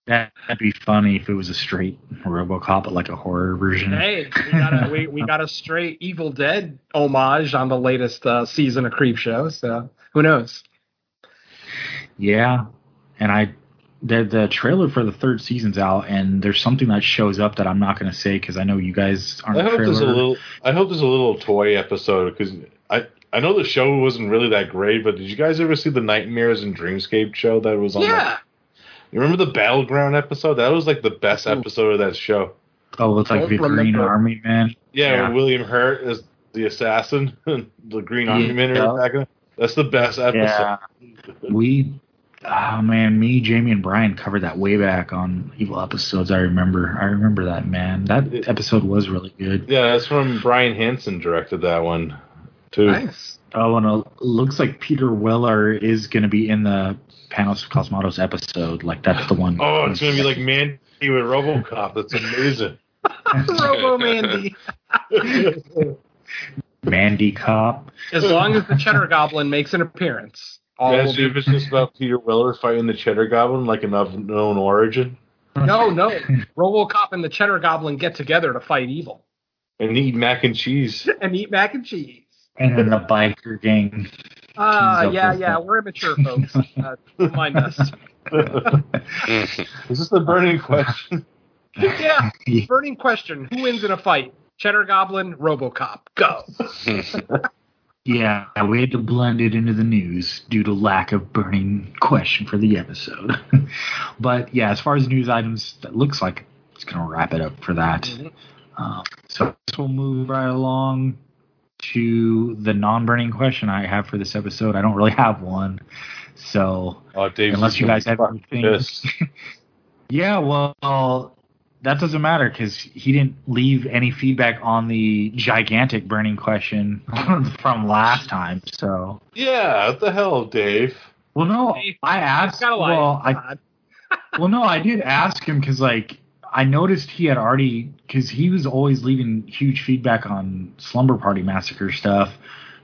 That- That'd be funny if it was a straight RoboCop, but like a horror version. Hey, we got a we, we got a straight Evil Dead homage on the latest uh, season of Creep Show. So who knows? Yeah, and I the the trailer for the third season's out, and there's something that shows up that I'm not gonna say because I know you guys aren't. I hope trailer. there's a little. I hope there's a little toy episode because I I know the show wasn't really that great, but did you guys ever see the Nightmares and Dreamscape show that was on? Yeah, You remember the Battleground episode? That was like the best Ooh. episode of that show. Oh, it's like Don't the Green. Army Man. Yeah, Yeah. William Hurt is the assassin, the Green Army Yeah. Men are attacking. That's the best episode. Yeah, we. Oh man, me, Jamie, and Brian covered that way back on Evil Episodes. I remember. I remember that man. That It- episode was really good. Yeah, that's from Brian Henson directed that one too. nice. Oh, and it looks like Peter Weller is going to be in the Panos Cosmatos episode. Like that's the one. Oh, it's gonna be like Mandy with RoboCop. That's amazing. Robo Mandy. Mandy Cop. As long as the Cheddar Goblin makes an appearance, all will Imagine if it's just about Peter Weller fighting the Cheddar Goblin, like an unknown origin, No, no. RoboCop and the Cheddar Goblin get together to fight evil and eat mac and cheese. and eat mac and cheese. And then the biker gang. Ah, Tease up yeah, yeah. that. We're immature folks. Uh, don't mind us. Is this the burning question? Yeah. Burning question: Who wins in a fight? Cheddar Goblin, RoboCop. Go. Yeah, we had to blend it into the news due to lack of burning question for the episode. but yeah, as far as news items, that looks like it's going to wrap it up for that. Mhm. Um, so we'll move right along to the non-burning question I have for this episode. I don't really have one, so Dave, unless you guys have anything. yeah, well, that doesn't matter because he didn't leave any feedback on the gigantic burning question from last time. So, Yeah, what the hell, Dave? well, no, Hey, I asked. Gotta. Well, I well, no, I did ask him because like I noticed he had already because he was always leaving huge feedback on Slumber Party Massacre stuff.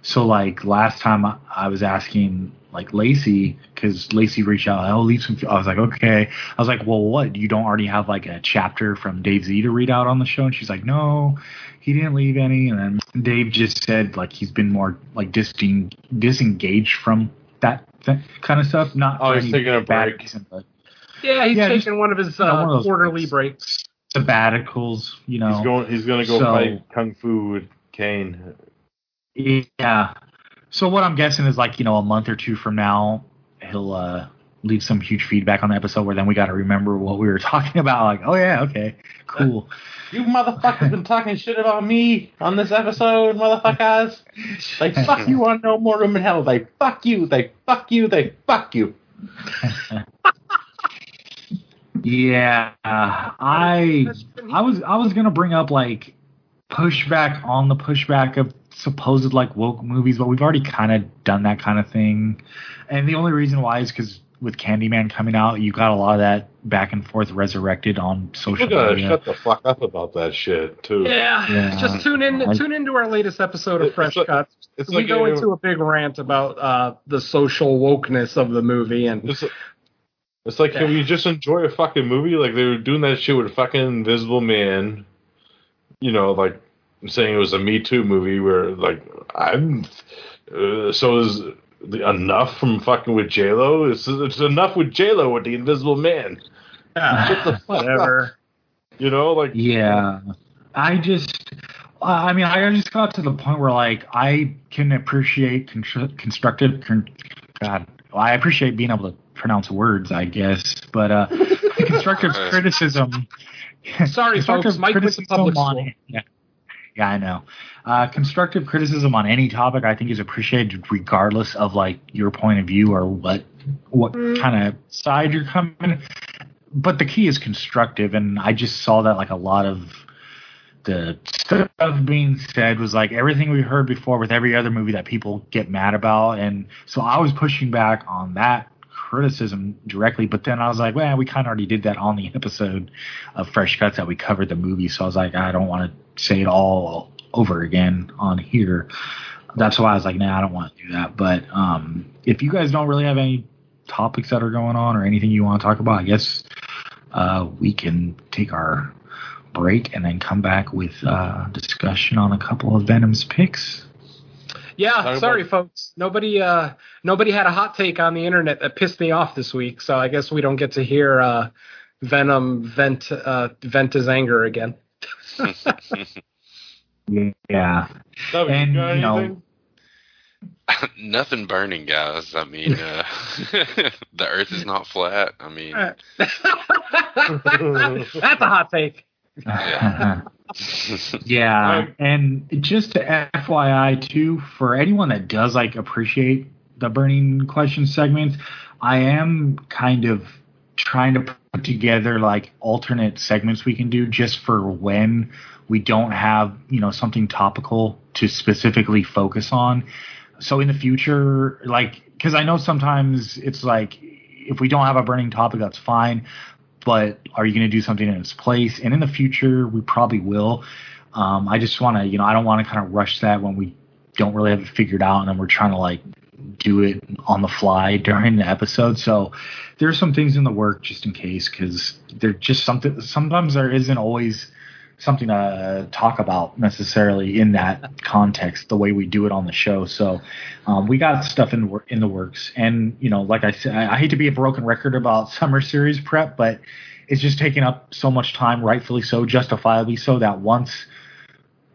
So like last time I, I was asking like Lacey because Lacey reached out, I'll leave some. I was like, okay. I was like, well, what? You don't already have like a chapter from Dave Z to read out on the show? And she's like, no, he didn't leave any. And then Dave just said like he's been more like disting, disengaged from that th- kind of stuff. Not Oh, he's taking a bad break. reason, but Yeah, he's Yeah, just- taking one of his you know, uh, one of those quarterly breaks. breaks. sabbaticals, you know. He's going. He's going to go So- fight kung fu with Kane. Yeah. So what I'm guessing is like you know a month or two from now he'll uh, leave some huge feedback on the episode where then we got to remember what we were talking about. Like, oh yeah, okay, cool. You motherfuckers been talking shit about me on this episode, motherfuckers. They fuck you on No More Room in Hell. They fuck you. They fuck you. They fuck you. yeah, I I was I was gonna bring up like pushback on the pushback of supposed like woke movies, but we've already kind of done that kind of thing. And the only reason why is because with Candyman coming out, you got a lot of that back and forth resurrected on social People gotta media. shut the fuck up about that shit too. Yeah, Yeah. just tune in. I- tune into our latest episode of It's Fresh like- Cuts. It's we like go a- into a big rant about uh, the social wokeness of the movie, and It's, it's like, can Yeah. we just enjoy a fucking movie? Like they were doing that shit with fucking Invisible Man. You know, like saying it was a Me Too movie where like I'm. Uh, so is the enough from fucking with J Lo? It's it's enough with J Lo with the Invisible Man. yeah, Shut the fuck up. whatever. You know, like Yeah. I just, I mean, I just got to the point where, like, I can appreciate constru- constructive, con- God, I appreciate being able to pronounce words, I guess, but uh, constructive criticism. Sorry, folks, constructive Mike went to criticism public on-. Yeah. Yeah, I know. Uh, constructive criticism on any topic, I think, is appreciated regardless of like your point of view or what what Mm. kind of side you're coming. But the key is constructive, and I just saw that like a lot of the stuff being said was like everything we heard before with every other movie that people get mad about, and so I was pushing back on that criticism directly. But then I was like, well, we kind of already did that on the episode of Fresh Cuts that we covered the movie, so I was like, I don't want to say it all over again on here. That's why I was like, nah, I don't want to do that. But um, if you guys don't really have any topics that are going on or anything you want to talk about, I guess uh, we can take our break and then come back with uh, discussion on a couple of Venom's picks. Yeah, Talk sorry, about- folks. Nobody, uh, nobody had a hot take on the internet that pissed me off this week. So I guess we don't get to hear uh, Venom vent uh, vent his anger again. Yeah, W, And, got you know. Nothing burning, guys. I mean, uh, the Earth is not flat. I mean, That's a hot take. Yeah. yeah, and just to FYI too, for anyone that does like appreciate the burning question segments, I am kind of trying to put together like alternate segments we can do just for when we don't have you know something topical to specifically focus on. So in the future, like, because I know sometimes it's like if we don't have a burning topic, that's fine but are you going to do something in its place? And in the future, we probably will. Um, I just want to, you know, I don't want to kind of rush that when we don't really have it figured out, and then we're trying to like do it on the fly during the episode. So there's some things in the work just in case, because they're just something. Sometimes there isn't always something to talk about necessarily in that context the way we do it on the show so um, we got stuff in in the works and you know like i said I, hate to be a broken record about summer series prep but it's just taking up so much time rightfully so justifiably so that once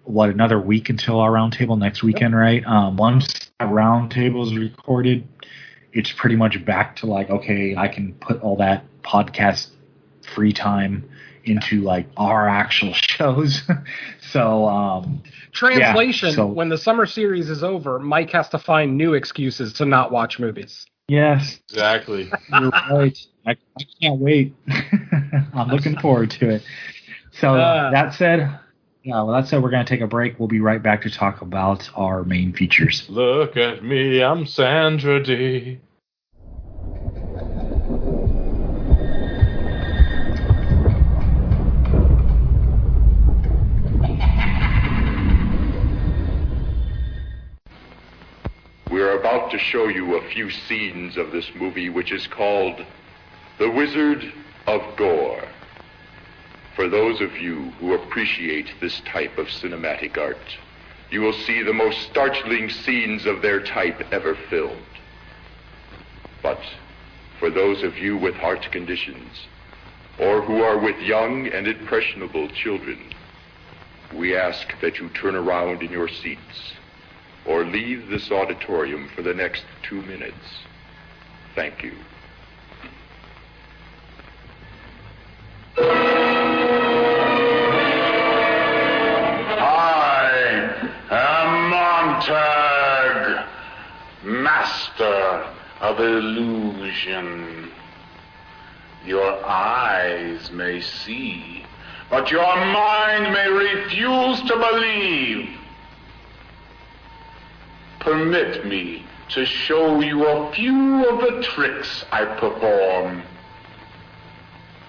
what another week until our roundtable next weekend right um, once roundtable is recorded it's pretty much back to like okay i can put all that podcast free time into like our actual shows. so um Translation: Yeah, so- When the summer series is over, Mike has to find new excuses to not watch movies. yes, Exactly. you're right. I, I can't wait. I'm looking forward to it. So Uh. that said, yeah, well that said we're gonna take a break. We'll be right back to talk about our main features. Look at me, I'm Sandra Dee. We're about to show you a few scenes of this movie, which is called The Wizard of Gore. For those of you who appreciate this type of cinematic art, you will see the most startling scenes of their type ever filmed. But for those of you with heart conditions, or who are with young and impressionable children, we ask that you turn around in your seats or leave this auditorium for the next two minutes. Thank you. Montag, master of illusion. Your eyes may see, but your mind may refuse to believe. Permit me to show you a few of the tricks I perform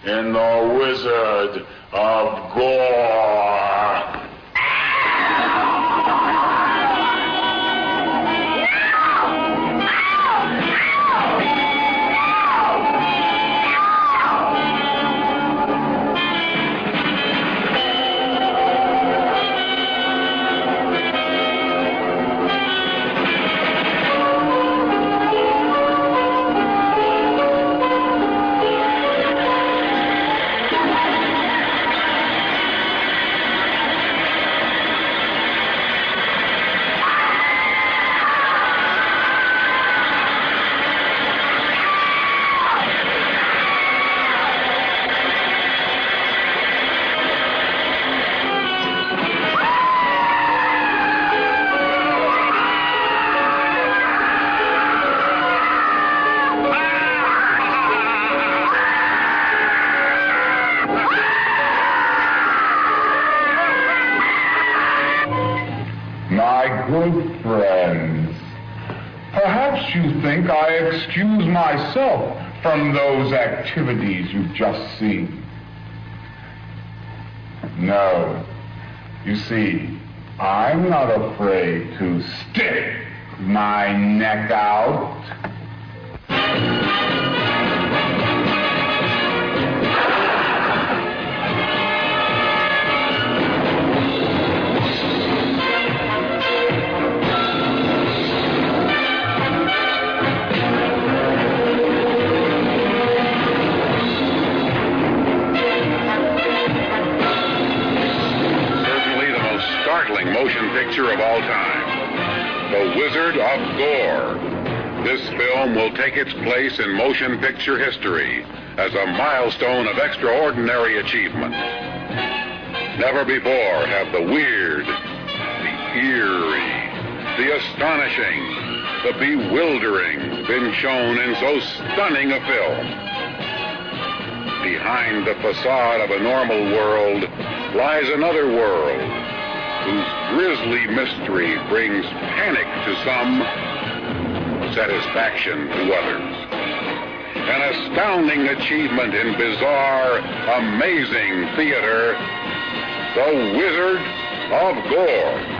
in the Wizard of Gore. Activities you've just seen. No. You see, I'm not afraid to stick my neck out. Of all time The Wizard of Gore. This film will take its place in motion picture history as a milestone of extraordinary achievement. Never before have the weird, the eerie, the astonishing, the bewildering been shown in so stunning a film. Behind the facade of a normal world lies another world whose grisly mystery brings panic to some, satisfaction to others. An astounding achievement in bizarre, amazing theater, The Wizard of Gore.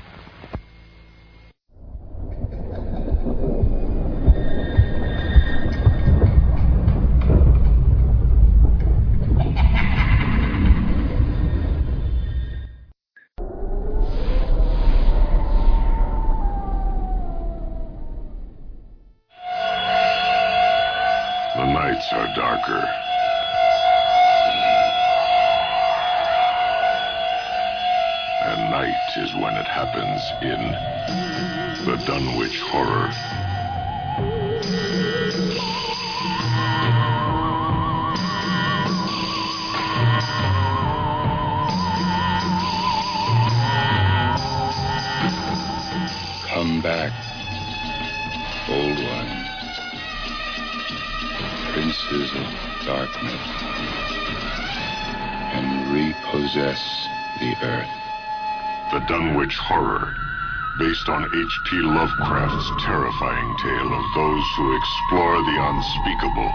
Based on H.P. Lovecraft's terrifying tale of those who explore the unspeakable.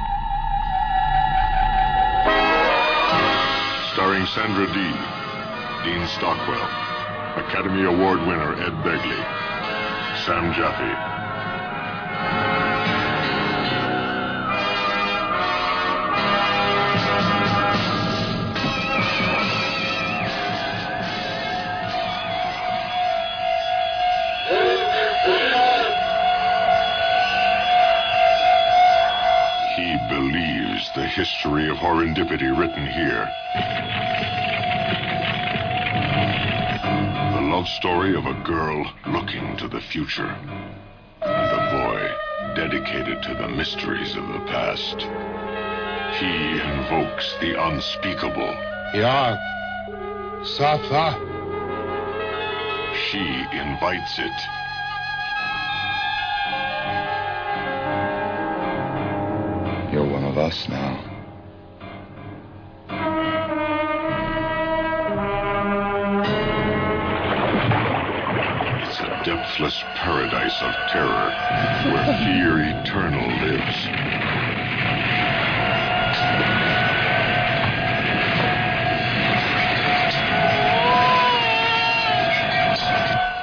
Starring Sandra Dee, Dean Stockwell, Academy Award winner Ed Begley, Sam Jaffe, horrendipity written here. The love story of a girl looking to the future, and a boy dedicated to the mysteries of the past. He invokes the unspeakable. Ja, Safa. She invites it. You're one of us now. Depthless paradise of terror where fear eternal lives.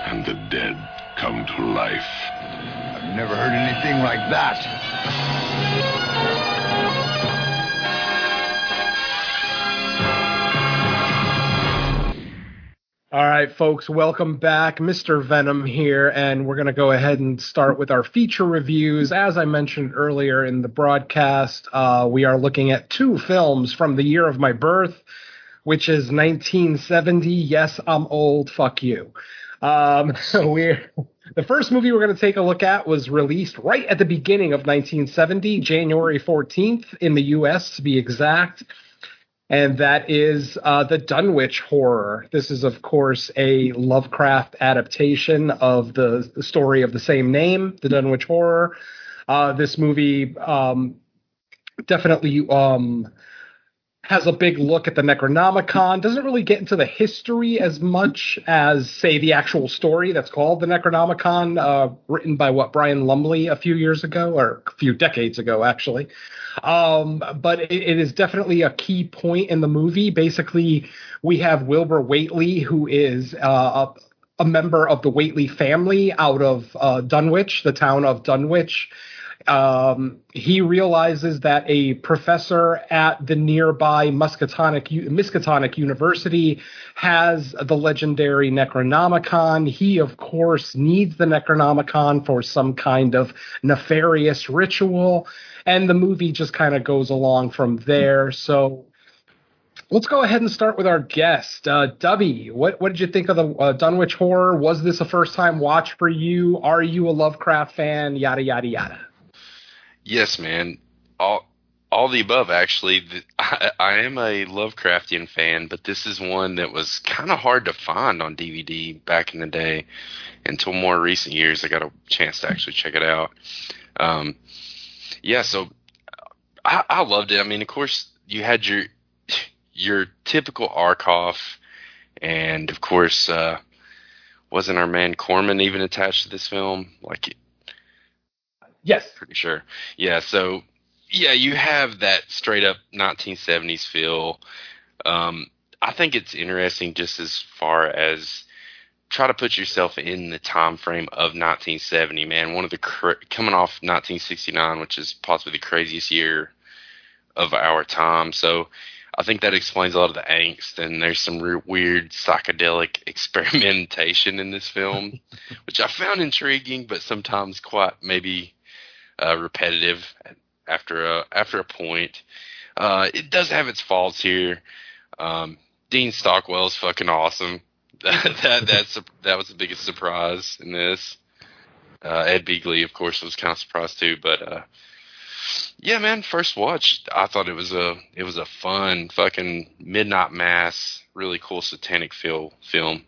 And the dead come to life. I've never heard anything like that. Right, folks, welcome back. Mr. Venom here, and we're going to go ahead and start with our feature reviews. As I mentioned earlier in the broadcast, uh, we are looking at two films from the year of my birth, which is 1970. Yes, I'm old. Fuck you. Um, so we're the first movie we're going to take a look at was released right at the beginning of 1970, January 14th in the U.S. to be exact and that is uh, the Dunwich Horror. This is, of course, a Lovecraft adaptation of the, story of the same name, the Dunwich Horror. Uh, this movie um, definitely um, has a big look at the Necronomicon. Doesn't really get into the history as much as, say, the actual story that's called the Necronomicon, uh, written by what Brian Lumley a few years ago, or a few decades ago, actually. Um, but it, it is definitely a key point in the movie. Basically, we have Wilbur Whateley, who is uh, a, a member of the Whateley family out of uh, Dunwich, the town of Dunwich. Um, he realizes that a professor at the nearby Muscatonic, Miskatonic University has the legendary Necronomicon. He, of course, needs the Necronomicon for some kind of nefarious ritual, and the movie just kind of goes along from there. So let's go ahead and start with our guest, uh, Dubby. What what did you think of the uh, Dunwich Horror? Was this a first time watch for you? Are you a Lovecraft fan? Yada yada yada. Yes, man. All all the above, actually. I, I am a Lovecraftian fan, but this is one that was kind of hard to find on DVD back in the day. Until more recent years, I got a chance to actually check it out. Um, yeah, so I, I loved it. I mean, of course, you had your your typical Arkoff, and of course, uh, wasn't our man Corman even attached to this film? Like, Yes. Pretty sure. Yeah. So, yeah, you have that straight up 1970s feel. Um, I think it's interesting just as far as try to put yourself in the time frame of 1970. Man, one of the cra- coming off 1969, which is possibly the craziest year of our time. So, I think that explains a lot of the angst, and there's some re- weird psychedelic experimentation in this film, which I found intriguing, but sometimes quite maybe uh, repetitive after a after a point. Uh, it does have its faults here. Um, Dean Stockwell is fucking awesome. that, that that's that was the biggest surprise in this. Uh, Ed Begley, of course, was kind of surprised too. But uh, yeah, man, first watch, I thought it was a it was a fun fucking midnight mass, really cool satanic feel film.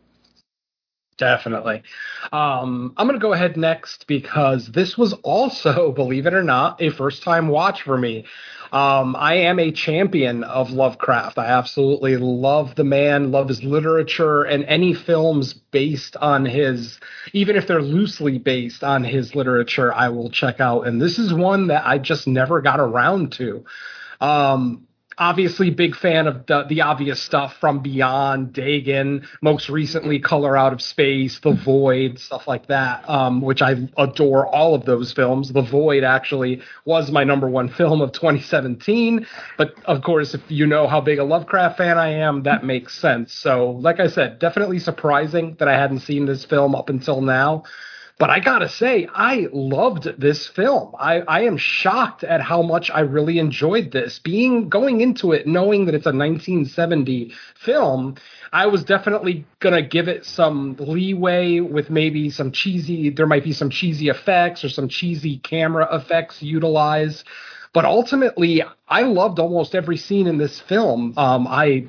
Definitely. Um, I'm going to go ahead next because this was also, believe it or not, a first time watch for me. Um, I am a champion of Lovecraft. I absolutely love the man, love his literature, and any films based on his, even if they're loosely based on his literature, I will check out. And this is one that I just never got around to. Um, obviously big fan of the, the obvious stuff from Beyond, Dagon, most recently Color Out of Space, The Void, stuff like that, um, which I adore all of those films. The Void actually was my number one film of 2017, but of course, if you know how big a Lovecraft fan I am, that makes sense. So, like I said, definitely surprising that I hadn't seen this film up until now. But I gotta say, I loved this film. I, I am shocked at how much I really enjoyed this. Being going into it, knowing that it's a 1970 film, I was definitely gonna give it some leeway with maybe some cheesy. There might be some cheesy effects or some cheesy camera effects utilized. But ultimately, I loved almost every scene in this film. Um, I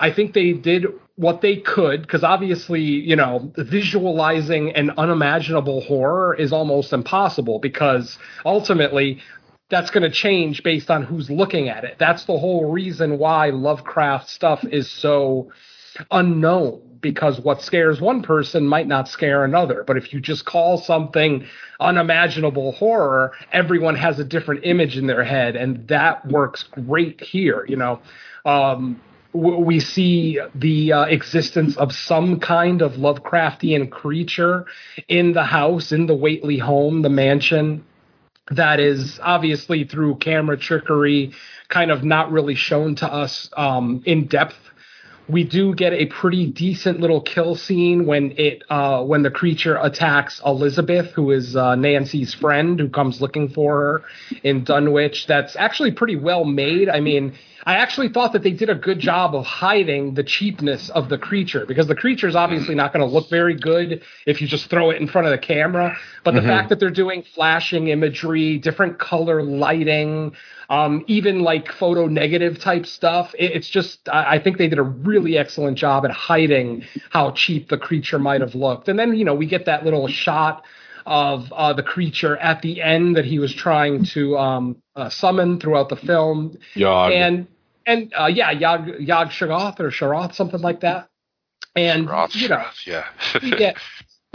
I think they did what they could because obviously you know visualizing an unimaginable horror is almost impossible because ultimately that's going to change based on who's looking at it. That's the whole reason why lovecraft stuff is so unknown because what scares one person might not scare another. But if you just call something unimaginable horror everyone has a different image in their head and that works great here you know? Um, we see the uh, existence of some kind of Lovecraftian creature in the house, in the Whateley home, the mansion. That is obviously through camera trickery, kind of not really shown to us um, in depth. We do get a pretty decent little kill scene when it uh, when the creature attacks Elizabeth, who is uh, Nancy's friend, who comes looking for her in Dunwich. That's actually pretty well made. I mean I actually thought that they did a good job of hiding the cheapness of the creature because the creature is obviously not going to look very good if you just throw it in front of the camera. But the mm-hmm. fact that they're doing flashing imagery, different color lighting, um, even like photo negative type stuff, it, it's just, I, I think they did a really excellent job at hiding how cheap the creature might have looked. And then, you know, we get that little shot of uh, the creature at the end that he was trying to um, uh, summon throughout the film. And and uh, yeah, Yog Yog Shagoth or Sharoth, something like that. And Roth, you know, yeah. we get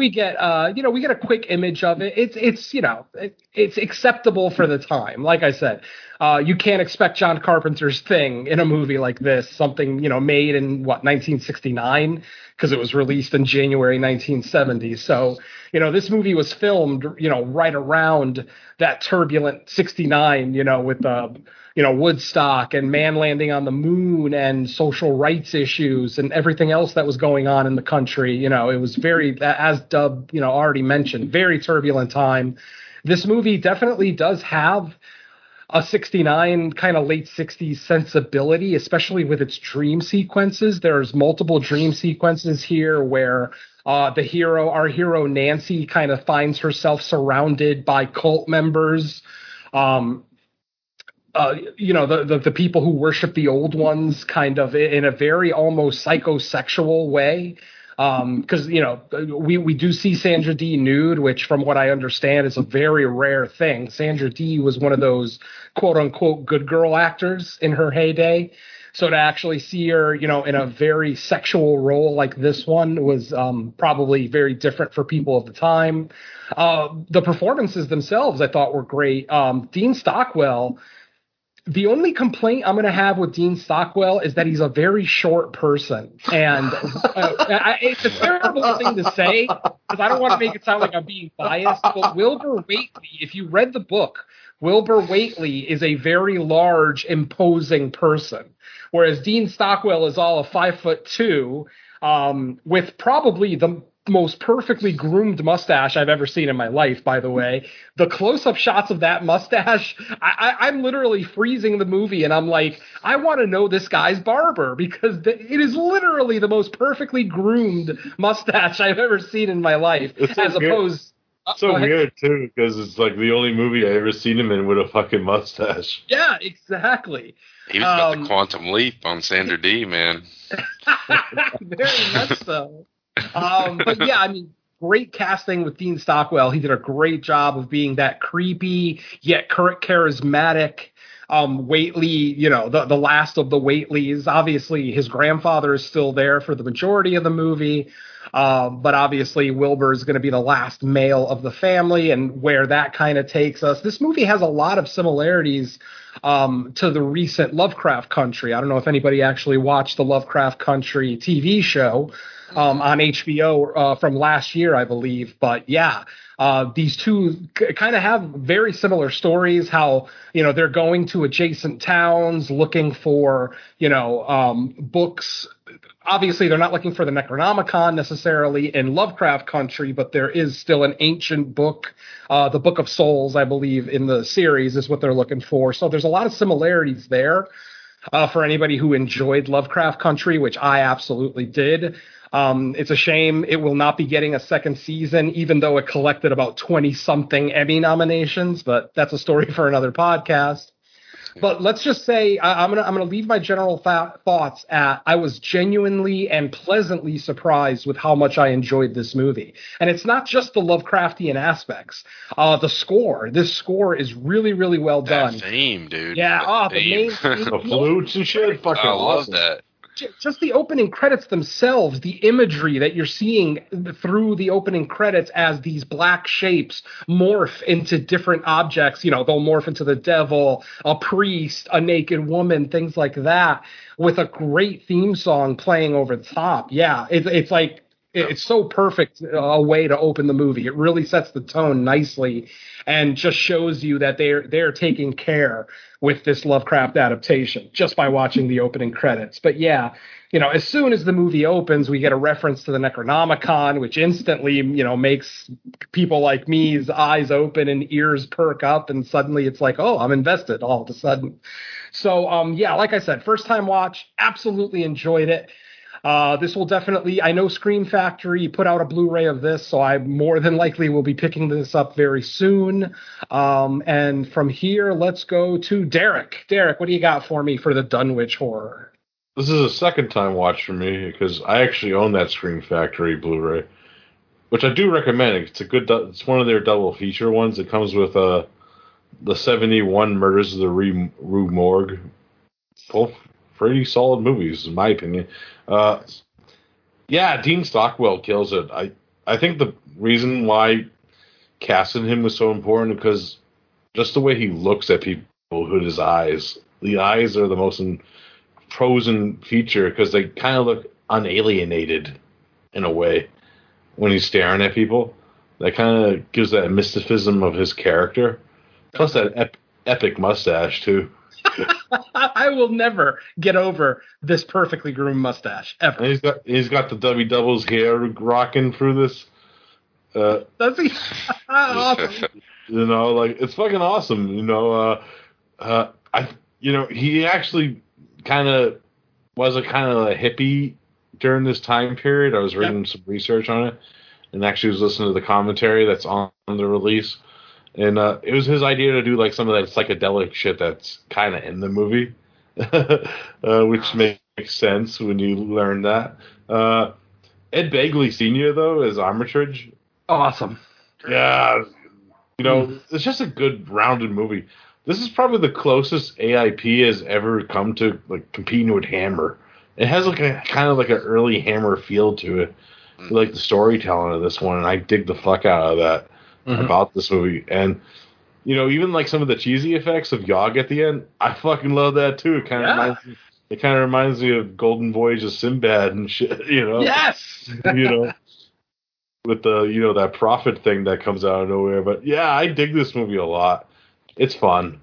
we get uh you know we get a quick image of it it's it's you know it, it's acceptable for the time like i said uh you can't expect john carpenter's thing in a movie like this something you know made in what 1969 because it was released in january 1970 so you know this movie was filmed you know right around that turbulent 69 you know with uh you know Woodstock and man landing on the moon and social rights issues and everything else that was going on in the country. You know, it was very, as Dub, you know, already mentioned, very turbulent time. This movie definitely does have a 69 kind of late 60s sensibility, especially with its dream sequences. There's multiple dream sequences here where uh, the hero, our hero Nancy, kind of finds herself surrounded by cult members. Um, uh, you know the, the, the people who worship the old ones kind of in a very almost psychosexual way because um, you know we we do see Sandra Dee nude, which from what I understand is a very rare thing. Sandra Dee was one of those quote unquote good girl actors in her heyday. So to actually see her, you know, in a very sexual role like this one was um, probably very different for people of the time. Uh, the performances themselves, I thought, were great. Um, Dean Stockwell the only complaint I'm going to have with Dean Stockwell is that he's a very short person, and uh, I, it's a terrible thing to say because I don't want to make it sound like I'm being biased. But Wilbur Whateley, if you read the book, Wilbur Whateley is a very large, imposing person, whereas Dean Stockwell is all of five foot two, um, with probably the most perfectly groomed mustache I've ever seen in my life, by the way. The close up shots of that mustache, I, I, am literally freezing the movie and I'm like, I want to know this guy's barber because the, it is literally the most perfectly groomed mustache I've ever seen in my life. It's so as good. opposed. It's so weird too because it's like the only movie I ever seen him in with a fucking mustache. Yeah, exactly. He was about Um, the quantum leap on Sandra Dee, man. Very much so. Um, but yeah, I mean, great casting with Dean Stockwell. He did a great job of being that creepy yet char- charismatic. Um, Whateley, you know, the the last of the Whateleys. Obviously, his grandfather is still there for the majority of the movie. Um, but obviously, Wilbur is going to be the last male of the family, and where that kind of takes us. This movie has a lot of similarities um, to the recent Lovecraft Country. I don't know if anybody actually watched the Lovecraft Country TV show um, on HBO uh, from last year, I believe. But yeah, uh, these two c- kind of have very similar stories. How you know they're going to adjacent towns looking for you know um, books. Obviously, they're not looking for the Necronomicon necessarily in Lovecraft Country, but there is still an ancient book, uh, the Book of Souls, I believe, in the series is what they're looking for. So there's a lot of similarities there uh, for anybody who enjoyed Lovecraft Country, which I absolutely did. Um, it's a shame it will not be getting a second season, even though it collected about 20 something Emmy nominations, but that's a story for another podcast. But let's just say I, I'm gonna I'm gonna leave my general fa- thoughts at I was genuinely and pleasantly surprised with how much I enjoyed this movie, and it's not just the Lovecraftian aspects. Uh, the score, this score is really really well done. That theme, dude. Yeah, That oh, the main theme. The flutes and shit, fucking I love awesome. that. Just the opening credits themselves, the imagery that you're seeing through the opening credits as these black shapes morph into different objects. You know, they'll morph into the devil, a priest, a naked woman, things like that, with a great theme song playing over the top. Yeah, it's it's like it's so perfect uh, a way to open the movie. It really sets the tone nicely and just shows you that they're they're taking care with this Lovecraft adaptation just by watching the opening credits. But yeah, you know, as soon as the movie opens, we get a reference to the Necronomicon, which instantly, you know, makes people like me's eyes open and ears perk up, and suddenly it's like, oh, I'm invested all of a sudden. So, um, yeah, like I said, first time watch, absolutely enjoyed it. Uh, this will definitely, I know Scream Factory put out a Blu ray of this, so I more than likely will be picking this up very soon. Um, and from here, let's go to Derek. Derek, what do you got for me for the Dunwich horror? This is a second time watch for me because I actually own that Scream Factory Blu-ray, which I do recommend. It's a good, it's one of their double feature ones. It comes with uh the seventy-one Murders of the Rue, Morgue pretty solid movies, in my opinion. Uh, yeah, Dean Stockwell kills it. I I think the reason why casting him was so important because just the way he looks at people with his eyes. The eyes are the most frozen feature because they kind of look unalienated in a way when he's staring at people. That kind of gives that mysticism of his character. Plus that ep- epic mustache too. I will never get over this perfectly groomed mustache ever. And he's got he's got the W doubles hair rocking through this. Uh, Does he? awesome. you know, like it's fucking awesome. You know, uh, uh, I you know he actually kind of was a kind of a hippie during this time period. I was reading yep. some research on it, and actually was listening to the commentary that's on the release. And uh, it was his idea to do like some of that psychedelic shit that's kind of in the movie, uh, which makes sense when you learn that. Uh, Ed Begley Sr. though is Armitage. Awesome. Yeah, you know, it's just a good rounded movie. This is probably the closest AIP has ever come to like competing with Hammer. It has like a kind of like an early Hammer feel to it, mm-hmm. like the storytelling of this one, and I dig the fuck out of that mm-hmm. about this movie. And you know, even like some of the cheesy effects of Yog at the end, I fucking love that too. It kind of yeah. reminds me, it kind of reminds me of Golden Voyage of Sinbad and shit. You know, yes, you know. With the you know that prophet thing that comes out of nowhere, but yeah, I dig this movie a lot it's fun.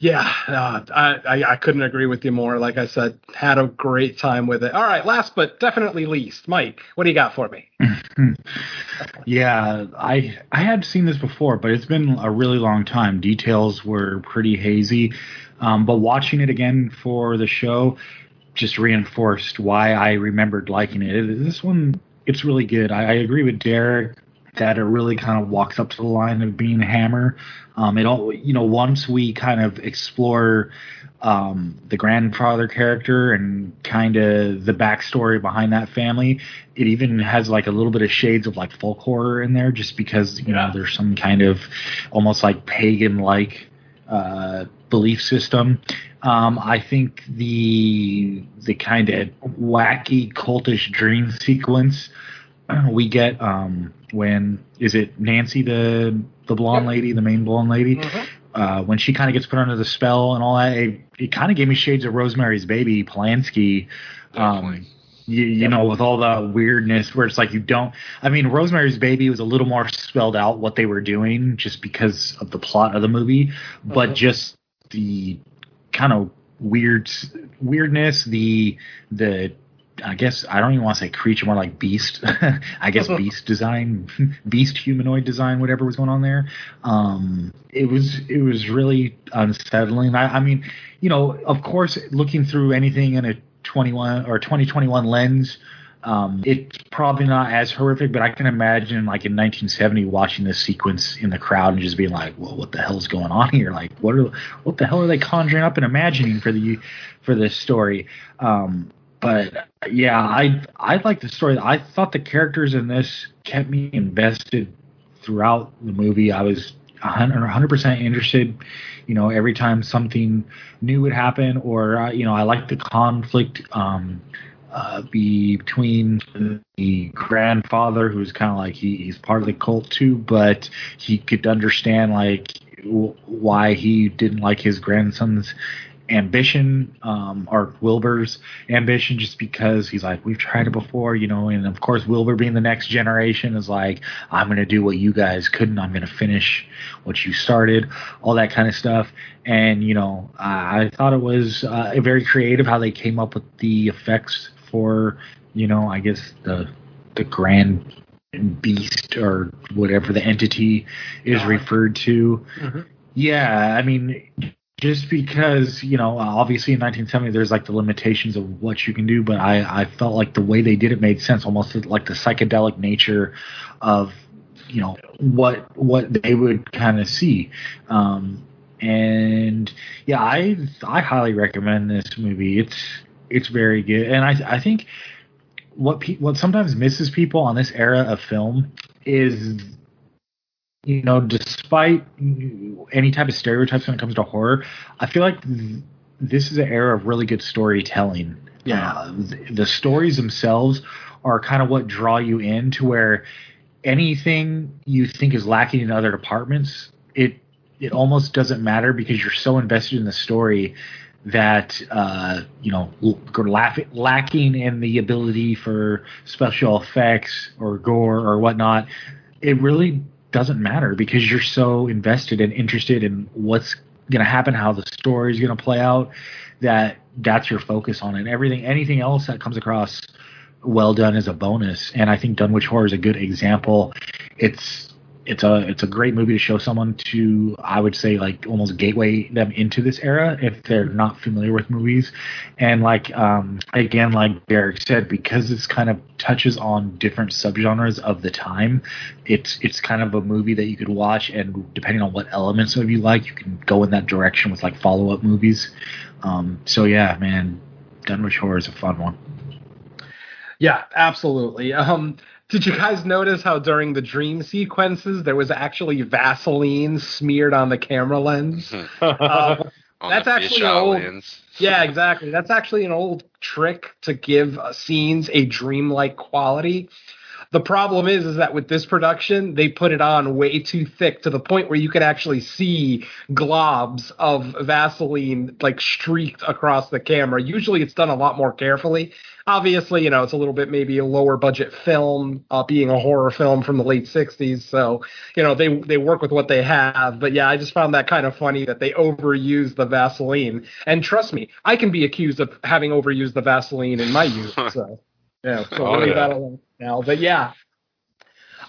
Yeah, uh, I, I, couldn't agree with you more. Like I said, had a great time with it. All right, last but definitely least, Mike, what do you got for me? yeah, I I had seen this before, but it's been a really long time. Details were pretty hazy, um, but watching it again for the show just reinforced why I remembered liking it. This one, it's really good. I, I agree with Derek that it really kind of walks up to the line of being a Hammer. Um, it all, you know, once we kind of explore um, the grandfather character and kind of the backstory behind that family, it even has like a little bit of shades of like folk horror in there, just because you yeah. know there's some kind of almost like pagan like uh, belief system. Um, I think the the kind of wacky cultish dream sequence we get um, when is it Nancy the the blonde yep. lady, the main blonde lady, mm-hmm. uh, when she kind of gets put under the spell and all that. It, it kind of gave me shades of Rosemary's Baby, Polanski. Um, you, you yep. know, with all the weirdness where it's like you don't. I mean, Rosemary's Baby was a little more spelled out what they were doing just because of the plot of the movie, mm-hmm. but just the kind of weird weirdness, the the I guess I don't even want to say creature, more like beast. I guess beast design, beast humanoid design, whatever was going on there. Um, it was it was really unsettling. I, I mean, you know, of course, looking through anything in a 21 or 2021 lens, um, it's probably not as horrific, but I can imagine like in 1970 watching this sequence in the crowd and just being like, "Well, what the hell's going on here? Like, what are what the hell are they conjuring up and imagining for the for this story?" Um, but yeah, I I like the story. I thought the characters in this kept me invested throughout the movie. I was 100 percent interested. You know, every time something new would happen, or uh, you know, I like the conflict um, uh, between the grandfather, who's kind of like he, he's part of the cult too, but he could understand like why he didn't like his grandson's ambition um, or Wilbur's ambition just because he's like we've tried it before you know and of course Wilbur being the next generation is like I'm going to do what you guys couldn't. I'm going to finish what you started all that kind of stuff. And you know I, I thought it was uh, very creative how they came up with the effects for you know I guess the the grand beast or whatever the entity is referred to. Mm-hmm. yeah I mean just because you know obviously in 1970 there's like the limitations of what you can do but i i felt like the way they did it made sense almost like the psychedelic nature of you know what what they would kind of see. Um and yeah i i highly recommend this movie. It's it's very good. And i i think what pe- what sometimes misses people on this era of film is you know, despite any type of stereotypes when it comes to horror, I feel like this is an era of really good storytelling. Yeah. Uh, the, the stories themselves are kind of what draw you in to where anything you think is lacking in other departments, it it almost doesn't matter because you're so invested in the story that uh, you know lacking in the ability for special effects or gore or whatnot. It really doesn't matter because you're so invested and interested in what's going to happen, how the story is going to play out. That that's your focus on it. Everything, anything else that comes across well done is a bonus. And I think Dunwich Horror is a good example. It's it's a it's a great movie to show someone to I would say like almost gateway them into this era if they're not familiar with movies. And like um again like Derek said because this kind of touches on different subgenres of the time, it's it's kind of a movie that you could watch and depending on what elements of you like, you can go in that direction with like follow-up movies. Um so yeah, man, Dunwich Horror is a fun one. Yeah, absolutely. Um, did you guys notice how during the dream sequences there was actually Vaseline smeared on the camera lens? uh, that's actually an old. Lens. Yeah, exactly. That's actually an old trick to give uh, scenes a dreamlike quality. The problem is, is that with this production, they put it on way too thick to the point where you could actually see globs of Vaseline like streaked across the camera. Usually, it's done a lot more carefully obviously, you know, it's a little bit maybe a lower budget film, uh, being a horror film from the late '60s. So, you know, they they work with what they have. But yeah, I just found that kind of funny that they overused the Vaseline. And trust me, I can be accused of having overused the Vaseline in my youth. So, yeah, so oh, yeah. that alone now. But yeah,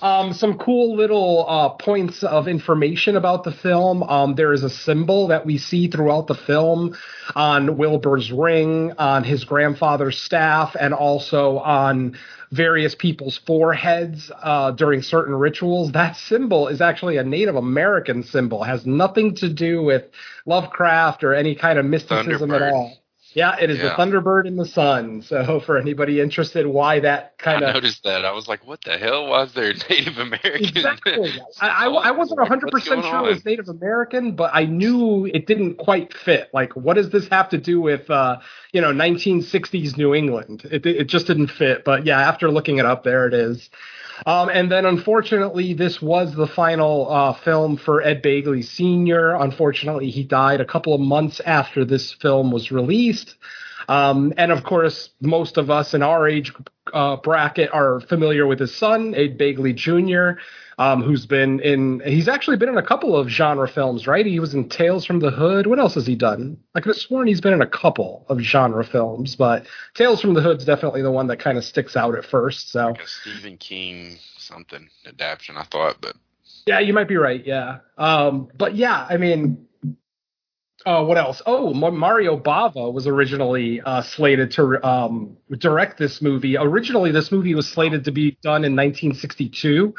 um, some cool little uh, points of information about the film. Um, there is a symbol that we see throughout the film on Wilbur's ring, on his grandfather's staff, and also on various people's foreheads uh, during certain rituals. That symbol is actually a Native American symbol, it has nothing to do with Lovecraft or any kind of mysticism at all. Yeah, it is yeah. the Thunderbird in the sun. So for anybody interested, why that kind of I noticed that I was like, what the hell was there Native American? Exactly. I, I, I wasn't hundred percent sure on? it was Native American, but I knew it didn't quite fit. Like, what does this have to do with uh, you know 1960s New England? It it just didn't fit. But yeah, after looking it up, there it is. Um, and then, unfortunately, this was the final uh, film for Ed Begley Sr. Unfortunately, he died a couple of months after this film was released. Um, and of course, most of us in our age uh, bracket are familiar with his son, Ed Begley Jr., um, who's been in. He's actually been in a couple of genre films, right? He was in Tales from the Hood. What else has he done? I could have sworn he's been in a couple of genre films, but Tales from the Hood's definitely the one that kind of sticks out at first. So like Stephen King something adaptation, I thought, but yeah, you might be right. Yeah, um, but yeah, I mean uh, what else? Oh, Mario Bava was originally uh, slated to um, direct this movie. Originally, this movie was slated to be done in 1962,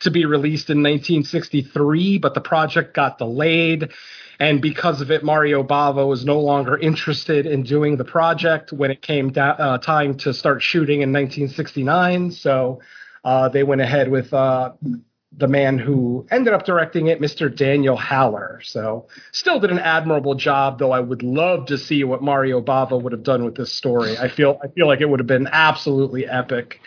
to be released in 1963, but the project got delayed. And because of it, Mario Bava was no longer interested in doing the project when it came da- uh, time to start shooting in 1969. So uh, they went ahead with uh, the man who ended up directing it, Mr. Daniel Haller. So still did an admirable job, though I would love to see what Mario Bava would have done with this story. I feel I feel like it would have been absolutely epic.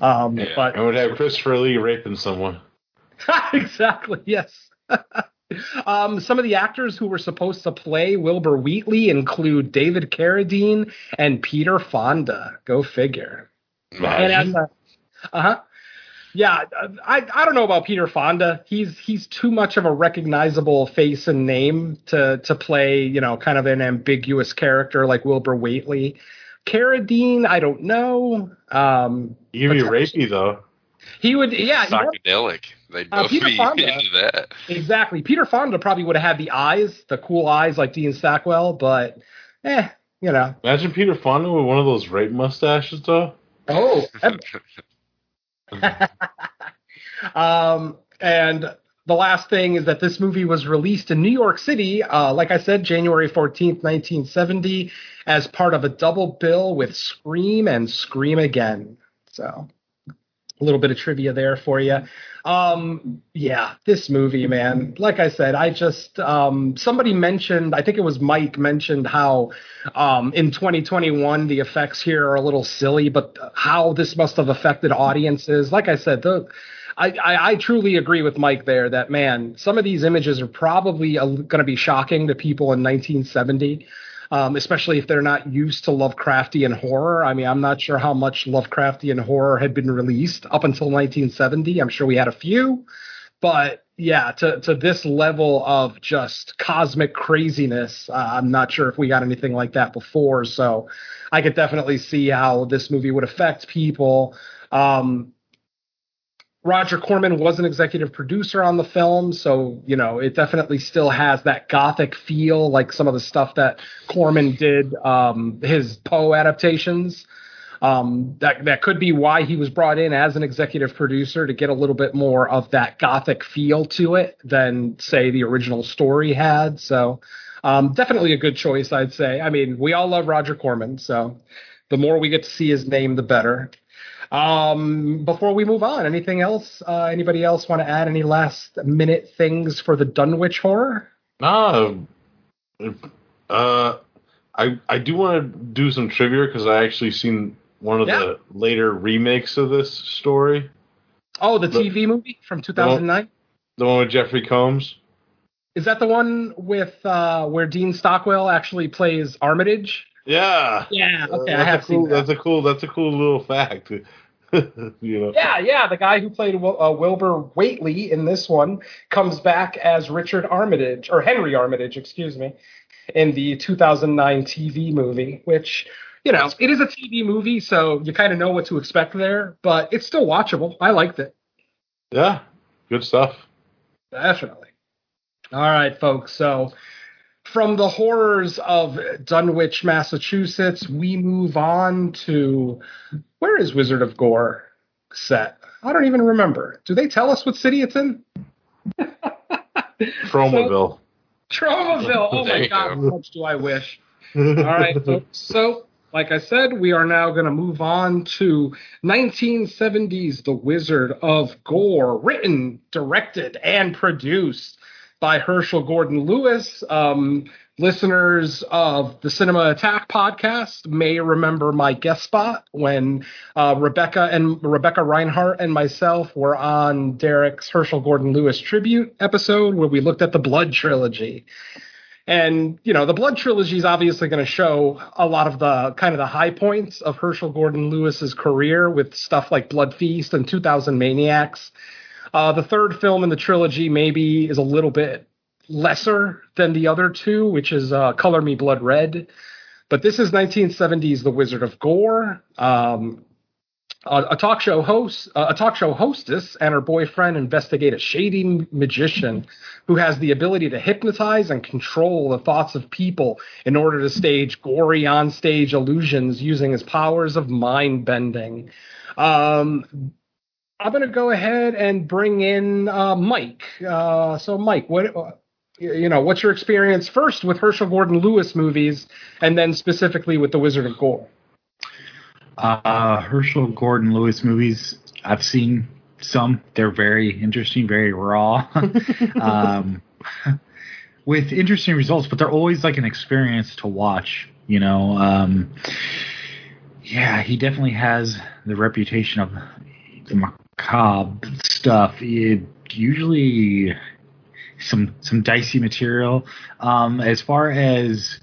Um, yeah, but I would have Christopher Lee raping someone. exactly. Yes. um, some of the actors who were supposed to play Wilbur Wheatley include David Carradine and Peter Fonda. Go figure. Nice. uh huh yeah, I I don't know about Peter Fonda. He's he's too much of a recognizable face and name to to play, you know, kind of an ambiguous character like Wilbur Wheatley. Carradine, I don't know. Um, He'd be rapey though. He would, yeah. Psychedelic. They'd uh, both uh, Peter be Fonda, into that. Exactly. Peter Fonda probably would have had the eyes, the cool eyes like Dean Stockwell, but eh, you know. Imagine Peter Fonda with one of those rape mustaches though. Oh, um, and the last thing is that this movie was released in New York City, uh, like I said, January 14th, 1970, as part of a double bill with Scream and Scream Again. So, a little bit of trivia there for you. Um, yeah, this movie, man. Like I said, I just um, somebody mentioned, I think it was Mike mentioned how um, in 2021 the effects here are a little silly, but how this must have affected audiences. Like I said, the I, I, I truly agree with Mike there that man, some of these images are probably going to be shocking to people in 1970 um, especially if they're not used to Lovecraftian horror. I mean, I'm not sure how much Lovecraftian horror had been released up until 1970. I'm sure we had a few, but yeah, to to this level of just cosmic craziness, uh, I'm not sure if we got anything like that before. So I could definitely see how this movie would affect people. Um, Roger Corman was an executive producer on the film, so you know it definitely still has that gothic feel, like some of the stuff that Corman did, um, his Poe adaptations. Um, that that could be why he was brought in as an executive producer to get a little bit more of that gothic feel to it than say the original story had. So um, definitely a good choice, I'd say. I mean, we all love Roger Corman, so the more we get to see his name, the better. Um, before we move on, anything else? Uh, anybody else want to add any last minute things for the Dunwich horror? No. Uh, I I do want to do some trivia because I actually seen one of Yeah. the later remakes of this story, Oh, the The- TV movie from 2009. the one with Jeffrey Combs. Is that the one with uh, where Dean Stockwell actually plays Armitage? Yeah. Yeah. Okay, Uh, I that's have a cool, seen that. That's a cool. That's a cool little fact. you know. Yeah, yeah. The guy who played Wil- uh, Wilbur Whateley in this one comes back as Richard Armitage or Henry Armitage, excuse me, in the 2009 TV movie. Which you know, it is a TV movie, so you kind of know what to expect there, but it's still watchable. I liked it. Yeah. Good stuff. Definitely. All right, folks. So, from the horrors of Dunwich, Massachusetts, we move on to where is Wizard of Gore set? I don't even remember. Do they tell us what city it's in? Tromaville. Tromaville. Oh my God, how much do I wish? All right, folks. So, like I said, we are now going to move on to 1970s The Wizard of Gore, written, directed, and produced by Herschell Gordon Lewis. Um, listeners of the Cinema Attack podcast may remember my guest spot when uh, Rebecca and Rebecca Reinhart and myself were on Derek's Herschell Gordon Lewis tribute episode where we looked at the Blood trilogy. And you know, the Blood trilogy is obviously going to show a lot of the kind of the high points of Herschell Gordon Lewis's career with stuff like Blood Feast and 2000 Maniacs. Uh, the third film in the trilogy maybe is a little bit lesser than the other two, which is uh, Color Me Blood Red. But this is 1970s The Wizard of Gore. Um, a, a talk show host, a talk show hostess, and her boyfriend investigate a shady magician who has the ability to hypnotize and control the thoughts of people in order to stage gory on-stage illusions using his powers of mind bending. Um, I'm going to go ahead and bring in uh, Mike. Uh, so, Mike, what uh, you know, what's your experience first with Herschell Gordon Lewis movies, and then specifically with The Wizard of Gore? Uh, Herschell Gordon Lewis movies. I've seen some. They're very interesting, very raw, um, with interesting results. But they're always like an experience to watch. You know. Um, yeah, he definitely has the reputation of the macabre stuff. It usually some some dicey material. Um, as far as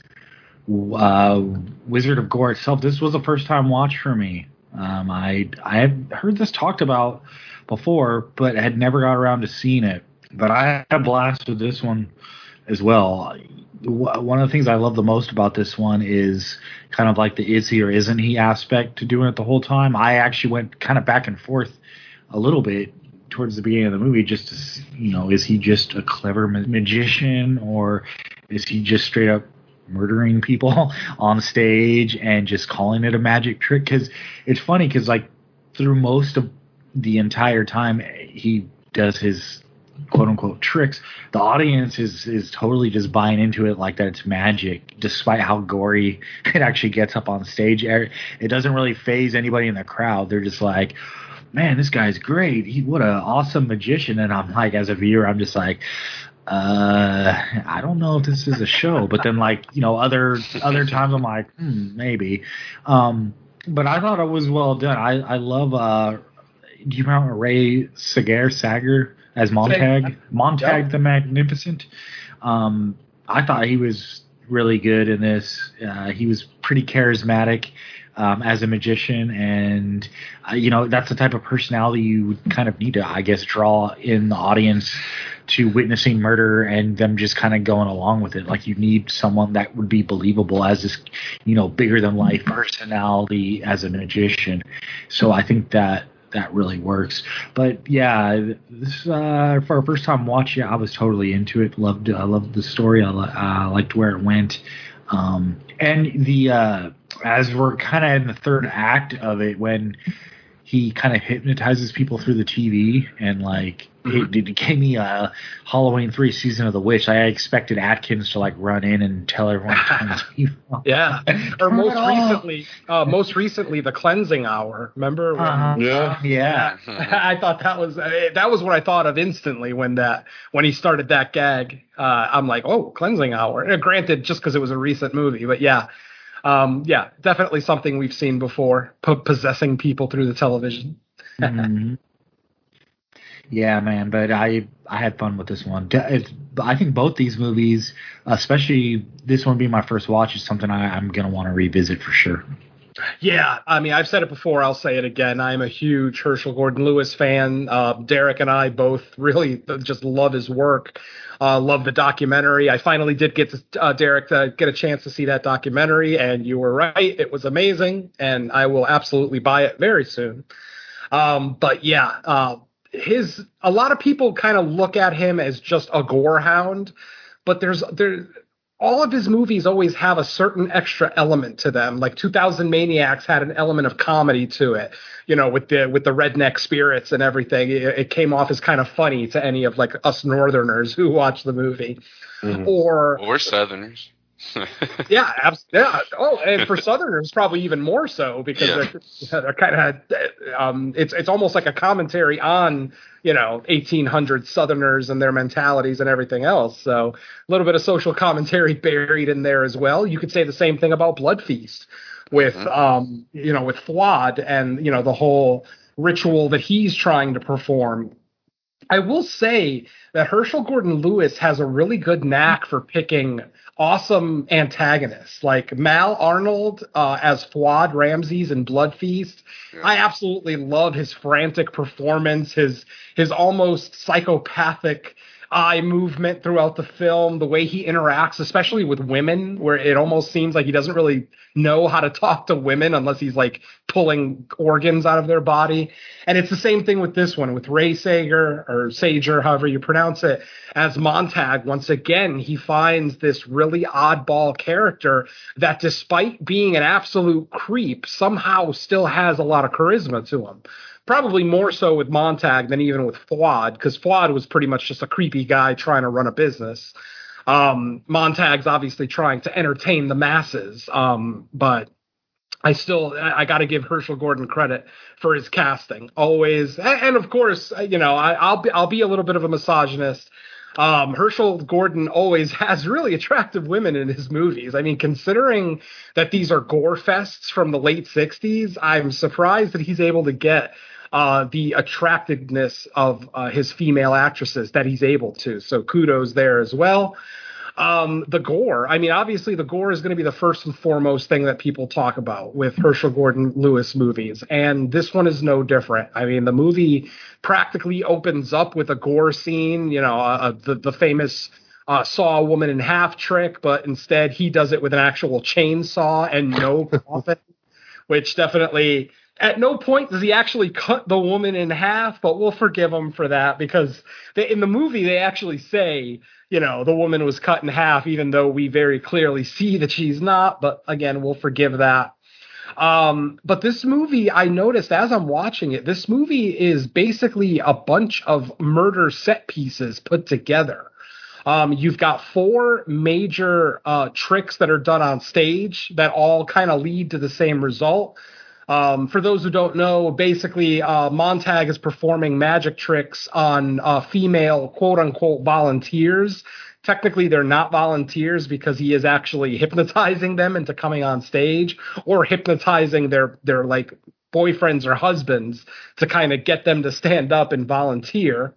uh, Wizard of Gore itself, this was a first time watch for me. Um, I I had heard this talked about before, but had never got around to seeing it. But I had a blast with this one as well. One of the things I love the most about this one is kind of like the is he or isn't he aspect to doing it the whole time. I actually went kind of back and forth a little bit towards the beginning of the movie just to you know is he just a clever ma- magician or is he just straight up murdering people on stage and just calling it a magic trick? Because it's funny because like through most of the entire time he does his quote unquote tricks the audience is is totally just buying into it like that it's magic despite how gory it actually gets up on stage. Er- it doesn't really phase anybody in the crowd. They're just like man, this guy's great. He what an awesome magician. And I'm like, as a viewer, I'm just like, uh, I don't know if this is a show. But then like you know other other times I'm like, hmm, maybe. Um, but I thought it was well done. I I love. Uh, do you remember Ray Sager Sager as Montag? Montag the Magnificent. Um, I thought he was really good in this. Uh, he was pretty charismatic um, as a magician, and uh, you know that's the type of personality you would kind of need to, I guess, draw in the audience to witnessing murder and them just kind of going along with it. Like you need someone that would be believable as this, you know, bigger than life personality as a magician. So I think that that really works. But yeah, this uh, for our first time watching, I was totally into it. Loved I loved the story. I uh, liked where it went. Um, and the uh, as we're kind of in the third act of it, when he kind of hypnotizes people through the TV and like it, it gave me a Halloween three season of the witch. I expected Atkins to like run in and tell everyone to turn the TV off. Yeah, or most recently, uh, most recently, the cleansing hour. Remember? when- Uh-huh. Yeah. Yeah. I thought that was uh, that was what I thought of instantly when that when he started that gag. Uh, I'm like, oh, cleansing hour. Uh, granted, just because it was a recent movie, but yeah, um, yeah, definitely something we've seen before. P- possessing people through the television. Mhm. Yeah, man, but I I had fun with this one. It's, I think both these movies, especially this one being my first watch, is something I, I'm gonna want to revisit for sure. Yeah, I mean, I've said it before. I'll say it again. I'm a huge Herschell Gordon Lewis fan. Uh, Derek and I both really just love his work. Uh, love the documentary. I finally did get to, uh, Derek to get a chance to see that documentary, and you were right. It was amazing, and I will absolutely buy it very soon. Um, but yeah, uh, his a lot of people kind of look at him as just a gore hound, but there's there all of his movies always have a certain extra element to them. Like 2000 Maniacs had an element of comedy to it, you know, with the with the redneck spirits and everything. It, it came off as kind of funny to any of like us Northerners who watch the movie. Mm-hmm. Or Or Southerners. yeah, abs- yeah. Oh, and for Southerners, probably even more so because Yeah. they're, they're kind of um, it's it's almost like a commentary on you know 1800 Southerners and their mentalities and everything else. So a little bit of social commentary buried in there as well. You could say the same thing about Blood Feast with um, you know with Fuad and you know the whole ritual that he's trying to perform I will say that Herschell Gordon Lewis has a really good knack for picking awesome antagonists, like Mal Arnold uh, as Fuad Ramses in Blood Feast. I absolutely love his frantic performance, his his almost psychopathic eye movement throughout the film, the way he interacts, especially with women, where it almost seems like he doesn't really know how to talk to women unless he's like pulling organs out of their body. And it's the same thing with this one with Ray Sager or Sager, however you pronounce it, as Montag. Once again, he finds this really oddball character that, despite being an absolute creep, somehow still has a lot of charisma to him. Probably more so with Montag than even with Fuad, because Fuad was pretty much just a creepy guy trying to run a business. Um, Montag's obviously trying to entertain the masses, um, but I still I, got to give Herschell Gordon credit for his casting always, and, of course you know I, I'll be I'll be a little bit of a misogynist. Um, Herschell Gordon always has really attractive women in his movies. I mean, considering that these are gore fests from the late '60s, I'm surprised that he's able to get uh, the attractiveness of uh, his female actresses that he's able to. So kudos there as well. Um, the gore. I mean, obviously, the gore is going to be the first and foremost thing that people talk about with Herschell Gordon Lewis movies, and this one is no different. I mean, the movie practically opens up with a gore scene. You know, uh, the the famous uh, saw a woman in half trick, but instead he does it with an actual chainsaw and no coffin, which definitely. At no point does he actually cut the woman in half, but we'll forgive him for that because they, in the movie they actually say, you know, the woman was cut in half, even though we very clearly see that she's not. But again, we'll forgive that. Um, but this movie, I noticed as I'm watching it, this movie is basically a bunch of murder set pieces put together. Um, you've got four major uh, tricks that are done on stage that all kind of lead to the same result. Um, for those who don't know, basically, uh, Montag is performing magic tricks on uh, female quote unquote volunteers. Technically, they're not volunteers because he is actually hypnotizing them into coming on stage or hypnotizing their their like boyfriends or husbands to kind of get them to stand up and volunteer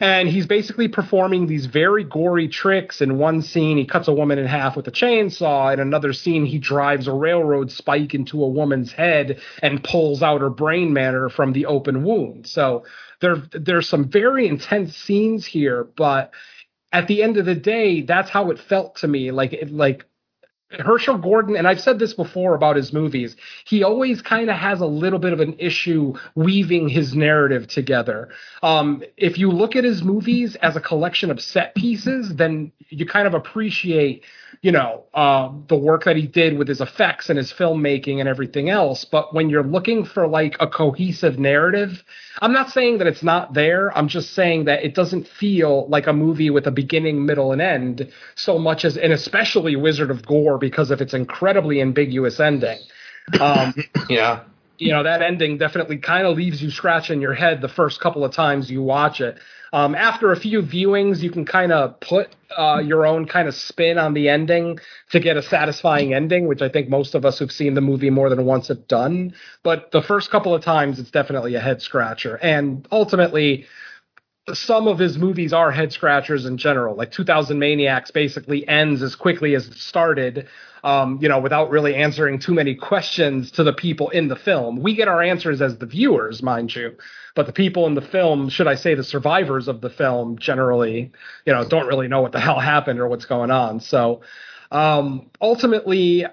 and he's basically performing these very gory tricks. In one scene, he cuts a woman in half with a chainsaw. In another scene, he drives a railroad spike into a woman's head and pulls out her brain matter from the open wound. So there, there's some very intense scenes here, but at the end of the day, that's how it felt to me. Like, like Herschell Gordon, and I've said this before about his movies, he always kind of has a little bit of an issue weaving his narrative together. Um, if you look at his movies as a collection of set pieces, then you kind of appreciate, you know, uh, the work that he did with his effects and his filmmaking and everything else. But when you're looking for like a cohesive narrative, I'm not saying that it's not there. I'm just saying that it doesn't feel like a movie with a beginning, middle, and end so much as, and especially Wizard of Gore because of its incredibly ambiguous ending. Um, Yeah. you know that ending definitely kind of leaves you scratching your head the first couple of times you watch it. Um, after a few viewings, you can kind of put uh, your own kind of spin on the ending to get a satisfying ending, which I think most of us who've seen the movie more than once have done. But the first couple of times, it's definitely a head scratcher, and ultimately. Some of his movies are head scratchers in general. Like 2000 Maniacs basically ends as quickly as it started, um, you know, without really answering too many questions to the people in the film. We get our answers as the viewers, mind you, but the people in the film, should I say the survivors of the film, generally, you know, don't really know what the hell happened or what's going on. So, um, ultimately,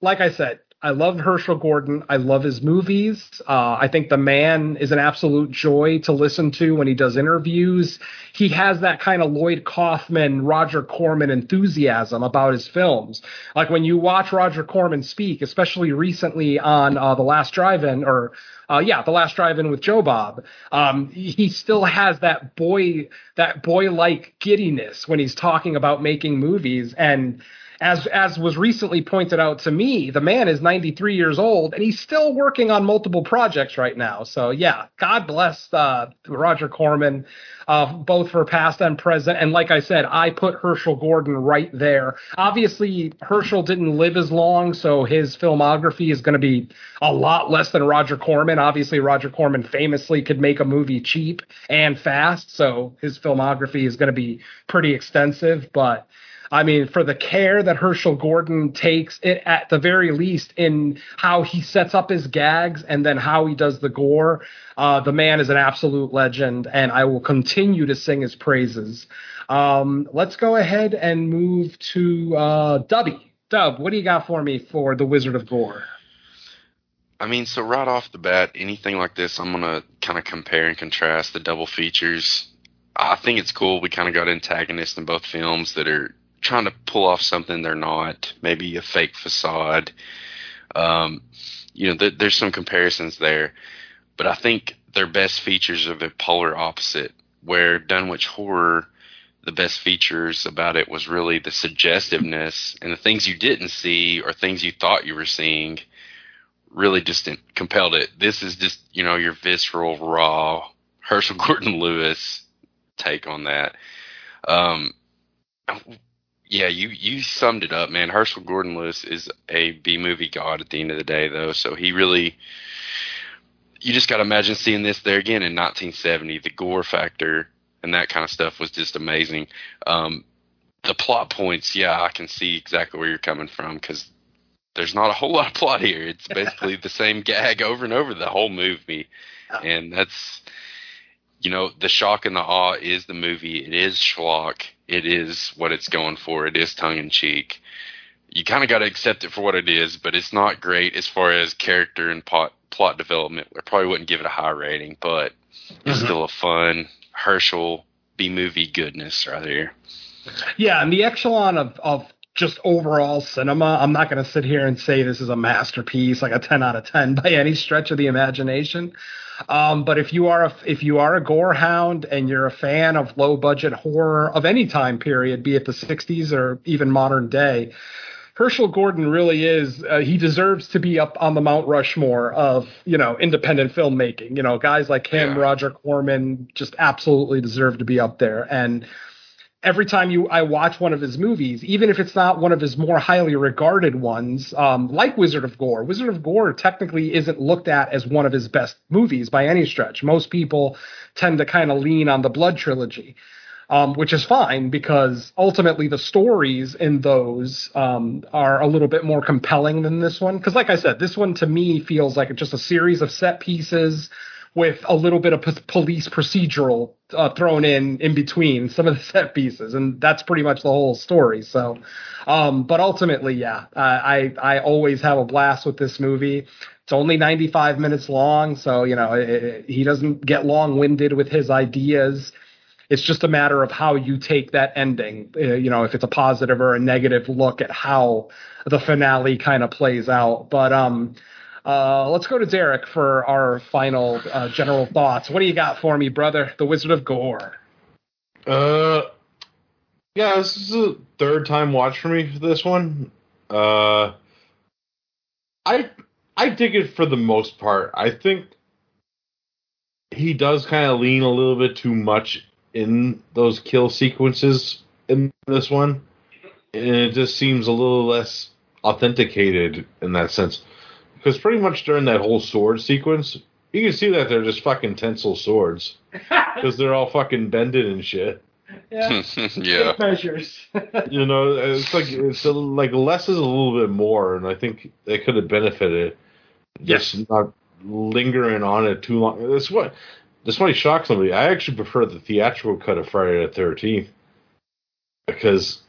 like I said, I love Herschell Gordon. I love his movies. Uh, I think the man is an absolute joy to listen to when he does interviews. He has that kind of Lloyd Kaufman, Roger Corman enthusiasm about his films. Like when you watch Roger Corman speak, especially recently on uh, The Last Drive-In, or uh, yeah, The Last Drive-In with Joe Bob, um, he still has that boy, that boy-like giddiness when he's talking about making movies and as as was recently pointed out to me, the man is 93 years old and he's still working on multiple projects right now. So yeah, God bless uh, Roger Corman, uh, both for past and present. And like I said, I put Herschell Gordon right there. Obviously, Herschell didn't live as long, so his filmography is going to be a lot less than Roger Corman. Obviously, Roger Corman famously could make a movie cheap and fast, so his filmography is going to be pretty extensive, but. I mean, for the care that Herschell Gordon takes, it, at the very least, in how he sets up his gags and then how he does the gore, uh, the man is an absolute legend, and I will continue to sing his praises. Um, let's go ahead and move to uh, Dubby. Dub, what do you got for me for The Wizard of Gore? I mean, so right off the bat, anything like this, I'm gonna kind of compare and contrast the double features. I think it's cool. We kind of got antagonists in both films that are trying to pull off something they're not, maybe a fake facade. Um, you know, th- there's some comparisons there, but I think their best features are the polar opposite. Where Dunwich Horror, the best features about it was really the suggestiveness and the things you didn't see or things you thought you were seeing really just compelled it. This is just, you know, your visceral, raw Herschell Gordon Lewis take on that. Um, yeah, you you summed it up, man. Herschell Gordon Lewis is a B movie god at the end of the day, though. So he really, you just got to imagine seeing this there again in 1970. The gore factor and that kind of stuff was just amazing. Um, the plot points, yeah, I can see exactly where you're coming from because there's not a whole lot of plot here. It's basically the same gag over and over the whole movie, and that's you know the shock and the awe is the movie. It is schlock. It is what it's going for. It is tongue in cheek. You kind of got to accept it for what it is, but it's not great as far as character and plot plot development. I probably wouldn't give it a high rating, but it's Mhm. still a fun Herschell B movie goodness right here. Yeah, and the echelon of of just overall cinema, I'm not going to sit here and say this is a masterpiece, like a 10 out of 10 by any stretch of the imagination. Um, but if you are a, if you are a gore hound and you're a fan of low budget horror of any time period, be it the 60s or even modern day, Herschell Gordon really is uh, he deserves to be up on the Mount Rushmore of you know independent filmmaking. You know, guys like him, Yeah. Roger Corman, just absolutely deserve to be up there. And every time you I watch one of his movies, even if it's not one of his more highly regarded ones, um, like Wizard of Gore. Wizard of Gore technically isn't looked at as one of his best movies by any stretch. Most people tend to kind of lean on the Blood trilogy. Um, which is fine because ultimately the stories in those um, are a little bit more compelling than this one. Because, like I said, this one to me feels like just a series of set pieces with a little bit of p- police procedural uh, thrown in in between some of the set pieces, and that's pretty much the whole story. So, um, but ultimately, yeah, uh, I I always have a blast with this movie. It's only 95 minutes long, so you know it, it- he doesn't get long winded with his ideas. It's just a matter of how you take that ending. Uh, you know, if it's a positive or a negative look at how the finale kind of plays out. But um, uh, let's go to Derek for our final uh, general thoughts. What do you got for me, brother? The Wizard of Gore. Uh, yeah, this is a third time watch for me for this one. Uh, I I dig it for the most part. I think he does kind of lean a little bit too much in those kill sequences in this one, and it just seems a little less authenticated in that sense. Because pretty much during that whole sword sequence, you can see that they're just fucking tensile swords because they're all fucking bended and shit. yeah. yeah. measures. You know, it's like it's a, like less is a little bit more, and I think they could have benefited just not lingering on it too long. That's what this why shocks somebody. I actually prefer the theatrical cut of Friday the Thirteenth because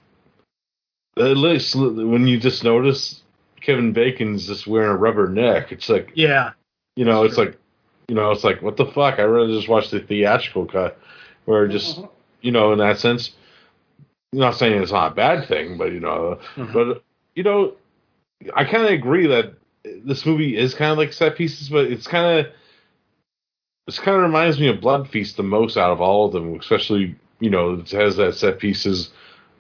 at least when you just notice Kevin Bacon's just wearing a rubber neck, it's like yeah, you know, it's like you know, it's like what the fuck? I rather just watch the theatrical cut, where just mm-hmm. you know, in that sense, I'm not saying it's not a bad thing, but you know, mm-hmm. but you know, I kind of agree that this movie is kind of like set pieces, but it's kind of this kind of reminds me of Blood Feast the most out of all of them, especially you know, it has that set pieces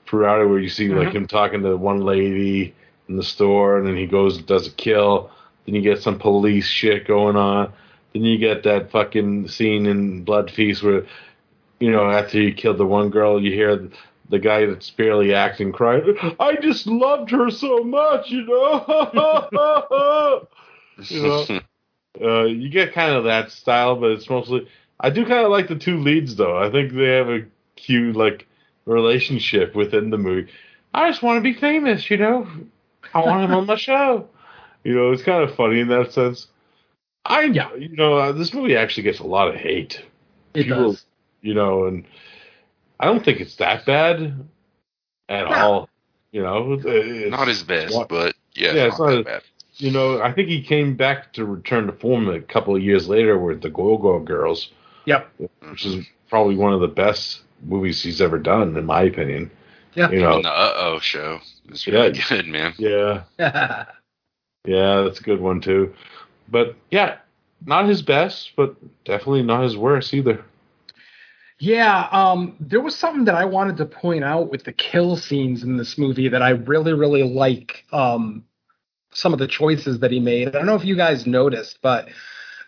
throughout it where you see like mm-hmm. him talking to one lady in the store, and then he goes and does a kill. Then you get some police shit going on. Then you get that fucking scene in Blood Feast where, you know, after you killed the one girl, you hear the guy that's barely acting cry, "I just loved her so much," you know. you know, uh, you get kind of that style, but it's mostly. I do kind of like the two leads though. I think they have a cute like relationship within the movie. I just want to be famous, you know. I want him on my show. You know, it's kind of funny in that sense. I, you know, uh, this movie actually gets a lot of hate. It People, does. you know, and I don't think it's that bad at all. You know, it's, Not his best, What- but yeah, Yeah, it's it's not not that bad. you know, I think he came back to return to form a couple of years later with the Gore Gore Girls, Yep. which is probably one of the best movies he's ever done, in my opinion. Yeah. You know, And the Uh Oh show is really Yeah. good, man. yeah, yeah, that's a good one too. But yeah, not his best, but definitely not his worst either. Yeah, um, there was something that I wanted to point out with the kill scenes in this movie that I really, really like. Um, some of the choices that he made. I don't know if you guys noticed, but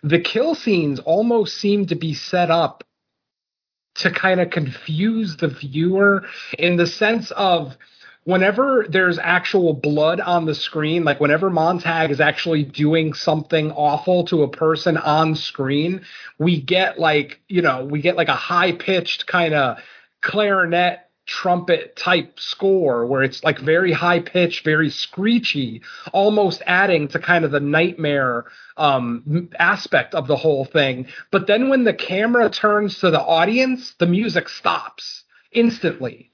the kill scenes almost seem to be set up to kind of confuse the viewer in the sense of whenever there's actual blood on the screen, like whenever Montag is actually doing something awful to a person on screen, we get like, you know, we get like a high pitched kind of clarinet trumpet type score where it's like very high pitched, very screechy, almost adding to kind of the nightmare um, aspect of the whole thing. But then when the camera turns to the audience, the music stops instantly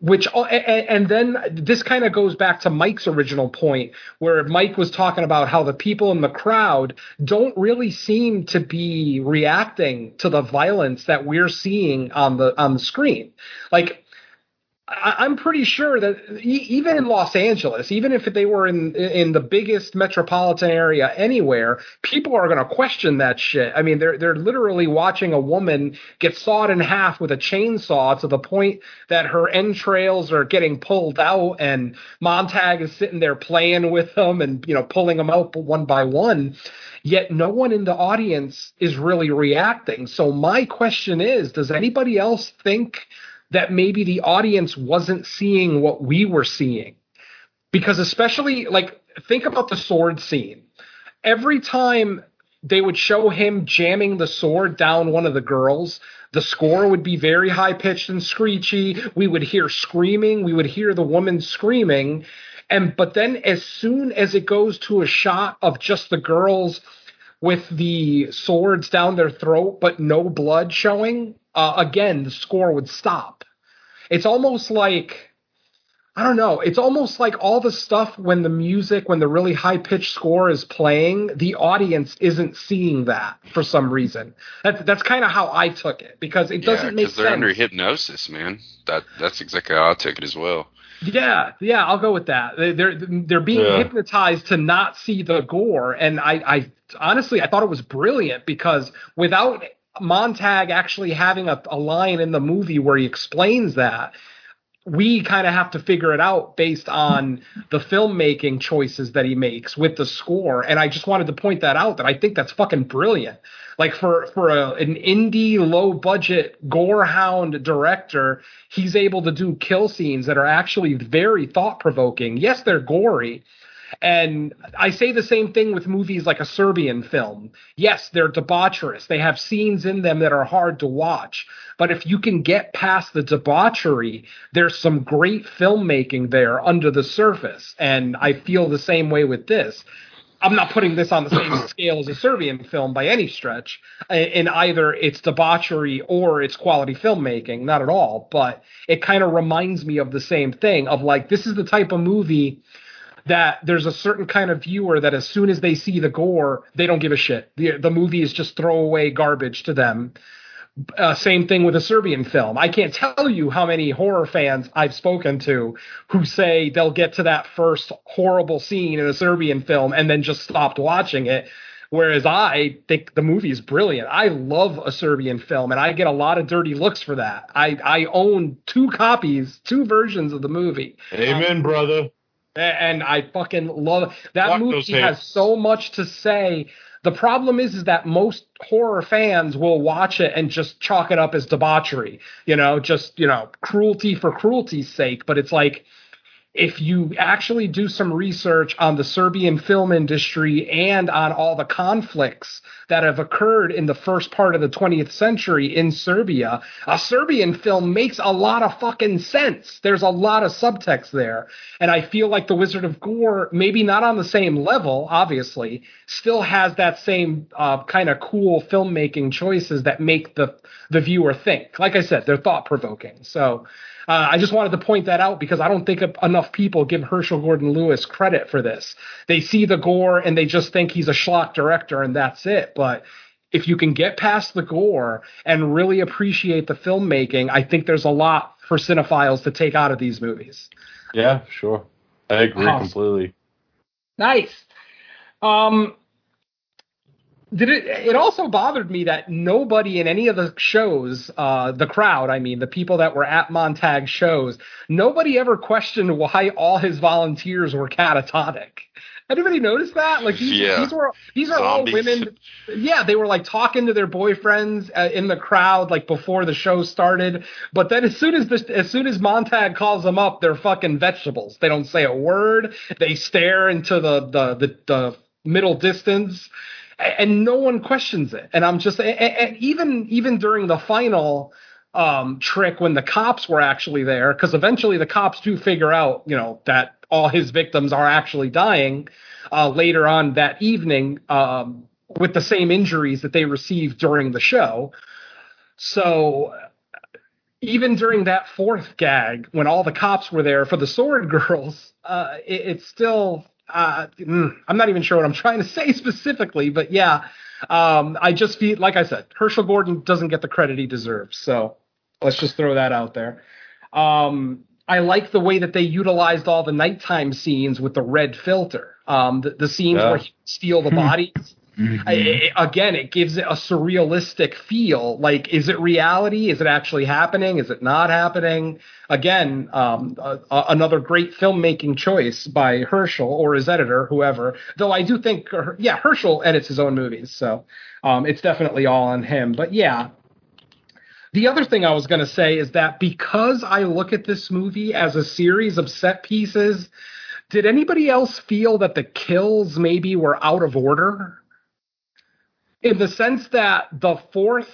which and then this kind of goes back to Mike's original point where Mike was talking about how the people in the crowd don't really seem to be reacting to the violence that we're seeing on the on the screen like I, I'm pretty sure that even in Los Angeles, even if they were in in the biggest metropolitan area anywhere, people are going to question that shit. I mean, they're they're literally watching a woman get sawed in half with a chainsaw to the point that her entrails are getting pulled out, and Montag is sitting there playing with them and you know pulling them out one by one. Yet no one in the audience is really reacting. So my question is, does anybody else think? That maybe the audience wasn't seeing what we were seeing. Because especially like think about the sword scene. Every time they would show him jamming the sword down one of the girls, the score would be very high pitched and screechy. We would hear screaming, we would hear the woman screaming. And but then as soon as it goes to a shot of just the girls with the swords down their throat but no blood showing, uh, again the score would stop. It's almost like I don't know. It's almost like all the stuff when the music, when the really high pitched score is playing, the audience isn't seeing that for some reason. That's that's kind of how I took it because it doesn't yeah, make because they're sense. under hypnosis, man. That that's exactly how I took it as well. Yeah, yeah, I'll go with that. They- They're they're being Yeah. hypnotized to not see the gore, and I, I honestly I thought it was brilliant because without Montag actually having a, a line in the movie where he explains that, we kind of have to figure it out based on the filmmaking choices that he makes with the score. And I just wanted to point that out that I think that's fucking brilliant. Like for for a, an indie low budget gorehound director, he's able to do kill scenes that are actually very thought provoking. Yes, they're gory. And I say the same thing with movies like a Serbian film. Yes, they're debaucherous. They have scenes in them that are hard to watch. But if you can get past the debauchery, there's some great filmmaking there under the surface. And I feel the same way with this. I'm not putting this on the same scale as a Serbian film by any stretch, uh, in either its debauchery or its quality filmmaking, not at all. But it kind of reminds me of the same thing of like, this is the type of movie that there's a certain kind of viewer that as soon as they see the gore, they don't give a shit. The, the movie is just throwaway garbage to them. Uh, same thing with a Serbian film. I can't tell you how many horror fans I've spoken to who say they'll get to that first horrible scene in a Serbian film and then just stopped watching it. Whereas I think the movie is brilliant. I love a Serbian film and I get a lot of dirty looks for that. I, I own two copies, two versions of the movie. Amen, brother. And I fucking love that Lock movie has so much to say. The problem is, is that most horror fans will watch it and just chalk it up as debauchery, you know, just you know, cruelty for cruelty's sake. But it's like if you actually do some research on the Serbian film industry and on all the conflicts that have occurred in the first part of the 20th century in Serbia, a Serbian film makes a lot of fucking sense. There's a lot of subtext there. And I feel like The Wizard of Gore, maybe not on the same level, obviously, still has that same uh, kind of cool filmmaking choices that make the, the viewer think. Like I said, they're thought provoking. So, uh, I just wanted to point that out because I don't think enough people give Herschell Gordon Lewis credit for this. They see the gore and they just think he's a schlock director and that's it. But if you can get past the gore and really appreciate the filmmaking, I think there's a lot for cinephiles to take out of these movies. Yeah, sure. I agree Awesome. completely. Nice. Um, did it? It also bothered me that nobody in any of the shows, uh, the crowd, I mean, the people that were at Montag shows, nobody ever questioned why all his volunteers were catatonic. Anybody notice that? Like these, Yeah. these were these are Zombies. all women. Yeah, they were like talking to their boyfriends uh, in the crowd like before the show started. But then as soon as this, as soon as Montag calls them up, they're fucking vegetables. They don't say a word. They stare into the the the, the middle distance, and no one questions it. And I'm just and even even during the final um, trick when the cops were actually there, because eventually the cops do figure out, you know, that all his victims are actually dying uh, later on that evening um, with the same injuries that they received during the show. So even during that fourth gag, when all the cops were there for the sword girls, uh, it, it's still. Uh, mm, I'm not even sure what I'm trying to say specifically, but yeah, um, I just feel like I said, Herschell Gordon doesn't get the credit he deserves. So let's just throw that out there. Um, I like the way that they utilized all the nighttime scenes with the red filter. Um, the, the scenes Yeah. where he steal the bodies. Mhm. I, I- again, it gives it a surrealistic feel. Like, is it reality? Is it actually happening? Is it not happening? Again, um, another great filmmaking choice by Herschell or his editor, whoever. Though I do think, yeah, Herschell edits his own movies, so um, it's definitely all on him. But yeah, the other thing I was going to say is that because I look at this movie as a series of set pieces, did anybody else feel that the kills maybe were out of order? In the sense that the fourth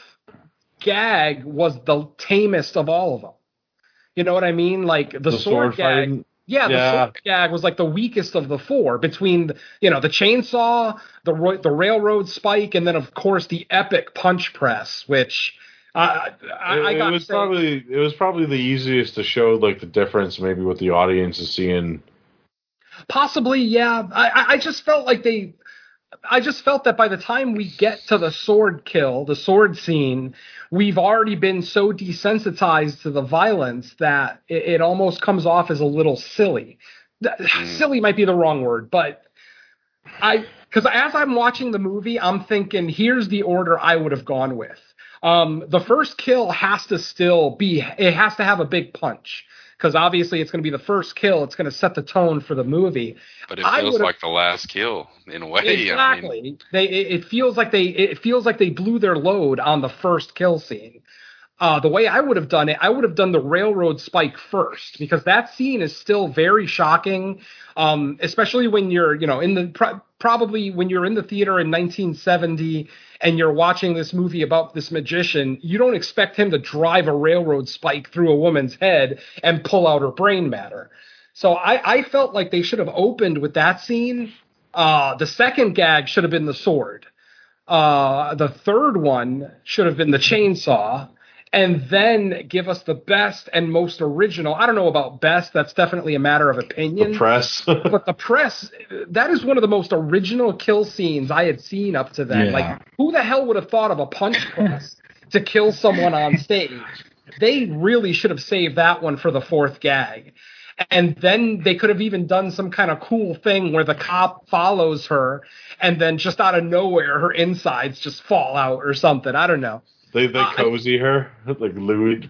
gag was the tamest of all of them. You know what I mean? Like the, The sword, sword gag. fighting? Yeah, the Yeah. sword gag was like the weakest of the four between you know the chainsaw, the ro- the railroad spike, and then of course the epic punch press, which I I, I it, got it was probably it was probably the easiest to show like the difference maybe what the audience is seeing. Possibly, yeah. I, I- I just felt like they. I just felt that by the time we get to the sword kill, the sword scene, we've already been so desensitized to the violence that it, it almost comes off as a little silly. Th- Silly might be the wrong word, but I because as I'm watching the movie, I'm thinking, here's the order I would have gone with. Um, the first kill has to still be, it has to have a big punch because obviously it's going to be the first kill. It's going to set the tone for the movie. But it feels like the last kill in a way. I mean, Exactly. they it feels like they it feels like they blew their load on the first kill scene. Uh, the way I would have done it, I would have done the railroad spike first because that scene is still very shocking, um, especially when you're, you know, in the pro- probably when you're in the theater in 1970 and you're watching this movie about this magician. You don't expect him to drive a railroad spike through a woman's head and pull out her brain matter. So I, I felt like they should have opened with that scene. Uh, the second gag should have been the sword. Uh, the third one should have been the chainsaw. And then give us the best and most original. I don't know about best. That's definitely a matter of opinion The press. but the press that is one of the most original kill scenes I had seen up to then. Yeah. Like who the hell would have thought of a punch press to kill someone on stage? They really should have saved that one for the fourth gag. And then they could have even done some kind of cool thing where the cop follows her and then just out of nowhere her insides just fall out or something. I don't know. They they Uh, cozy her like Louis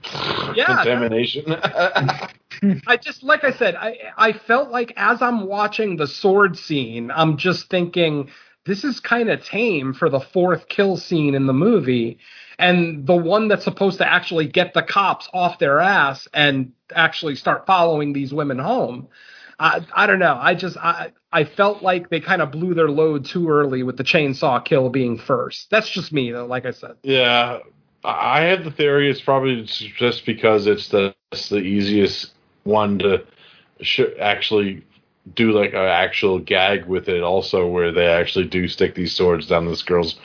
Yeah, contamination. I just like I said, I I felt like as I'm watching the sword scene, I'm just thinking this is kind of tame for the fourth kill scene in the movie, and the one that's supposed to actually get the cops off their ass and actually start following these women home. I I don't know. I just I I felt like they kind of blew their load too early with the chainsaw kill being first. That's just me though. Like I said. Yeah, I had the theory it's probably just because it's the it's the easiest one to sh- actually do like an actual gag with it. Also, where they actually do stick these swords down this girl's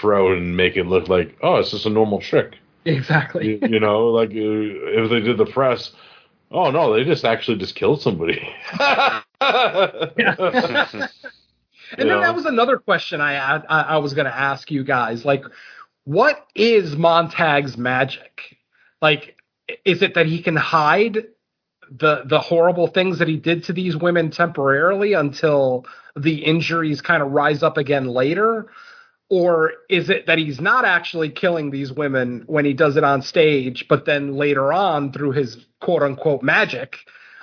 throat and make it look like oh, it's just a normal trick. Exactly. You, you know, like uh, if they did the press. Oh no! They just actually just killed somebody. And then that was another question I I, I was going to ask you guys. Like, what is Montag's magic? Like, is it that he can hide the the horrible things that he did to these women temporarily until the injuries kind of rise up again later? Or is it that he's not actually killing these women when he does it on stage, but then later on through his quote unquote magic,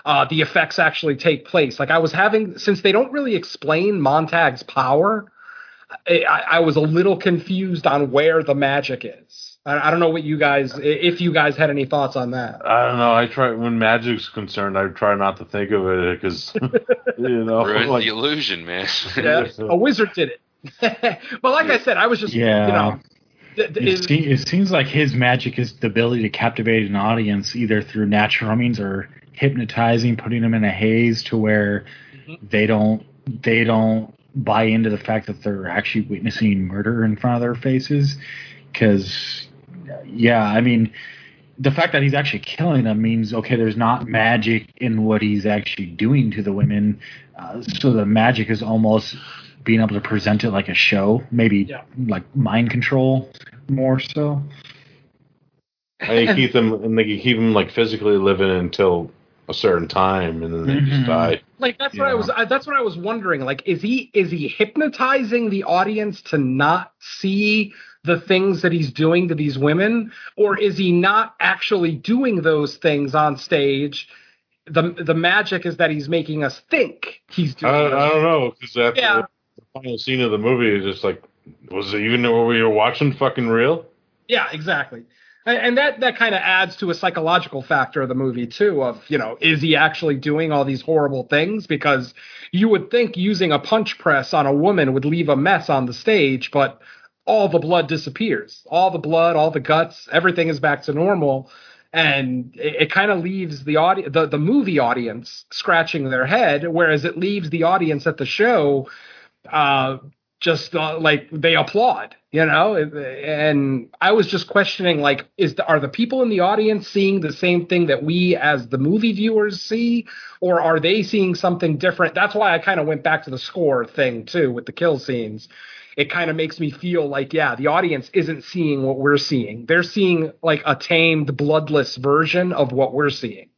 uh, the effects actually take place. Like I was having, since they don't really explain Montag's power, I, I I was a little confused on where the magic is. I, I don't know what you guys, if you guys had any thoughts on that. I don't know. I try when magic's concerned. I try not to think of it because you know, ruined like, the illusion, man. Yeah, a wizard did it. but like I said, I was just, Yeah. you know, th- th- It, se- it seems like his magic is the ability to captivate an audience either through natural means or hypnotizing, putting them in a haze to where they don't they don't buy into the fact that they're actually witnessing murder in front of their faces. Because, yeah, I mean, the fact that he's actually killing them means okay, there's not magic in what he's actually doing to the women. Uh, so the magic is almost being able to present it like a show, maybe Yeah. like mind control more so. and you keep them and they can keep them like physically living until a certain time and then they Mhm. just die. Like that's what I was. I, that's what I was wondering. Like, is he is he hypnotizing the audience to not see the things that he's doing to these women, or is he not actually doing those things on stage? The the magic is that he's making us think he's I, doing. I don't know because after Yeah. Final scene of the movie, is just like, was it even what we were watching fucking real? Yeah, exactly. And, that that kind of adds to a psychological factor of the movie too. Of you know, is he actually doing all these horrible things? Because you would think using a punch press on a woman would leave a mess on the stage, but all the blood disappears. All the blood, all the guts, everything is back to normal. And it, it kind of leaves the audi- the the movie audience scratching their head, whereas it leaves the audience at the show uh, just uh, like they applaud, you know. And I was just questioning, like, is the, are the people in the audience seeing the same thing that we as the movie viewers see, or are they seeing something different? That's why I kind of went back to the score thing too with the kill scenes. It kind of makes me feel like, yeah, the audience isn't seeing what we're seeing. They're seeing like a tamed, bloodless version of what we're seeing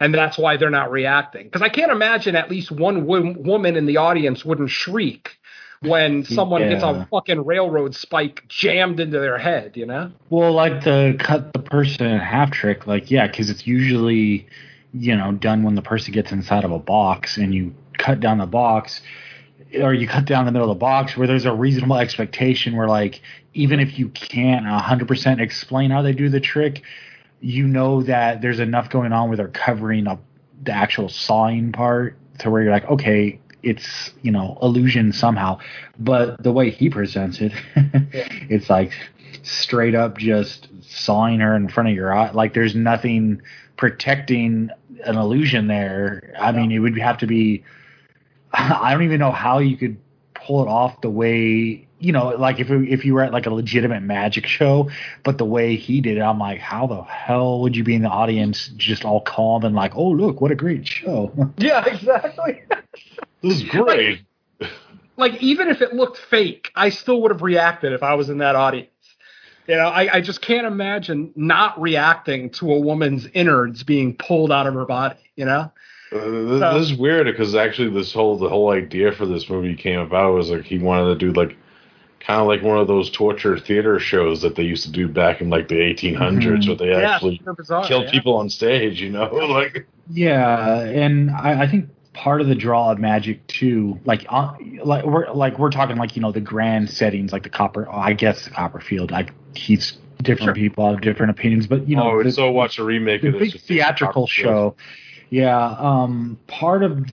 and that's why they're not reacting. Because I can't imagine at least one wo- woman in the audience wouldn't shriek when someone gets a fucking railroad spike jammed into their head. You know? Well, like the cut the person in half trick, like yeah, because it's usually you know done when the person gets inside of a box and you cut down the box, or you cut down the middle of the box where there's a reasonable expectation where like even if you can't hundred percent explain how they do the trick, you know that there's enough going on where they're covering up the actual sawing part to where you're like, okay, it's you know illusion somehow. But the way he presents it, it's like straight up just sawing her in front of your eye. Like there's nothing protecting an illusion there. I mean, it would have to be. I don't even know how you could pull it off the way you know, like if if you were at like a legitimate magic show, but the way he did it, I'm like, how the hell would you be in the audience just all calm and like, oh look, what a great show? Yeah, exactly. This is great. like even if it looked fake, I still would have reacted if I was in that audience. You know, I, I just can't imagine not reacting to a woman's innards being pulled out of her body. You know? Uh, th- So- this is weird because actually this whole the whole idea for this movie came about was like he wanted to do like kind of like one of those torture theater shows that they used to do back in like the 1800s Mhm. where they yeah, actually super bizarre, killed yeah. people on stage you know like Yeah, and I, I think part of the draw of magic too, like uh, like we're like we're talking like you know the grand settings, like the copper. oh, I guess the Copperfield. Like he's different people have different opinions, but you know oh the, so watch a remake the of this big theatrical show. Yeah, um, part of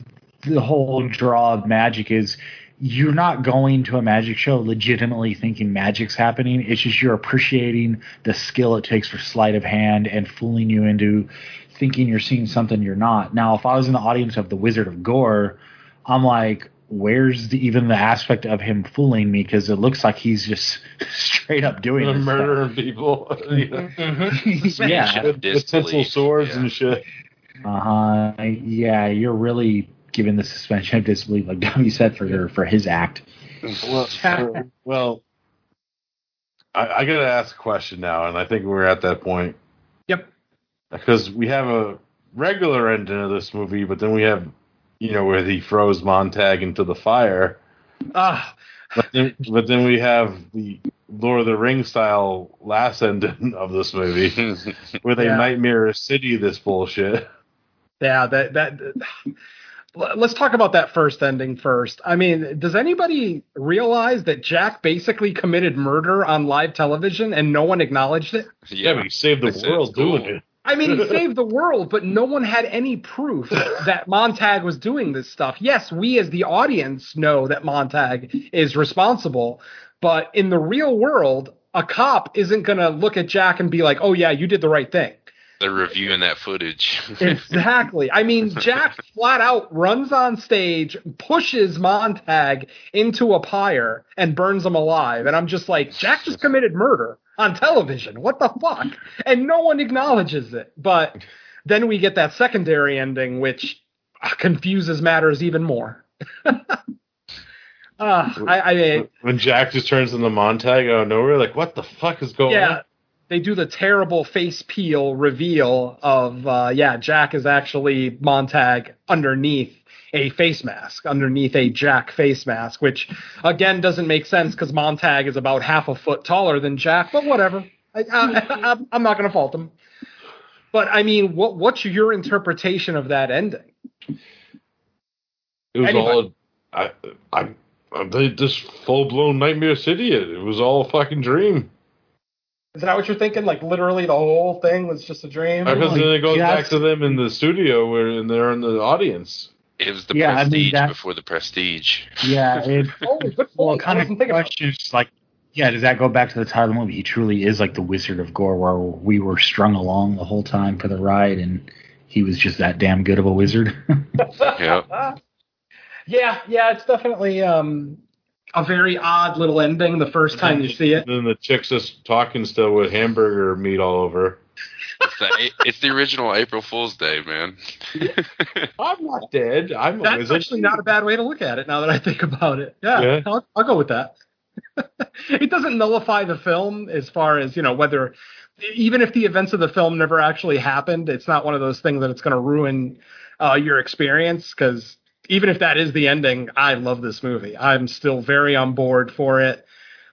the whole draw of magic is you're not going to a magic show legitimately thinking magic's happening. It's just you're appreciating the skill it takes for sleight of hand and fooling you into thinking you're seeing something you're not. Now, if I was in the audience of the Wizard of Gore, I'm like, where's the, even the aspect of him fooling me? Because it looks like he's just straight up doing this stuff. murdering people yeah. yeah. with, with pencil swords Yeah. and shit Uh huh. Yeah, you're really giving the suspension of disbelief, like Tommy said, for for his act. well, well I, I gotta ask a question now and i think we're at that point Yep. because we have a regular ending of this movie, but then we have, you know, where he throws Montag into the fire. Ah, But then, but then we have the Lord of the Rings style last ending of this movie, where they Yeah. nightmare city this bullshit. yeah. That that. Let's talk about that first ending first. I mean, does anybody realize that Jack basically committed murder on live television and no one acknowledged it? Yeah, but he saved the They world cool. doing it. I mean, he saved the world, but no one had any proof that Montag was doing this stuff. Yes, we as the audience know that Montag is responsible, but in the real world, a cop isn't going to look at Jack and be like, "Oh yeah, you did the right thing." They're reviewing that footage. Exactly. I mean, Jack flat out runs on stage, pushes Montag into a pyre, and burns him alive. And I'm just like, Jack just committed murder on television. What the fuck? And no one acknowledges it. But then we get that secondary ending, which uh, confuses matters even more. Uh, I, I mean, When Jack just turns into Montag out of nowhere, like, what the fuck is going yeah, on? They do the terrible face peel reveal of uh, yeah, Jack is actually Montag underneath a face mask, underneath a Jack face mask, which again doesn't make sense because Montag is about half a foot taller than Jack, but whatever. I, I, I'm not going to fault him. But I mean, what what's your interpretation of that ending? It was Anyway. all I, I, I just full blown nightmare city. It, it was all a fucking dream. Is that what you're thinking? Like literally the whole thing was just a dream? Because then it goes yeah, back to them in the studio where and they're in the audience. It was the Yeah, I mean, prestige that- before the prestige. Yeah, it Oh, good well, kind of wasn't thinking about questions like, yeah, does that go back to the title of the movie? He truly is like the Wizard of Gore, where we were strung along the whole time for the ride, and he was just that damn good of a wizard. Yeah. yeah, yeah, it's definitely um, a very odd little ending the first time you see it. Then the chick's just talking still with hamburger meat all over. It's the, it's the original April Fool's Day, man. I'm not dead. I'm a That's wizard. actually not a bad way to look at it now that I think about it. Yeah, Yeah. I'll, I'll go with that. it doesn't nullify the film as far as, you know, whether, even if the events of the film never actually happened, it's not one of those things that it's going to ruin uh, your experience because even if that is the ending, I love this movie. I'm still very on board for it.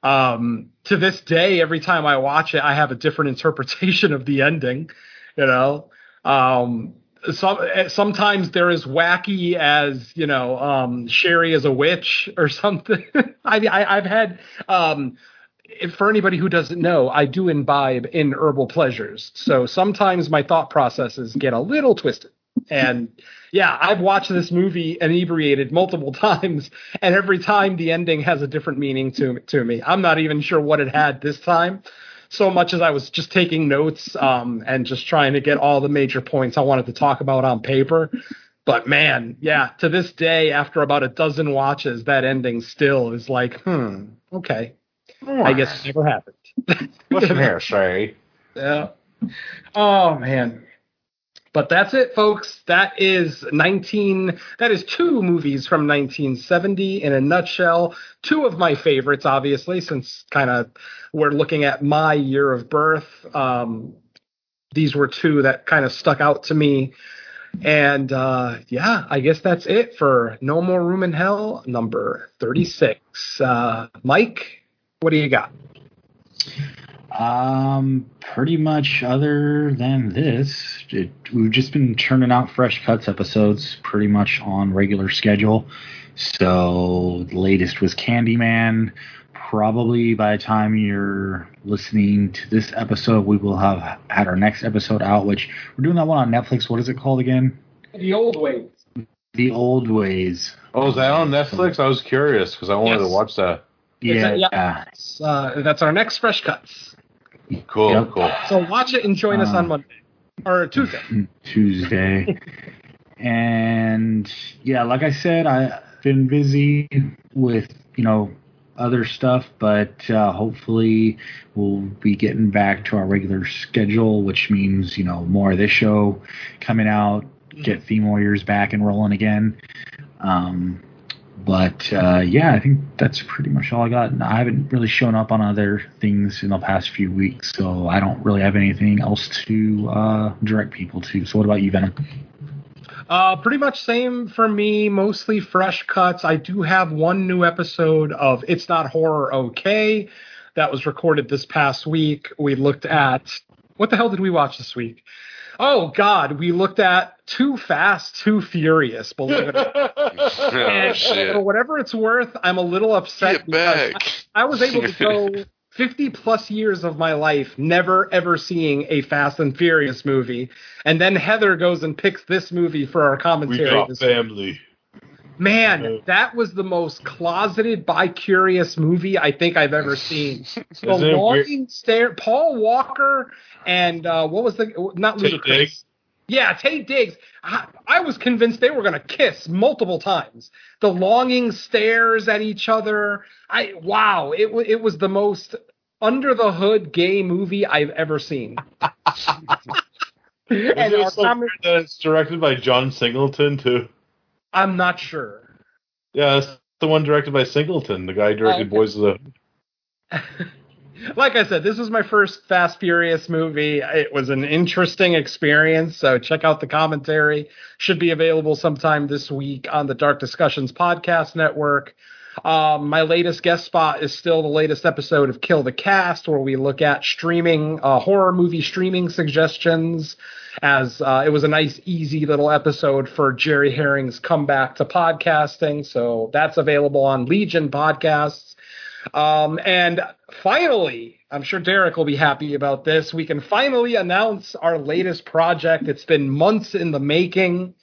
Um, to this day, every time I watch it, I have a different interpretation of the ending. You know, um, some sometimes they're as wacky as you know um, Sherry is a witch or something. I, I've had um, for anybody who doesn't know, I do imbibe in herbal pleasures, so sometimes my thought processes get a little twisted. And yeah, I've watched this movie inebriated multiple times, and every time the ending has a different meaning to to me. I'm not even sure what it had this time, so much as I was just taking notes um, and just trying to get all the major points I wanted to talk about on paper. But man, yeah, to this day, after about a dozen watches, that ending still is like, hmm, okay, I guess it never happened. What's your hair say? Yeah. Oh man. But that's it, folks. That is 19. That is two movies from 1970 in a nutshell. Two of my favorites, obviously, since kind of we're looking at my year of birth. Um, these were two that kind of stuck out to me. And uh, yeah, I guess that's it for No More Room in Hell, number 36. Uh, Mike, what do you got? Um, pretty much. Other than this, it, we've just been churning out fresh cuts episodes, pretty much on regular schedule. So the latest was Candyman. Probably by the time you're listening to this episode, we will have had our next episode out. Which we're doing that one on Netflix. What is it called again? The old ways. The Old Ways. Oh, is that on Netflix? I was curious because I wanted Yes. to watch that. Yeah, yeah. yeah. Uh, that's our next fresh cuts. Cool, Yep. cool. So watch it and join us Uh, on Monday or Tuesday. Tuesday. and yeah, like I said, I've been busy with, you know, other stuff, but uh, hopefully we'll be getting back to our regular schedule, which means, you know, more of this show coming out, get Theme Warriors back and rolling again. Um, but uh, yeah, I think that's pretty much all I got. And I haven't really shown up on other things in the past few weeks, so I don't really have anything else to uh, direct people to. So, what about you, Venom? Uh, pretty much same for me. Mostly fresh cuts. I do have one new episode of It's Not Horror Okay that was recorded this past week. We looked at what the hell did we watch this week? Oh God, we looked at Too Fast, Too Furious. Believe it or not. oh And shit! for whatever it's worth, I'm a little upset Get because back! I was able to go 50 plus years of my life never ever seeing a Fast and Furious movie. And then Heather goes and picks this movie for our commentary. We commentary. got this family. Man, that was the most closeted bi curious movie I think I've ever seen. The Isn't it weird? longing stare Paul Walker and uh, what was the not Taye Ludacris. Diggs? Yeah, Taye Diggs. I, I was convinced they were going to kiss multiple times. The longing stares at each other. I wow, it wa- it was the most under the hood gay movie I've ever seen. and Isn't our it so comment, weird that it's directed by John Singleton too? I'm not sure. Yeah, that's the one directed by Singleton, the guy who directed. Boys of the. like I said, this is my first Fast Furious movie. It was an interesting experience. So check out the commentary. Should be available sometime this week on the Dark Discussions Podcast Network. Um, my latest guest spot is still the latest episode of Kill the Cast, where we look at streaming uh, horror movie streaming suggestions. As uh, it was a nice, easy little episode for Jerry Herring's comeback to podcasting. So that's available on Legion Podcasts. Um, and finally, I'm sure Derek will be happy about this. We can finally announce our latest project. It's been months in the making.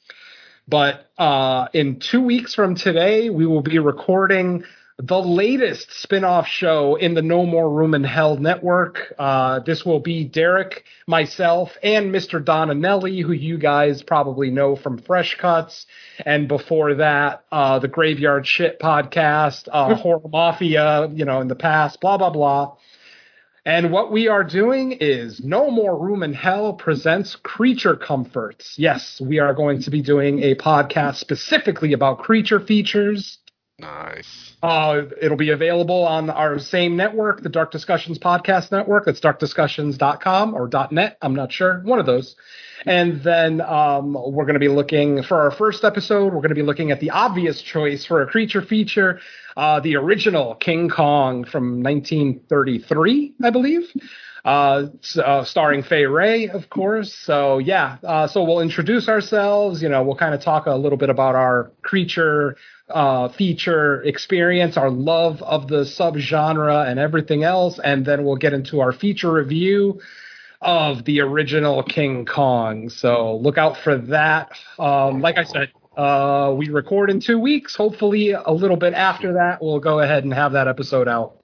But uh, in two weeks from today, we will be recording the latest spin-off show in the No More Room in Hell network. Uh, this will be Derek, myself, and Mr. Donanelli, who you guys probably know from Fresh Cuts. And before that, uh, the Graveyard Shit podcast, uh, Horror Mafia, you know, in the past, blah, blah, blah. And what we are doing is No More Room in Hell presents Creature Comforts. Yes, we are going to be doing a podcast specifically about creature features. Nice. Uh, it'll be available on our same network, the Dark Discussions Podcast Network. That's darkdiscussions.com or .net. I'm not sure. One of those. And then um, we're going to be looking for our first episode. We're going to be looking at the obvious choice for a creature feature, uh, the original King Kong from 1933, I believe. Uh, uh, starring Fay Wray, of course. So yeah, uh, so we'll introduce ourselves. You know, we'll kind of talk a little bit about our creature uh, feature experience, our love of the subgenre, and everything else, and then we'll get into our feature review of the original King Kong. So look out for that. Um, like I said, uh, we record in two weeks. Hopefully, a little bit after that, we'll go ahead and have that episode out.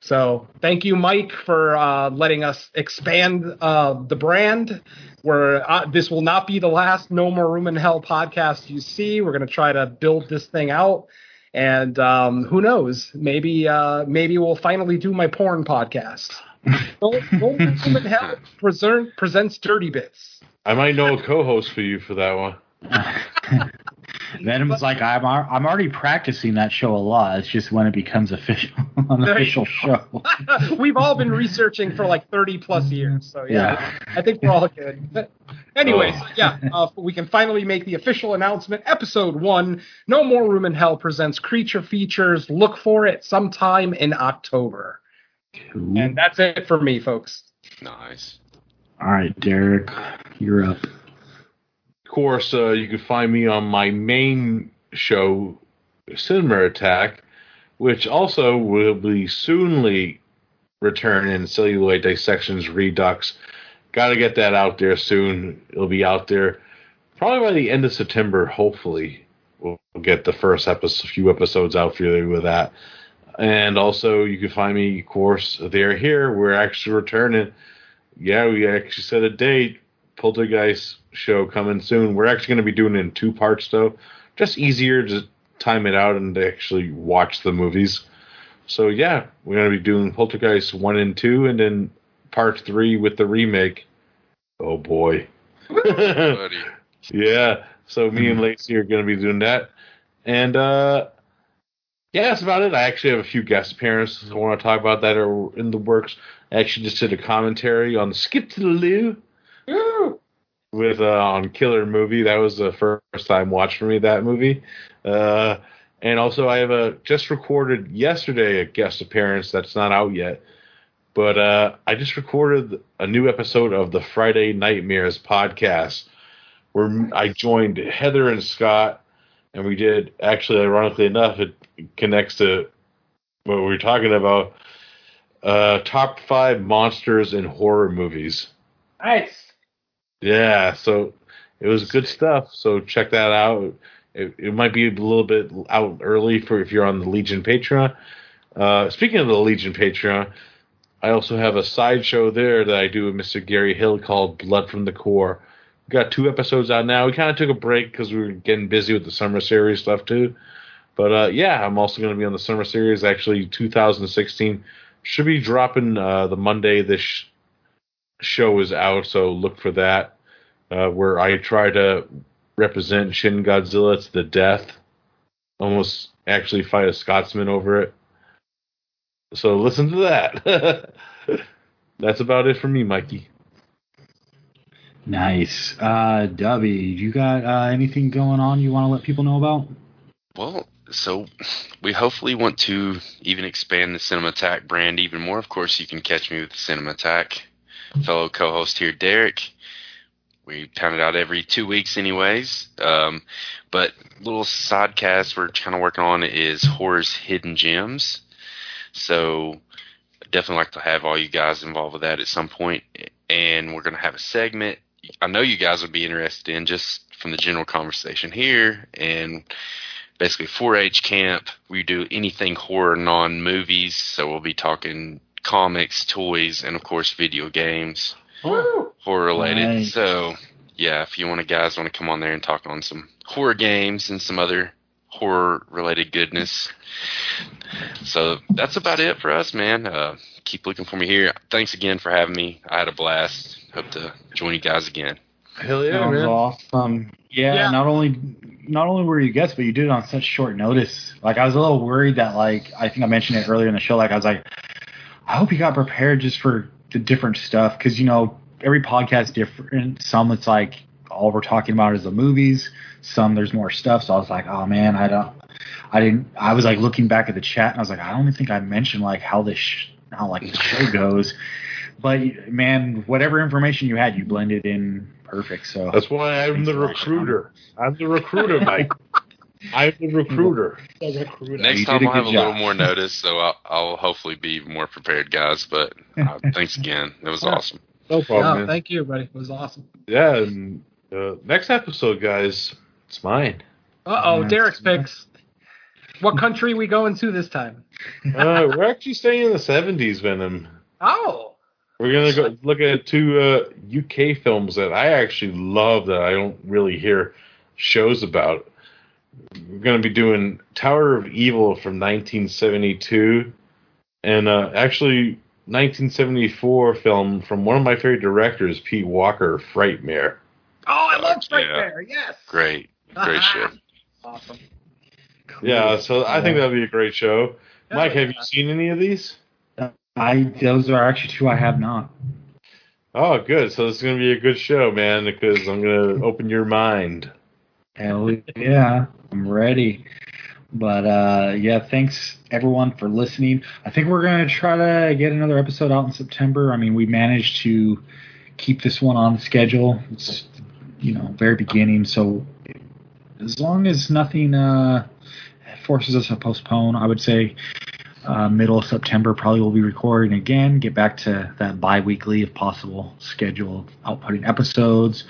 So thank you, Mike, for uh, letting us expand uh, the brand. Where uh, this will not be the last No More Room in Hell podcast you see. We're going to try to build this thing out, and um, who knows? Maybe uh, maybe we'll finally do my porn podcast. no, no More Room in Hell present, presents Dirty Bits. I might know a co-host for you for that one. Venom's like I'm I'm already practicing that show a lot. It's just when it becomes official an official show. We've all been researching for like 30 plus years, so yeah, yeah. I think we're all good. But anyways, oh. yeah, uh, we can finally make the official announcement. Episode one, No More Room in Hell presents creature features. Look for it sometime in October. Cool. And that's it for me, folks. Nice. All right, Derek, you're up course, uh, you can find me on my main show, Cinema Attack, which also will be soonly return in celluloid dissections redux. Got to get that out there soon. It'll be out there probably by the end of September. Hopefully, we'll get the first episode, few episodes out for you with that. And also, you can find me, of course, there here. We're actually returning. Yeah, we actually set a date Poltergeist show coming soon. We're actually going to be doing it in two parts, though. Just easier to time it out and to actually watch the movies. So, yeah, we're going to be doing Poltergeist 1 and 2, and then part 3 with the remake. Oh, boy. yeah. So, me and Lacey are going to be doing that. And, uh, yeah, that's about it. I actually have a few guest appearances I want to talk about that are in the works. I actually just did a commentary on Skip to the Loo with uh, on Killer Movie. That was the first time watching me that movie. Uh, and also, I have a just recorded yesterday a guest appearance that's not out yet. But uh, I just recorded a new episode of the Friday Nightmares podcast where I joined Heather and Scott, and we did actually, ironically enough, it connects to what we were talking about. Uh, top five monsters in horror movies. Nice. Yeah, so it was good stuff. So check that out. It, it might be a little bit out early for if you're on the Legion Patreon. Uh, speaking of the Legion Patreon, I also have a side show there that I do with Mr. Gary Hill called Blood from the Core. We got two episodes out now. We kind of took a break because we were getting busy with the summer series stuff too. But uh, yeah, I'm also going to be on the summer series. Actually, 2016 should be dropping uh, the Monday this show is out, so look for that. Uh, where I try to represent Shin Godzilla to the death, almost actually fight a Scotsman over it. So listen to that. That's about it for me, Mikey. Nice. Uh, Dubby, you got uh, anything going on you want to let people know about? Well, so we hopefully want to even expand the Cinema Attack brand even more. Of course, you can catch me with the Cinema Attack. Fellow co-host here, Derek. We pound it out every two weeks, anyways. Um, but little sidecast we're kind of working on is horror's hidden gems. So definitely like to have all you guys involved with that at some point. And we're going to have a segment. I know you guys would be interested in just from the general conversation here and basically 4-H camp. We do anything horror non-movies, so we'll be talking comics, toys, and of course video games, horror related. Nice. So yeah, if you want to guys want to come on there and talk on some horror games and some other horror related goodness. So that's about it for us, man. Uh, keep looking for me here. Thanks again for having me. I had a blast. Hope to join you guys again. Hell yeah, that man. awesome. Yeah, Yeah. not only not only were you guests, but you did it on such short notice. Like I was a little worried that like I think I mentioned it earlier in the show. Like I was like, I hope you got prepared just for the different stuff because you know every podcast different. Some it's like all we're talking about is the movies. Some there's more stuff. So I was like, oh man, I don't. I didn't. I was like looking back at the chat and I was like, I don't even think I mentioned like how this sh- how like the show goes. But man, whatever information you had, you blended in perfect. So That's why I'm the recruiter. I'm the recruiter, Mike. I'm the recruiter. Next you time did a I'll have good a little more notice, so I'll, I'll hopefully be more prepared, guys. But uh, thanks again. It was Yeah. awesome. No problem, No, man. thank you, buddy. It was awesome. Yeah, and uh, next episode, guys, it's mine. Uh oh, Yes. Derek's picks. What country we going to this time? Uh, we're actually staying in the 70s, Venom. Oh, We're gonna go look at two uh, UK films that I actually love that I don't really hear shows about. We're gonna be doing Tower of Evil from 1972, and uh, actually 1974 film from one of my favorite directors, Pete Walker, Frightmare. oh, I love Yeah. Frightmare. Yes, Great, great show. Awesome. Yeah, so I think that'll be a great show. Hell Mike, have yeah. you seen any of these? I those are actually two I have not. Oh, good. So this is gonna be a good show, man, because I'm gonna open your mind. Hell yeah, I'm ready. But uh, yeah, thanks everyone for listening. I think we're gonna try to get another episode out in September. I mean, we managed to keep this one on schedule. It's you know very beginning, so as long as nothing uh, forces us to postpone, I would say uh, middle of September probably we'll be recording again. Get back to that bi-weekly, if possible, schedule of outputting episodes.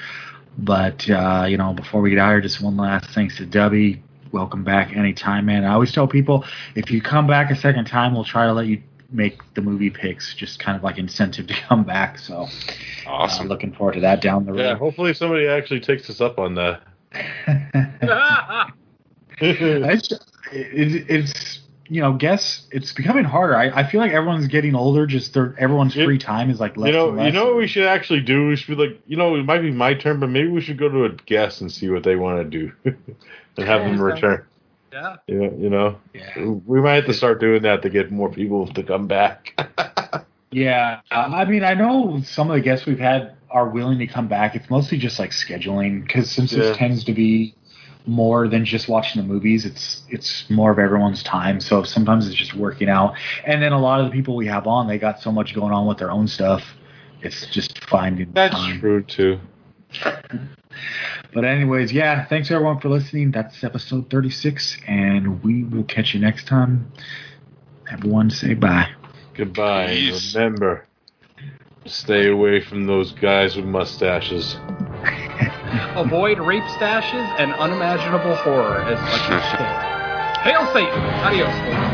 But uh, you know, before we get out here, just one last thanks to Debbie. Welcome back anytime, man. I always tell people if you come back a second time, we'll try to let you make the movie picks, just kind of like incentive to come back. So, uh, Awesome. looking forward to that down the road. Yeah, hopefully somebody actually takes us up on that. it's, it's you know, guess it's becoming harder. I, I feel like everyone's getting older. Just their everyone's You- free time is like less. you know, and less. you know what we should actually do? We should be like, you know, it might be my turn, but maybe we should go to a guest and see what they want to do, and have them Yeah. return. yeah. You know, you know, Yeah. we might have to start doing that to get more people to come back. Yeah, uh, I mean, I know some of the guests we've had are willing to come back. It's mostly just like scheduling because since Yeah. this tends to be more than just watching the movies, it's it's more of everyone's time. So sometimes it's just working out. And then a lot of the people we have on, they got so much going on with their own stuff. It's just finding That's time. true too. But anyways, yeah, thanks everyone for listening. That's episode 36, and we will catch you next time. Everyone say bye. Goodbye. Peace. Remember, stay away from those guys with mustaches. Avoid rape stashes and unimaginable horror as much as you can. Hail Satan! Adios.